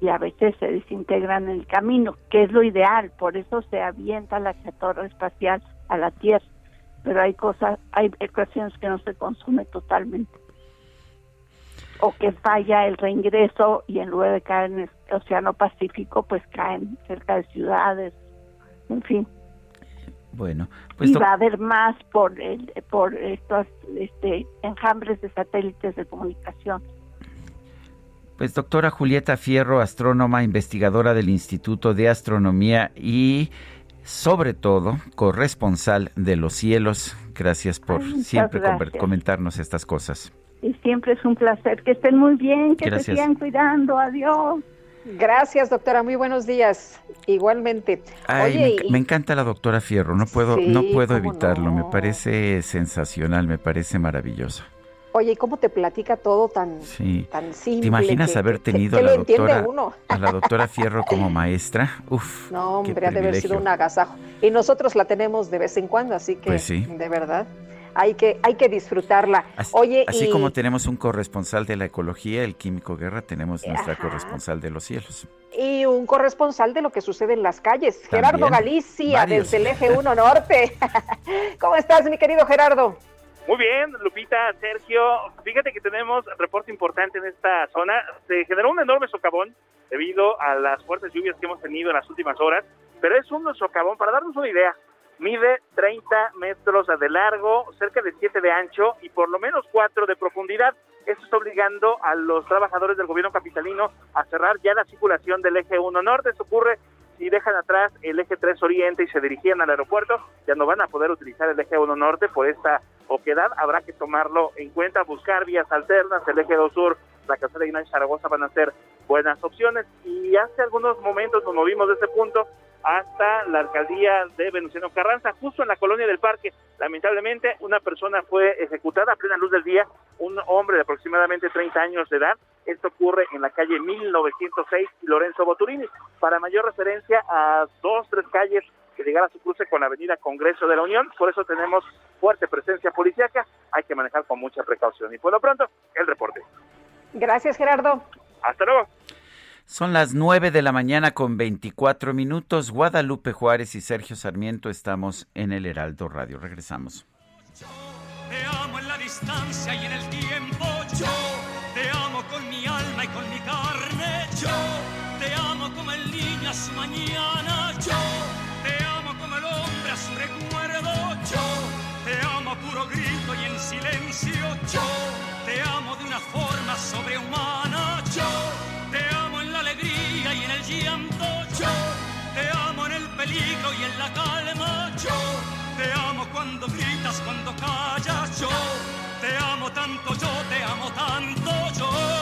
y a veces se desintegran en el camino, que es lo ideal, por eso se avienta la chatarra espacial a la Tierra pero hay cosas, hay ecuaciones que no se consume totalmente. O que falla el reingreso y en lugar de caer en el Océano Pacífico, pues caen cerca de ciudades, en fin. Bueno, pues y va a haber más por el, por estos este, enjambres de satélites de comunicación. Pues doctora Julieta Fierro, astrónoma, investigadora del Instituto de Astronomía y sobre todo corresponsal de los cielos. Gracias por siempre comentarnos estas cosas. Y siempre es un placer. Que estén muy bien, que se sigan cuidando. Adiós. Gracias, doctora. Muy buenos días. Igualmente. Ay, Oye, me, y- me encanta la doctora Fierro. No puedo, Sí, no puedo evitarlo. Me parece sensacional, me parece maravillosa. Oye, ¿y cómo te platica todo tan, Sí. tan simple? ¿Te imaginas que- haber tenido que a la doctora, uno? a la doctora Fierro como maestra? Uf. No, qué hombre, ha de haber sido un agasajo. Y nosotros la tenemos de vez en cuando, así que, Pues sí. de verdad, hay que, hay que disfrutarla. Así, Oye, así y- como tenemos un corresponsal de la ecología, el Químico Guerra, tenemos nuestra corresponsal de los cielos. y un corresponsal de lo que sucede en las calles, Gerardo Galicia, varios. desde el Eje 1 Norte. <laughs> ¿Cómo estás, mi querido Gerardo? Muy bien, Lupita, Sergio. Fíjate que tenemos reporte importante en esta zona. Se generó un enorme socavón debido a las fuertes lluvias que hemos tenido en las últimas horas, pero es un socavón, para darnos una idea, mide 30 metros de largo, cerca de 7 de ancho y por lo menos 4 de profundidad. Esto está obligando a los trabajadores del gobierno capitalino a cerrar ya la circulación del eje 1 norte. Esto ocurre si dejan atrás el eje 3 oriente y se dirigían al aeropuerto, ya no van a poder utilizar el eje 1 norte por esta oquedad. Habrá que tomarlo en cuenta, buscar vías alternas. El eje 2 sur, la calzada Ignacio Zaragoza van a ser buenas opciones. Y hace algunos momentos nos movimos de ese punto hasta la alcaldía de Venustiano Carranza, justo en la colonia del parque. Lamentablemente, una persona fue ejecutada a plena luz del día, un hombre de aproximadamente 30 años de edad. Esto ocurre en la calle 1906 y Lorenzo Boturini. Para mayor referencia a dos, tres calles que llegar a su cruce con la avenida Congreso de la Unión, por eso tenemos fuerte presencia policíaca, hay que manejar con mucha precaución. Y por lo pronto, el reporte. Gracias, Gerardo. Hasta luego. Son las 9 de la mañana con 24 minutos. Guadalupe Juárez y Sergio Sarmiento estamos en el Heraldo Radio. Regresamos. Te amo en la distancia y en el tiempo. Yo te amo con mi alma y con mi carne. Yo te amo como el niño a su mañana. A puro grito y en silencio. Yo te amo de una forma sobrehumana. Yo te amo en la alegría y en el llanto. Yo te amo en el peligro y en la calma. Yo te amo cuando gritas, cuando callas. Yo te amo tanto, yo te amo tanto. Yo.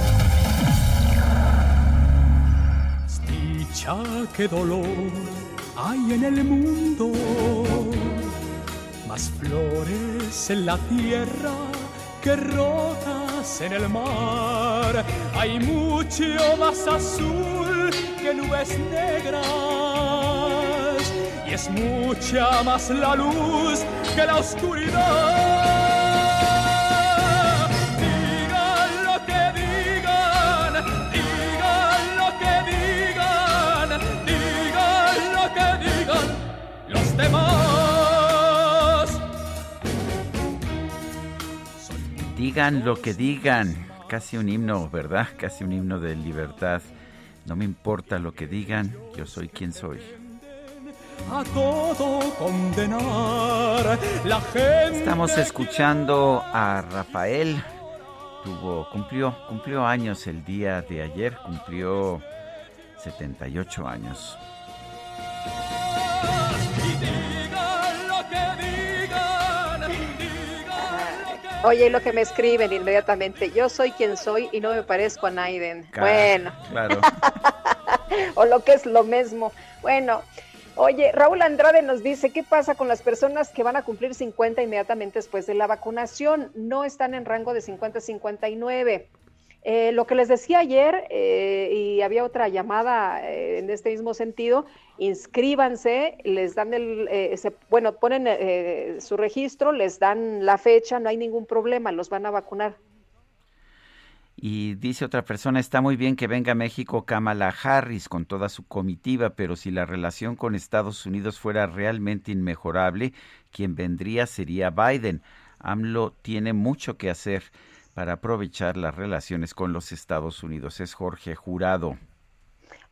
Dicha que dolor hay en el mundo, más flores en la tierra que rocas en el mar. Hay mucho más azul que nubes negras y es mucha más la luz que la oscuridad. Digan lo que digan. Casi un himno, ¿verdad? Casi un himno de libertad. No me importa lo que digan, yo soy quien soy. A todo condenar la gente. Estamos escuchando a Rafael. Tuvo, cumplió, cumplió años el día de ayer, cumplió 78 años. Oye, lo que me escriben inmediatamente, yo soy quien soy y no me parezco a Naiden. Bueno, Claro. <laughs> o lo que es lo mismo. Bueno, oye, Raúl Andrade nos dice, ¿qué pasa con las personas que van a cumplir 50 inmediatamente después de la vacunación? No están en rango de 50 a 59. Eh, lo que les decía ayer, eh, y había otra llamada eh, en este mismo sentido, inscríbanse, les dan el, eh, se- bueno, ponen eh, su registro, les dan la fecha, no hay ningún problema, los van a vacunar. Y dice otra persona, está muy bien que venga a México Kamala Harris con toda su comitiva, pero si la relación con Estados Unidos fuera realmente inmejorable, quien vendría sería Biden. AMLO tiene mucho que hacer. Para aprovechar las relaciones con los Estados Unidos. Es Jorge Jurado.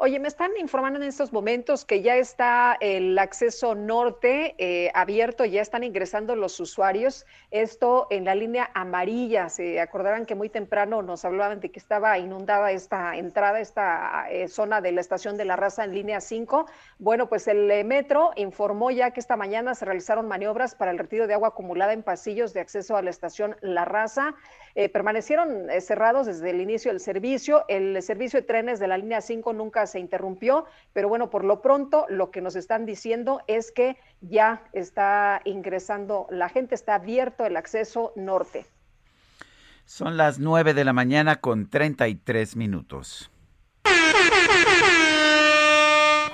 Oye, me están informando en estos momentos que ya está el acceso norte eh, abierto, ya están ingresando los usuarios. Esto en la línea amarilla. Se acordarán que muy temprano nos hablaban de que estaba inundada esta entrada, esta eh, zona de la estación de la raza en línea 5. Bueno, pues el eh, metro informó ya que esta mañana se realizaron maniobras para el retiro de agua acumulada en pasillos de acceso a la estación La Raza. permanecieron cerrados desde el inicio del servicio. El servicio de trenes de la línea 5 nunca se interrumpió, pero bueno, por lo pronto lo que nos están diciendo es que ya está ingresando la gente, está abierto el acceso norte. Son las 9 de la mañana con 33 minutos.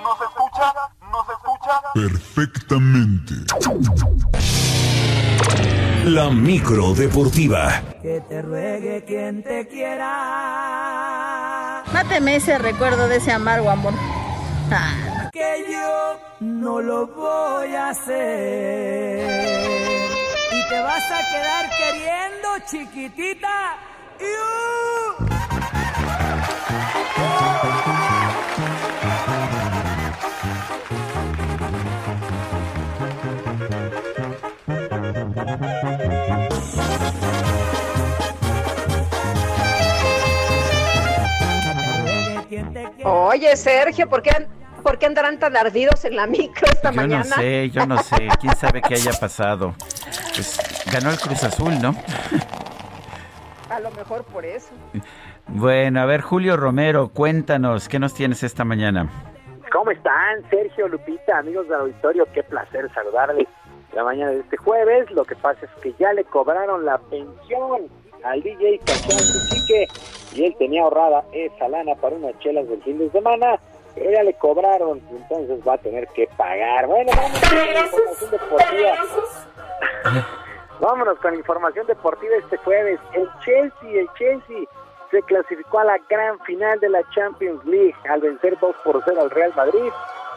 ¿Nos escucha? ¿Nos escucha? Perfectamente. La micro deportiva. Que te ruegue quien te quiera. Máteme ese recuerdo de ese amargo amor. Ah. Que yo no lo voy a hacer. Y te vas a quedar queriendo, chiquitita. Oye, Sergio, ¿por qué, ¿por qué andarán tan ardidos en la micro esta yo mañana? no sé, yo no sé. ¿Quién sabe qué haya pasado? Pues ganó el Cruz Azul, ¿no? <laughs> A lo mejor por eso. Bueno, a ver, Julio Romero, cuéntanos, ¿qué nos tienes esta mañana? ¿Cómo están, Sergio, Lupita, amigos del auditorio? Qué placer saludarles la mañana de este jueves. Lo que pasa es que ya le cobraron la pensión al DJ Cachán Chique y él tenía ahorrada esa lana para unas chelas del fin de semana, pero ya le cobraron, entonces va a tener que pagar. Bueno, vamos con información deportiva. <laughs> Vámonos con información deportiva este jueves. El Chelsea, el Chelsea se clasificó a la gran final de la Champions League al vencer 2 por 0 al Real Madrid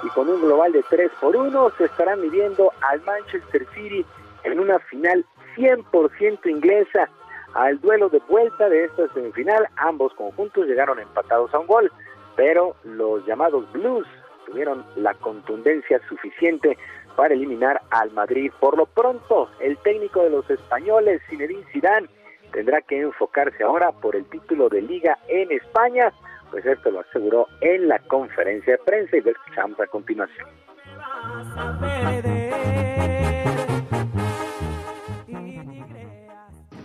y con un global de 3 por 1 se estarán midiendo al Manchester City en una final 100% inglesa. Al duelo de vuelta de esta semifinal, ambos conjuntos llegaron empatados a un gol, pero los llamados Blues tuvieron la contundencia suficiente para eliminar al Madrid. Por lo pronto, el técnico de los españoles, Zinedine Zidane, tendrá que enfocarse ahora por el título de liga en España, pues esto lo aseguró en la conferencia de prensa y lo escuchamos a continuación.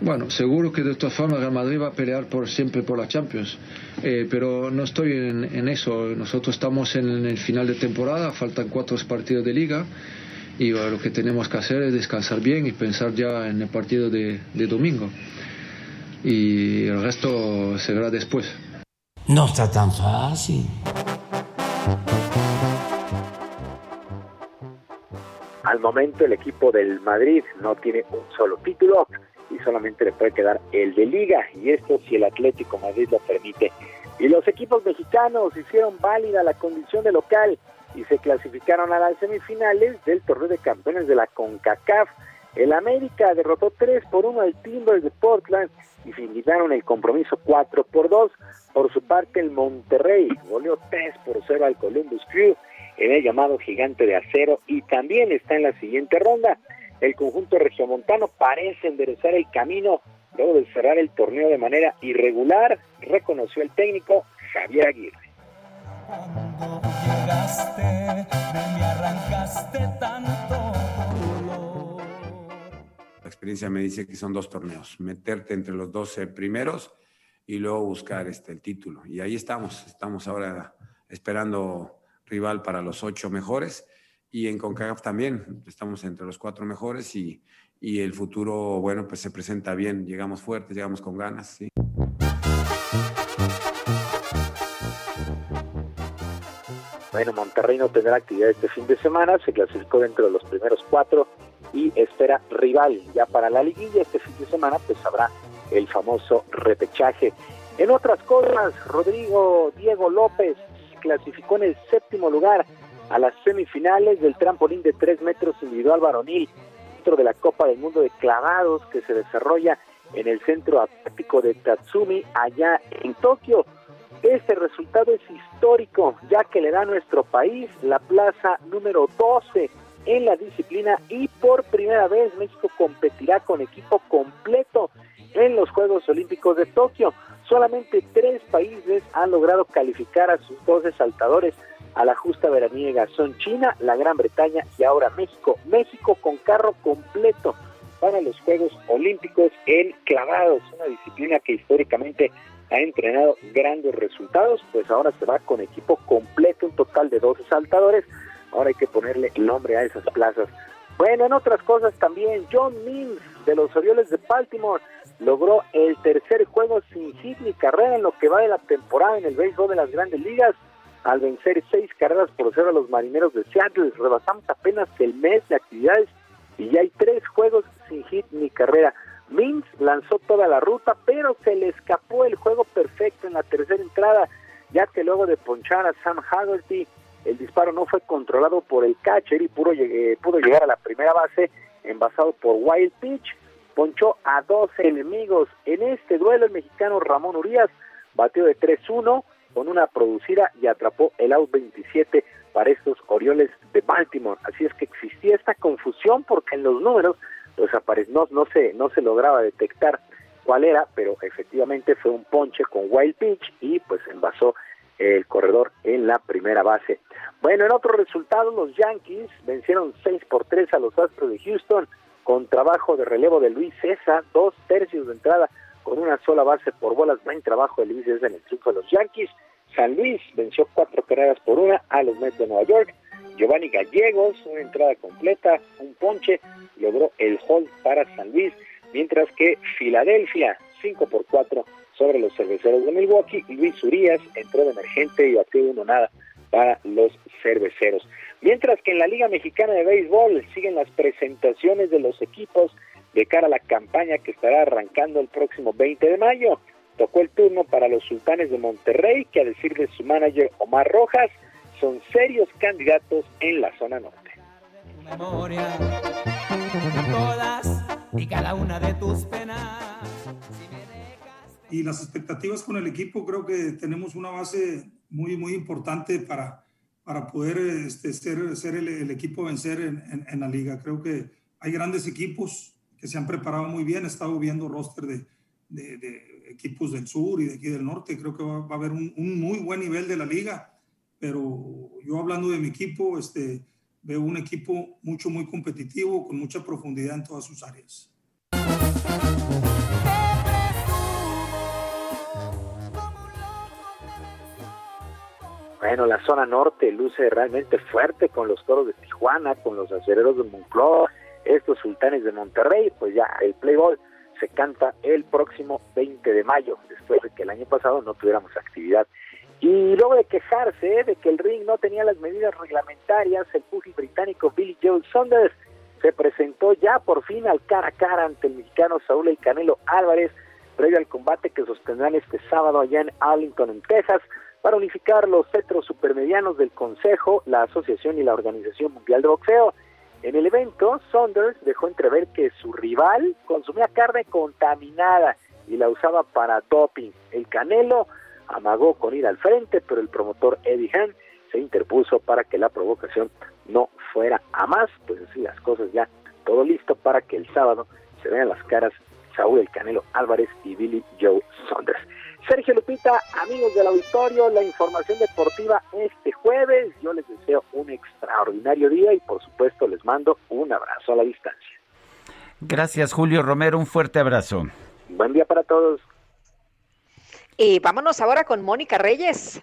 Bueno, seguro que de todas formas Real Madrid va a pelear por siempre por la Champions, eh, pero no estoy en, en, eso. Nosotros estamos en el final de temporada, faltan cuatro partidos de liga y bueno, lo que tenemos que hacer es descansar bien y pensar ya en el partido de, de domingo. Y el resto se verá después. No está tan fácil. Al momento el equipo del Madrid no tiene un solo título y solamente le puede quedar el de liga y esto si el Atlético Madrid lo permite. Y los equipos mexicanos hicieron válida la condición de local y se clasificaron a las semifinales del torneo de campeones de la CONCACAF. El América derrotó 3 por 1 al Timbers de Portland y finalizaron el compromiso 4 por 2. Por su parte, el Monterrey goleó 3 por 0 al Columbus Crew en el llamado Gigante de Acero y también está en la siguiente ronda. El conjunto regiomontano parece enderezar el camino luego de cerrar el torneo de manera irregular, reconoció el técnico Javier Aguirre. Llegaste, de mí arrancaste tanto dolor. La experiencia me dice que son dos torneos, meterte entre los 12 primeros y luego buscar este, el título. Y ahí estamos, estamos ahora esperando rival para los ocho mejores y en CONCACAF también estamos entre los cuatro mejores y, y, el futuro, bueno, pues se presenta bien, llegamos fuertes, llegamos con ganas, sí. Bueno, Monterrey no tendrá actividad este fin de semana, se clasificó dentro de los primeros cuatro y espera rival ya para la liguilla. Este fin de semana pues habrá el famoso repechaje. En otras cosas, Rodrigo Diego López clasificó en el séptimo lugar a las semifinales del trampolín de tres metros individual varonil dentro de la Copa del Mundo de Clavados que se desarrolla en el centro acuático de Tatsumi, allá en Tokio. Este resultado es histórico, ya que le da a nuestro país la plaza número 12 en la disciplina y por primera vez México competirá con equipo completo en los Juegos Olímpicos de Tokio. Solamente tres países han logrado calificar a sus 12 saltadores a la justa veraniega. Son China, la Gran Bretaña y ahora México. México con carro completo para los Juegos Olímpicos en clavados, una disciplina que históricamente ha entrenado grandes resultados, pues ahora se va con equipo completo, un total de 12 saltadores. Ahora hay que ponerle nombre a esas plazas. Bueno, en otras cosas también, John Mims de los Orioles de Baltimore logró el tercer juego sin hit ni carrera en lo que va de la temporada en el béisbol de las grandes ligas al vencer seis carreras por cero a los marineros de Seattle. Rebasamos apenas el mes de actividades y ya hay tres juegos sin hit ni carrera. Mims lanzó toda la ruta, pero se le escapó el juego perfecto en la tercera entrada, ya que luego de ponchar a Sam Haggerty, el disparo no fue controlado por el catcher y pudo, pudo llegar a la primera base envasado por Wild Pitch. Ponchó a dos enemigos. En este duelo, el mexicano Ramón Urias batió de 3-1 con una producida y atrapó el out 27 para estos Orioles de Baltimore. Así es que existía esta confusión porque en los números pues no, no, se, no se lograba detectar cuál era, pero efectivamente fue un ponche con wild pitch y pues envasó el corredor en la primera base. Bueno, en otro resultado, los Yankees vencieron 6 por 3 a los Astros de Houston con trabajo de relevo de Luis César, dos tercios de entrada con una sola base por bolas. Buen trabajo de Luis César en el triunfo de los Yankees. San Luis venció cuatro carreras por una a los Mets de Nueva York. Giovanni Gallegos, una entrada completa, un ponche, logró el hold para San Luis, mientras que Filadelfia, 5 por 4 sobre los cerveceros de Milwaukee. Luis Urias entró de emergente y batió uno nada para los cerveceros. Mientras que en la Liga Mexicana de Béisbol siguen las presentaciones de los equipos de cara a la campaña que estará arrancando el próximo 20 de mayo. Tocó el turno para los sultanes de Monterrey, que a decir de su manager Omar Rojas, son serios candidatos en la zona norte. y cada una de tus penas. Y las expectativas con el equipo, creo que tenemos una base muy, muy importante para, para poder este, ser, ser el, equipo vencer en, en, la liga. Creo que hay grandes equipos se han preparado muy bien. He estado viendo roster de, equipos del sur y de aquí del norte. Creo que va, a haber un, un, muy buen nivel de la liga. Pero yo hablando de mi equipo, este, veo un equipo mucho, muy competitivo, con mucha profundidad en todas sus áreas. Bueno, la zona norte luce realmente fuerte con los toros de Tijuana, con los acereros de Moncloa, estos sultanes de Monterrey, pues ya el Playboy se canta el próximo 20 de mayo, después de que el año pasado no tuviéramos actividad. Y luego de quejarse de que el ring no tenía las medidas reglamentarias, el pugil británico Billy Joe Saunders se presentó ya por fin al cara a cara ante el mexicano Saúl El Canelo Álvarez, previo al combate que sostendrán este sábado allá en Arlington, en Texas, para unificar los cetros supermedianos del Consejo, la Asociación y la Organización Mundial de Boxeo. En el evento, Saunders dejó entrever que su rival consumía carne contaminada y la usaba para doping. El Canelo amagó con ir al frente, pero el promotor Eddie Hearn se interpuso para que la provocación no fuera a más. Pues así las cosas ya, todo listo para que el sábado se vean las caras Saúl El Canelo Álvarez y Billy Joe Saunders. Sergio Lupita, amigos del auditorio, la información deportiva este jueves. Yo les deseo un extraordinario día y por supuesto les mando un abrazo a la distancia. Gracias Julio Romero, un fuerte abrazo. Buen día para todos. Y vámonos ahora con Mónica Reyes.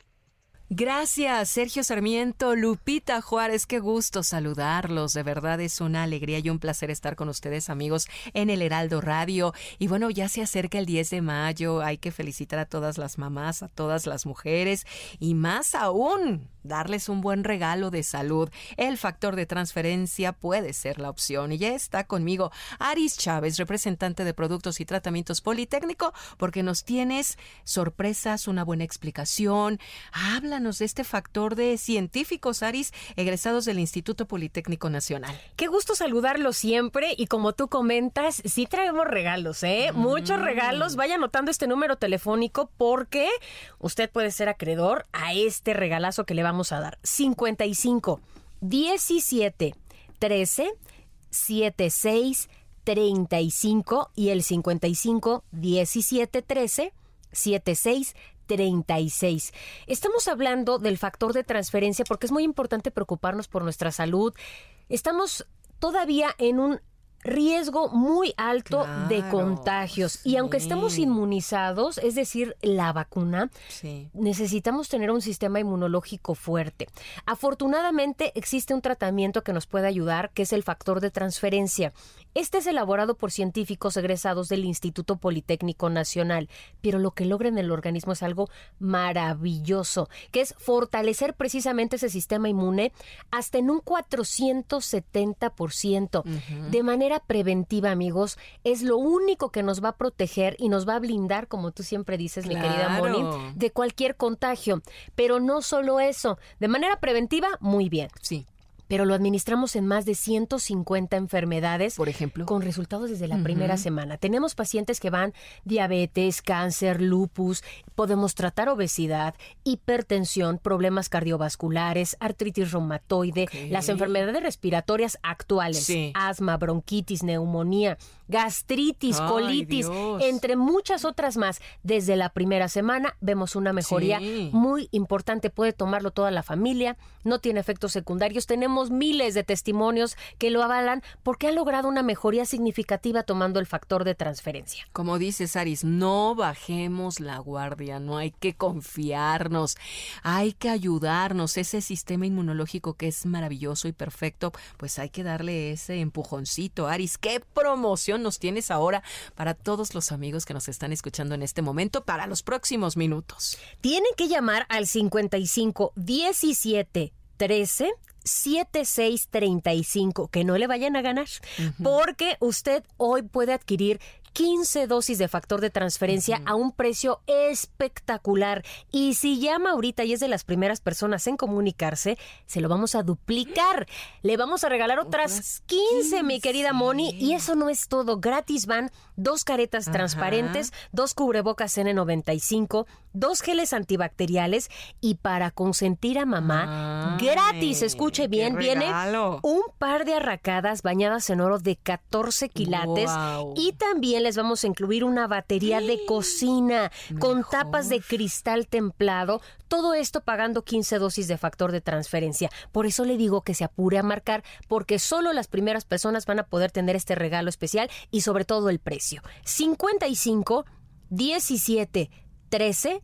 Gracias, Sergio Sarmiento, Lupita Juárez, qué gusto saludarlos. De verdad es una alegría y un placer estar con ustedes, amigos, en el Heraldo Radio. Y bueno, ya se acerca el 10 de mayo, hay que felicitar a todas las mamás, a todas las mujeres y más aún darles un buen regalo de salud. El factor de transferencia puede ser la opción. Y ya está conmigo Aris Chávez, representante de Productos y Tratamientos Politécnico, porque nos tienes sorpresas, una buena explicación. Habla háblanos de este factor de científicos, Aris, egresados del Instituto Politécnico Nacional. Qué gusto saludarlos siempre y como tú comentas, sí traemos regalos, ¿eh? Muchos Mm. regalos. Vaya anotando este número telefónico porque usted puede ser acreedor a este regalazo que le vamos a dar. 55 17 13 76 35 y el 55 17 13 76 36. Estamos hablando del factor de transferencia porque es muy importante preocuparnos por nuestra salud. Estamos todavía en un riesgo muy alto de contagios y aunque estemos inmunizados, es decir, la vacuna, Sí. necesitamos tener un sistema inmunológico fuerte. Afortunadamente existe un tratamiento que nos puede ayudar, que es el factor de transferencia. Este es elaborado por científicos egresados del Instituto Politécnico Nacional, pero lo que logra en el organismo es algo maravilloso, que es fortalecer precisamente ese sistema inmune hasta en un 470%. De manera preventiva, amigos, es lo único que nos va a proteger y nos va a blindar, como tú siempre dices, mi querida. Moni, de cualquier contagio. Pero no solo eso, de manera preventiva, muy bien. Sí. Pero lo administramos en más de 150 enfermedades. Por ejemplo. Con resultados desde la primera semana. Tenemos pacientes que van diabetes, cáncer, lupus. Podemos tratar obesidad, hipertensión, problemas cardiovasculares, artritis reumatoide, las enfermedades respiratorias actuales, Sí. asma, bronquitis, neumonía, gastritis, Ay, colitis, Dios. entre muchas otras más. Desde la primera semana vemos una mejoría Sí. muy importante. Puede tomarlo toda la familia, no tiene efectos secundarios. Tenemos miles de testimonios que lo avalan porque ha logrado una mejoría significativa tomando el factor de transferencia. Como dices, Aris, no bajemos la guardia, no hay que confiarnos, hay que ayudarnos. Ese sistema inmunológico que es maravilloso y perfecto, pues hay que darle ese empujoncito. Aris, ¿qué promoción nos tienes ahora para todos los amigos que nos están escuchando en este momento para los próximos minutos? Tienen que llamar al 55 17 13 7635, que no le vayan a ganar, porque usted hoy puede adquirir 15 dosis de factor de transferencia a un precio espectacular. Y si llama ahorita y es de las primeras personas en comunicarse, se lo vamos a duplicar. Le vamos a regalar otras 15, mi querida Moni. Y eso no es todo. Gratis van dos caretas Ajá. transparentes, dos cubrebocas N95, dos geles antibacteriales y para consentir a mamá, Ay, gratis, escuche bien, viene un par de arracadas bañadas en oro de 14 quilates y también les vamos a incluir una batería de cocina con tapas de cristal templado, todo esto pagando 15 dosis de factor de transferencia. Por eso le digo que se apure a marcar porque solo las primeras personas van a poder tener este regalo especial y sobre todo el precio. 55 17 13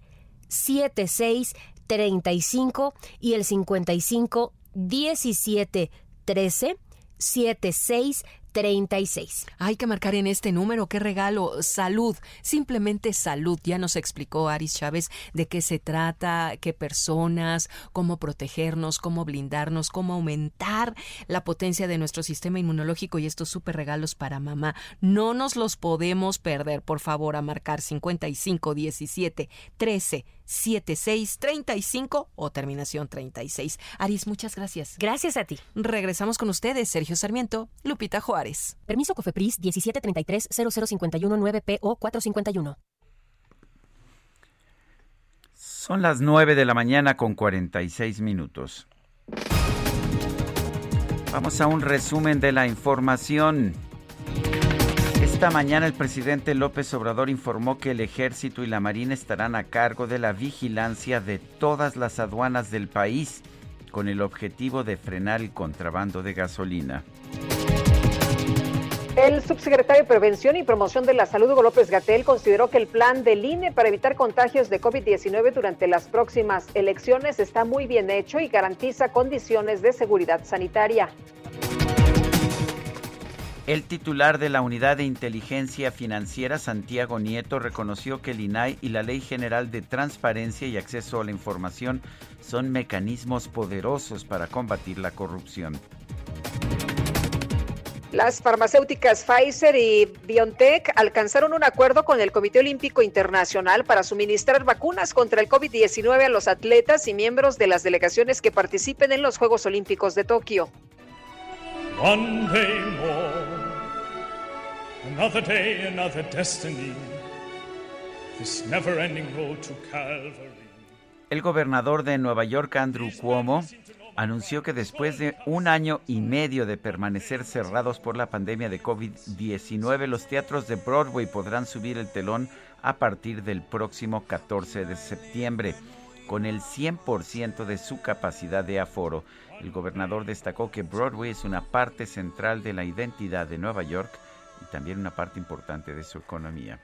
76 35 y el 55 17 13 76 36. Hay que marcar en este número, qué regalo, salud, simplemente salud. Ya nos explicó Aris Chávez de qué se trata, qué personas, cómo protegernos, cómo blindarnos, cómo aumentar la potencia de nuestro sistema inmunológico y estos súper regalos para mamá. No nos los podemos perder, por favor, a marcar 55 17 13 76 35 o terminación 36. Aris, muchas gracias. Gracias a ti. Regresamos con ustedes, Sergio Sarmiento, Lupita Juárez. Permiso COFEPRIS 1733 0051 9PO 451. Son las 9 de la mañana con 46 minutos. Vamos a un resumen de la información. Esta mañana el presidente López Obrador informó que el ejército y la marina estarán a cargo de la vigilancia de todas las aduanas del país con el objetivo de frenar el contrabando de gasolina. El subsecretario de Prevención y Promoción de la Salud, Hugo López Gatel, consideró que el plan del INE para evitar contagios de COVID-19 durante las próximas elecciones está muy bien hecho y garantiza condiciones de seguridad sanitaria. El titular de la Unidad de Inteligencia Financiera, Santiago Nieto, reconoció que el INAI y la Ley General de Transparencia y Acceso a la Información son mecanismos poderosos para combatir la corrupción. Las farmacéuticas Pfizer y BioNTech alcanzaron un acuerdo con el Comité Olímpico Internacional para suministrar vacunas contra el COVID-19 a los atletas y miembros de las delegaciones que participen en los Juegos Olímpicos de Tokio. One day more, another day, another destiny. This never ending road to Calvary. El gobernador de Nueva York, Andrew Cuomo, anunció que después de un año y medio de permanecer cerrados por la pandemia de COVID-19, los teatros de Broadway podrán subir el telón a partir del próximo 14 de septiembre, con el 100% de su capacidad de aforo. El gobernador destacó que Broadway es una parte central de la identidad de Nueva York y también una parte importante de su economía.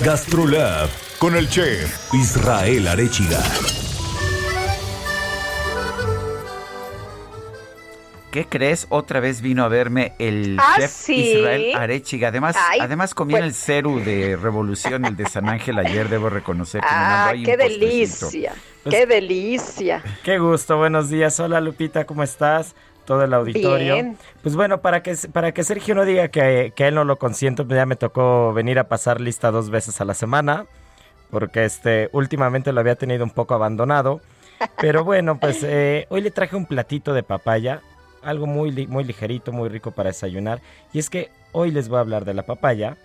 Gastrolab con el chef Israel Arechiga. ¿Qué crees? Otra vez vino a verme el ¿Ah, chef sí? Israel Arechiga. Además, Ay, además comí pues- el Ceru de Revolución, el de San Ángel ayer, debo reconocer que me mandó Ah, ahí un qué delicia, qué delicia. Qué gusto, buenos días. Hola Lupita, ¿cómo estás? Todo el auditorio. Bien. Pues bueno, para que, para que Sergio no diga que, que él no lo consiento, pues ya me tocó venir a pasar lista dos veces a la semana, porque este últimamente lo había tenido un poco abandonado. Pero bueno, pues <laughs> eh, hoy le traje un platito de papaya, algo muy, muy ligerito, muy rico para desayunar. Y es que hoy les voy a hablar de la papaya,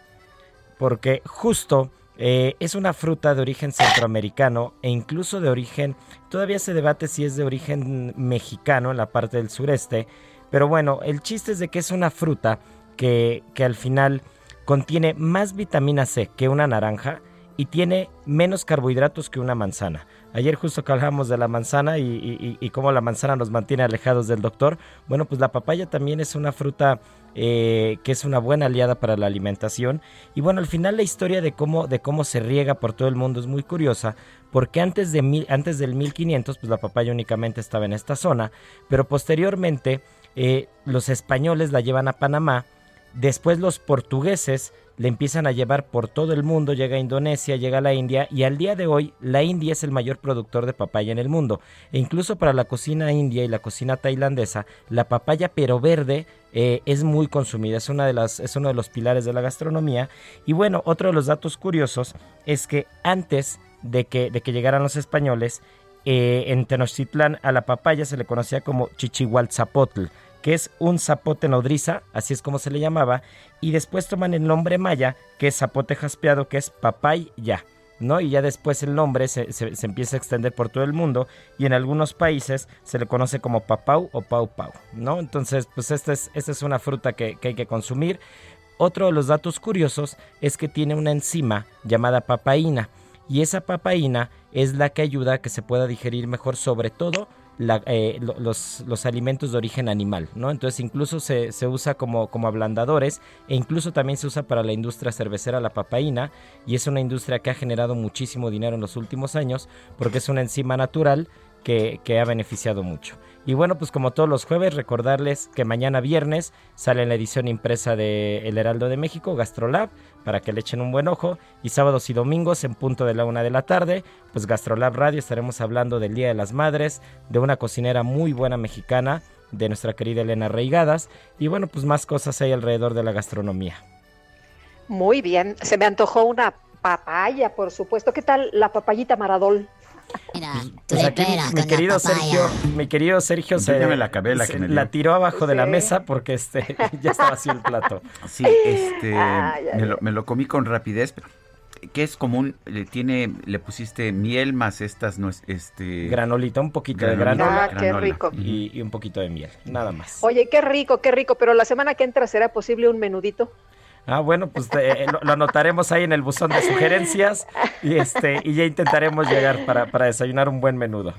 porque justo eh, es una fruta de origen centroamericano e incluso de origen, todavía se debate si es de origen mexicano en la parte del sureste, pero bueno, el chiste es de que es una fruta que, que al final contiene más vitamina C que una naranja y tiene menos carbohidratos que una manzana. Ayer justo que hablamos de la manzana y, y- cómo la manzana nos mantiene alejados del doctor. Bueno, pues la papaya también es una fruta eh, que es una buena aliada para la alimentación. Y bueno, al final la historia de cómo, de cómo se riega por todo el mundo es muy curiosa, porque antes, de mil, antes del 1500, pues la papaya únicamente estaba en esta zona, pero posteriormente eh, los españoles la llevan a Panamá, después los portugueses le empiezan a llevar por todo el mundo, llega a Indonesia, llega a la India y al día de hoy la India es el mayor productor de papaya en el mundo. E incluso para la cocina india y la cocina tailandesa, la papaya pero verde eh, es muy consumida, es, una de las, es uno de los pilares de la gastronomía. Y bueno, otro de los datos curiosos es que antes de que, de que llegaran los españoles, eh, en Tenochtitlán a la papaya se le conocía como chichihualtzapotl, que es un zapote nodriza, así es como se le llamaba, y después toman el nombre maya, que es zapote jaspeado, que es papaya, ¿no? Y ya después el nombre se, se- empieza a extender por todo el mundo, y en algunos países se le conoce como papau o pau pau, ¿no? Entonces, pues esta es, esta es una fruta que, que hay que consumir. Otro de los datos curiosos es que tiene una enzima llamada papaína, y esa papaína es la que ayuda a que se pueda digerir mejor, sobre todo la- eh, lo- los, los alimentos de origen animal, ¿no? Entonces incluso se, se usa como, como ablandadores e incluso también se usa para la industria cervecera la papaína y es una industria que ha generado muchísimo dinero en los últimos años porque es una enzima natural que, que ha beneficiado mucho. Y bueno, pues como todos los jueves, recordarles que mañana viernes sale la edición impresa de El Heraldo de México, Gastrolab, para que le echen un buen ojo. Y sábados y domingos en punto de la una de la tarde, pues Gastrolab Radio estaremos hablando del Día de las Madres, de una cocinera muy buena mexicana, de nuestra querida Elena Reigadas. Y bueno, pues más cosas hay alrededor de la gastronomía. Muy bien, se me antojó una papaya, por supuesto. ¿Qué tal la papayita Maradol? Pues aquí mi querido Sergio, mi querido Sergio se la la se- que me dio. tiró abajo de la mesa porque este <laughs> ya estaba así el plato. Sí, este, <laughs> me, lo, me lo comí con rapidez, que es común, le tiene, le pusiste miel más estas, no es, este... Granolita, un poquito de Granolita, granola. Ah, qué granola. rico. Y, y un poquito de miel, nada más. Oye, qué rico, qué rico, pero la semana que entra será posible un menudito. Ah, bueno, pues eh, lo, lo anotaremos ahí en el buzón de sugerencias y este y ya intentaremos llegar para, para desayunar un buen menudo.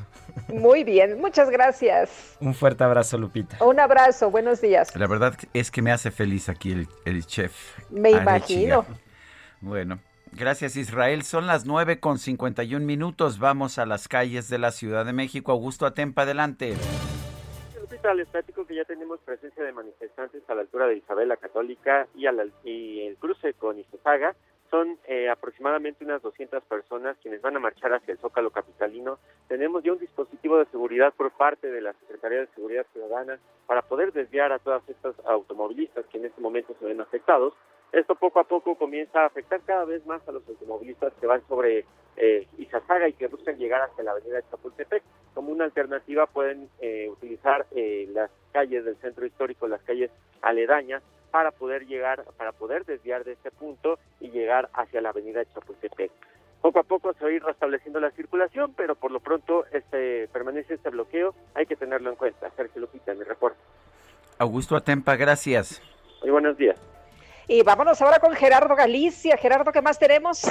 Muy bien, muchas gracias. Un fuerte abrazo, Lupita. Un abrazo, buenos días. La verdad es que me hace feliz aquí el, el chef. Me Arechiga. imagino. Bueno, gracias Israel. Son las 9 con 51 minutos. Vamos a las calles de la Ciudad de México. Augusto Atempa, adelante. Lupita, les platico que ya tenemos presencia de manifestantes a la altura de Isabel la Católica y, a la- y el cruce con Isosaga, Son eh, aproximadamente unas 200 personas quienes van a marchar hacia el Zócalo Capitalino. Tenemos ya un dispositivo de seguridad por parte de la Secretaría de Seguridad Ciudadana para poder desviar a todas estas automovilistas que en este momento se ven afectados. Esto poco a poco comienza a afectar cada vez más a los automovilistas que van sobre eh, Izazaga y que buscan llegar hacia la avenida Chapultepec. Como una alternativa pueden eh, utilizar eh, las calles del centro histórico, las calles aledañas, para poder llegar, para poder desviar de este punto y llegar hacia la avenida Chapultepec. Poco a poco se va a ir restableciendo la circulación, pero por lo pronto este permanece este bloqueo, hay que tenerlo en cuenta. Sergio Lupita, mi reporte. Augusto Atempa, gracias. Muy buenos días. Y vámonos ahora con Gerardo Galicia. Gerardo, ¿qué más tenemos?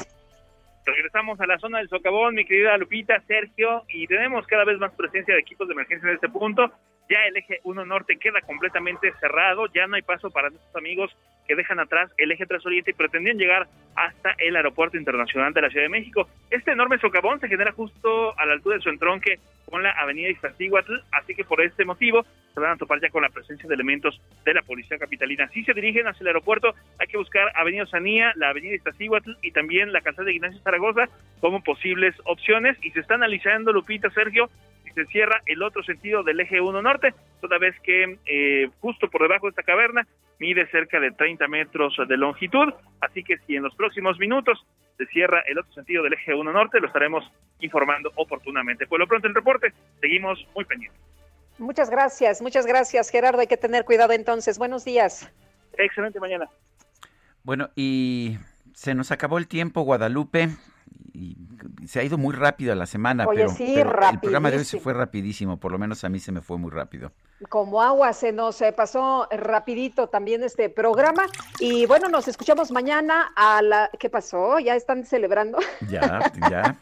Regresamos a la zona del socavón, mi querida Lupita, Sergio, y tenemos cada vez más presencia de equipos de emergencia en este punto. Ya el eje 1 norte queda completamente cerrado, ya no hay paso para nuestros amigos que dejan atrás el eje 3 oriente y pretendían llegar hasta el aeropuerto internacional de la Ciudad de México. Este enorme socavón se genera justo a la altura de su entronque con la avenida Iztaccíhuatl, así que por este motivo se van a topar ya con la presencia de elementos de la policía capitalina. Si se dirigen hacia el aeropuerto, hay que buscar Avenida Osanía, la avenida Iztaccíhuatl y también la calzada de Ignacio Zaragoza como posibles opciones y se está analizando, Lupita, Sergio, se cierra el otro sentido del eje 1 norte, toda vez que eh, justo por debajo de esta caverna mide cerca de 30 metros de longitud, así que si en los próximos minutos se cierra el otro sentido del eje 1 norte, lo estaremos informando oportunamente. Por lo pronto el reporte, seguimos muy pendientes. Muchas gracias, muchas gracias Gerardo, hay que tener cuidado entonces. Buenos días. Excelente mañana. Bueno, y se nos acabó el tiempo, Guadalupe y se ha ido muy rápido la semana, Oye, pero, sí, pero el programa de hoy se fue rapidísimo, por lo menos a mí se me fue muy rápido. Como agua se nos eh, pasó rapidito también este programa y bueno, nos escuchamos mañana a la... ¿Qué pasó? ¿Ya están celebrando? Ya, <laughs> ya.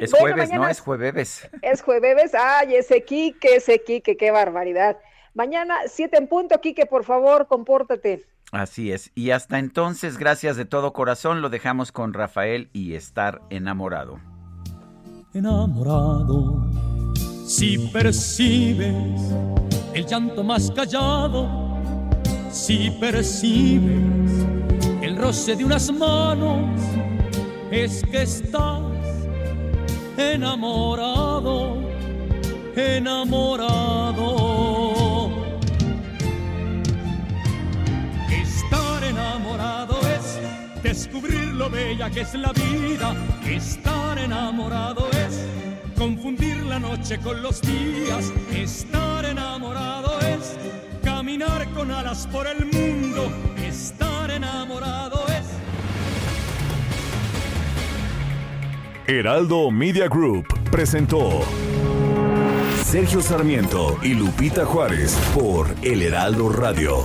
Es Bueno, jueves, ¿no? Es jueves. Es jueves. Ay, ese Quique, ese Quique, qué barbaridad. Mañana, siete en punto, Quique, por favor, compórtate. Así es. Y hasta entonces, gracias de todo corazón, lo dejamos con Rafael y estar enamorado. enamorado. Si percibes el llanto más callado, si percibes el roce de unas manos, es que estás enamorado, enamorado. Lo bella que es la vida. Estar enamorado es confundir la noche con los días. Estar enamorado es caminar con alas por el mundo. Estar enamorado es Heraldo Media Group presentó Sergio Sarmiento y Lupita Juárez por El Heraldo Radio.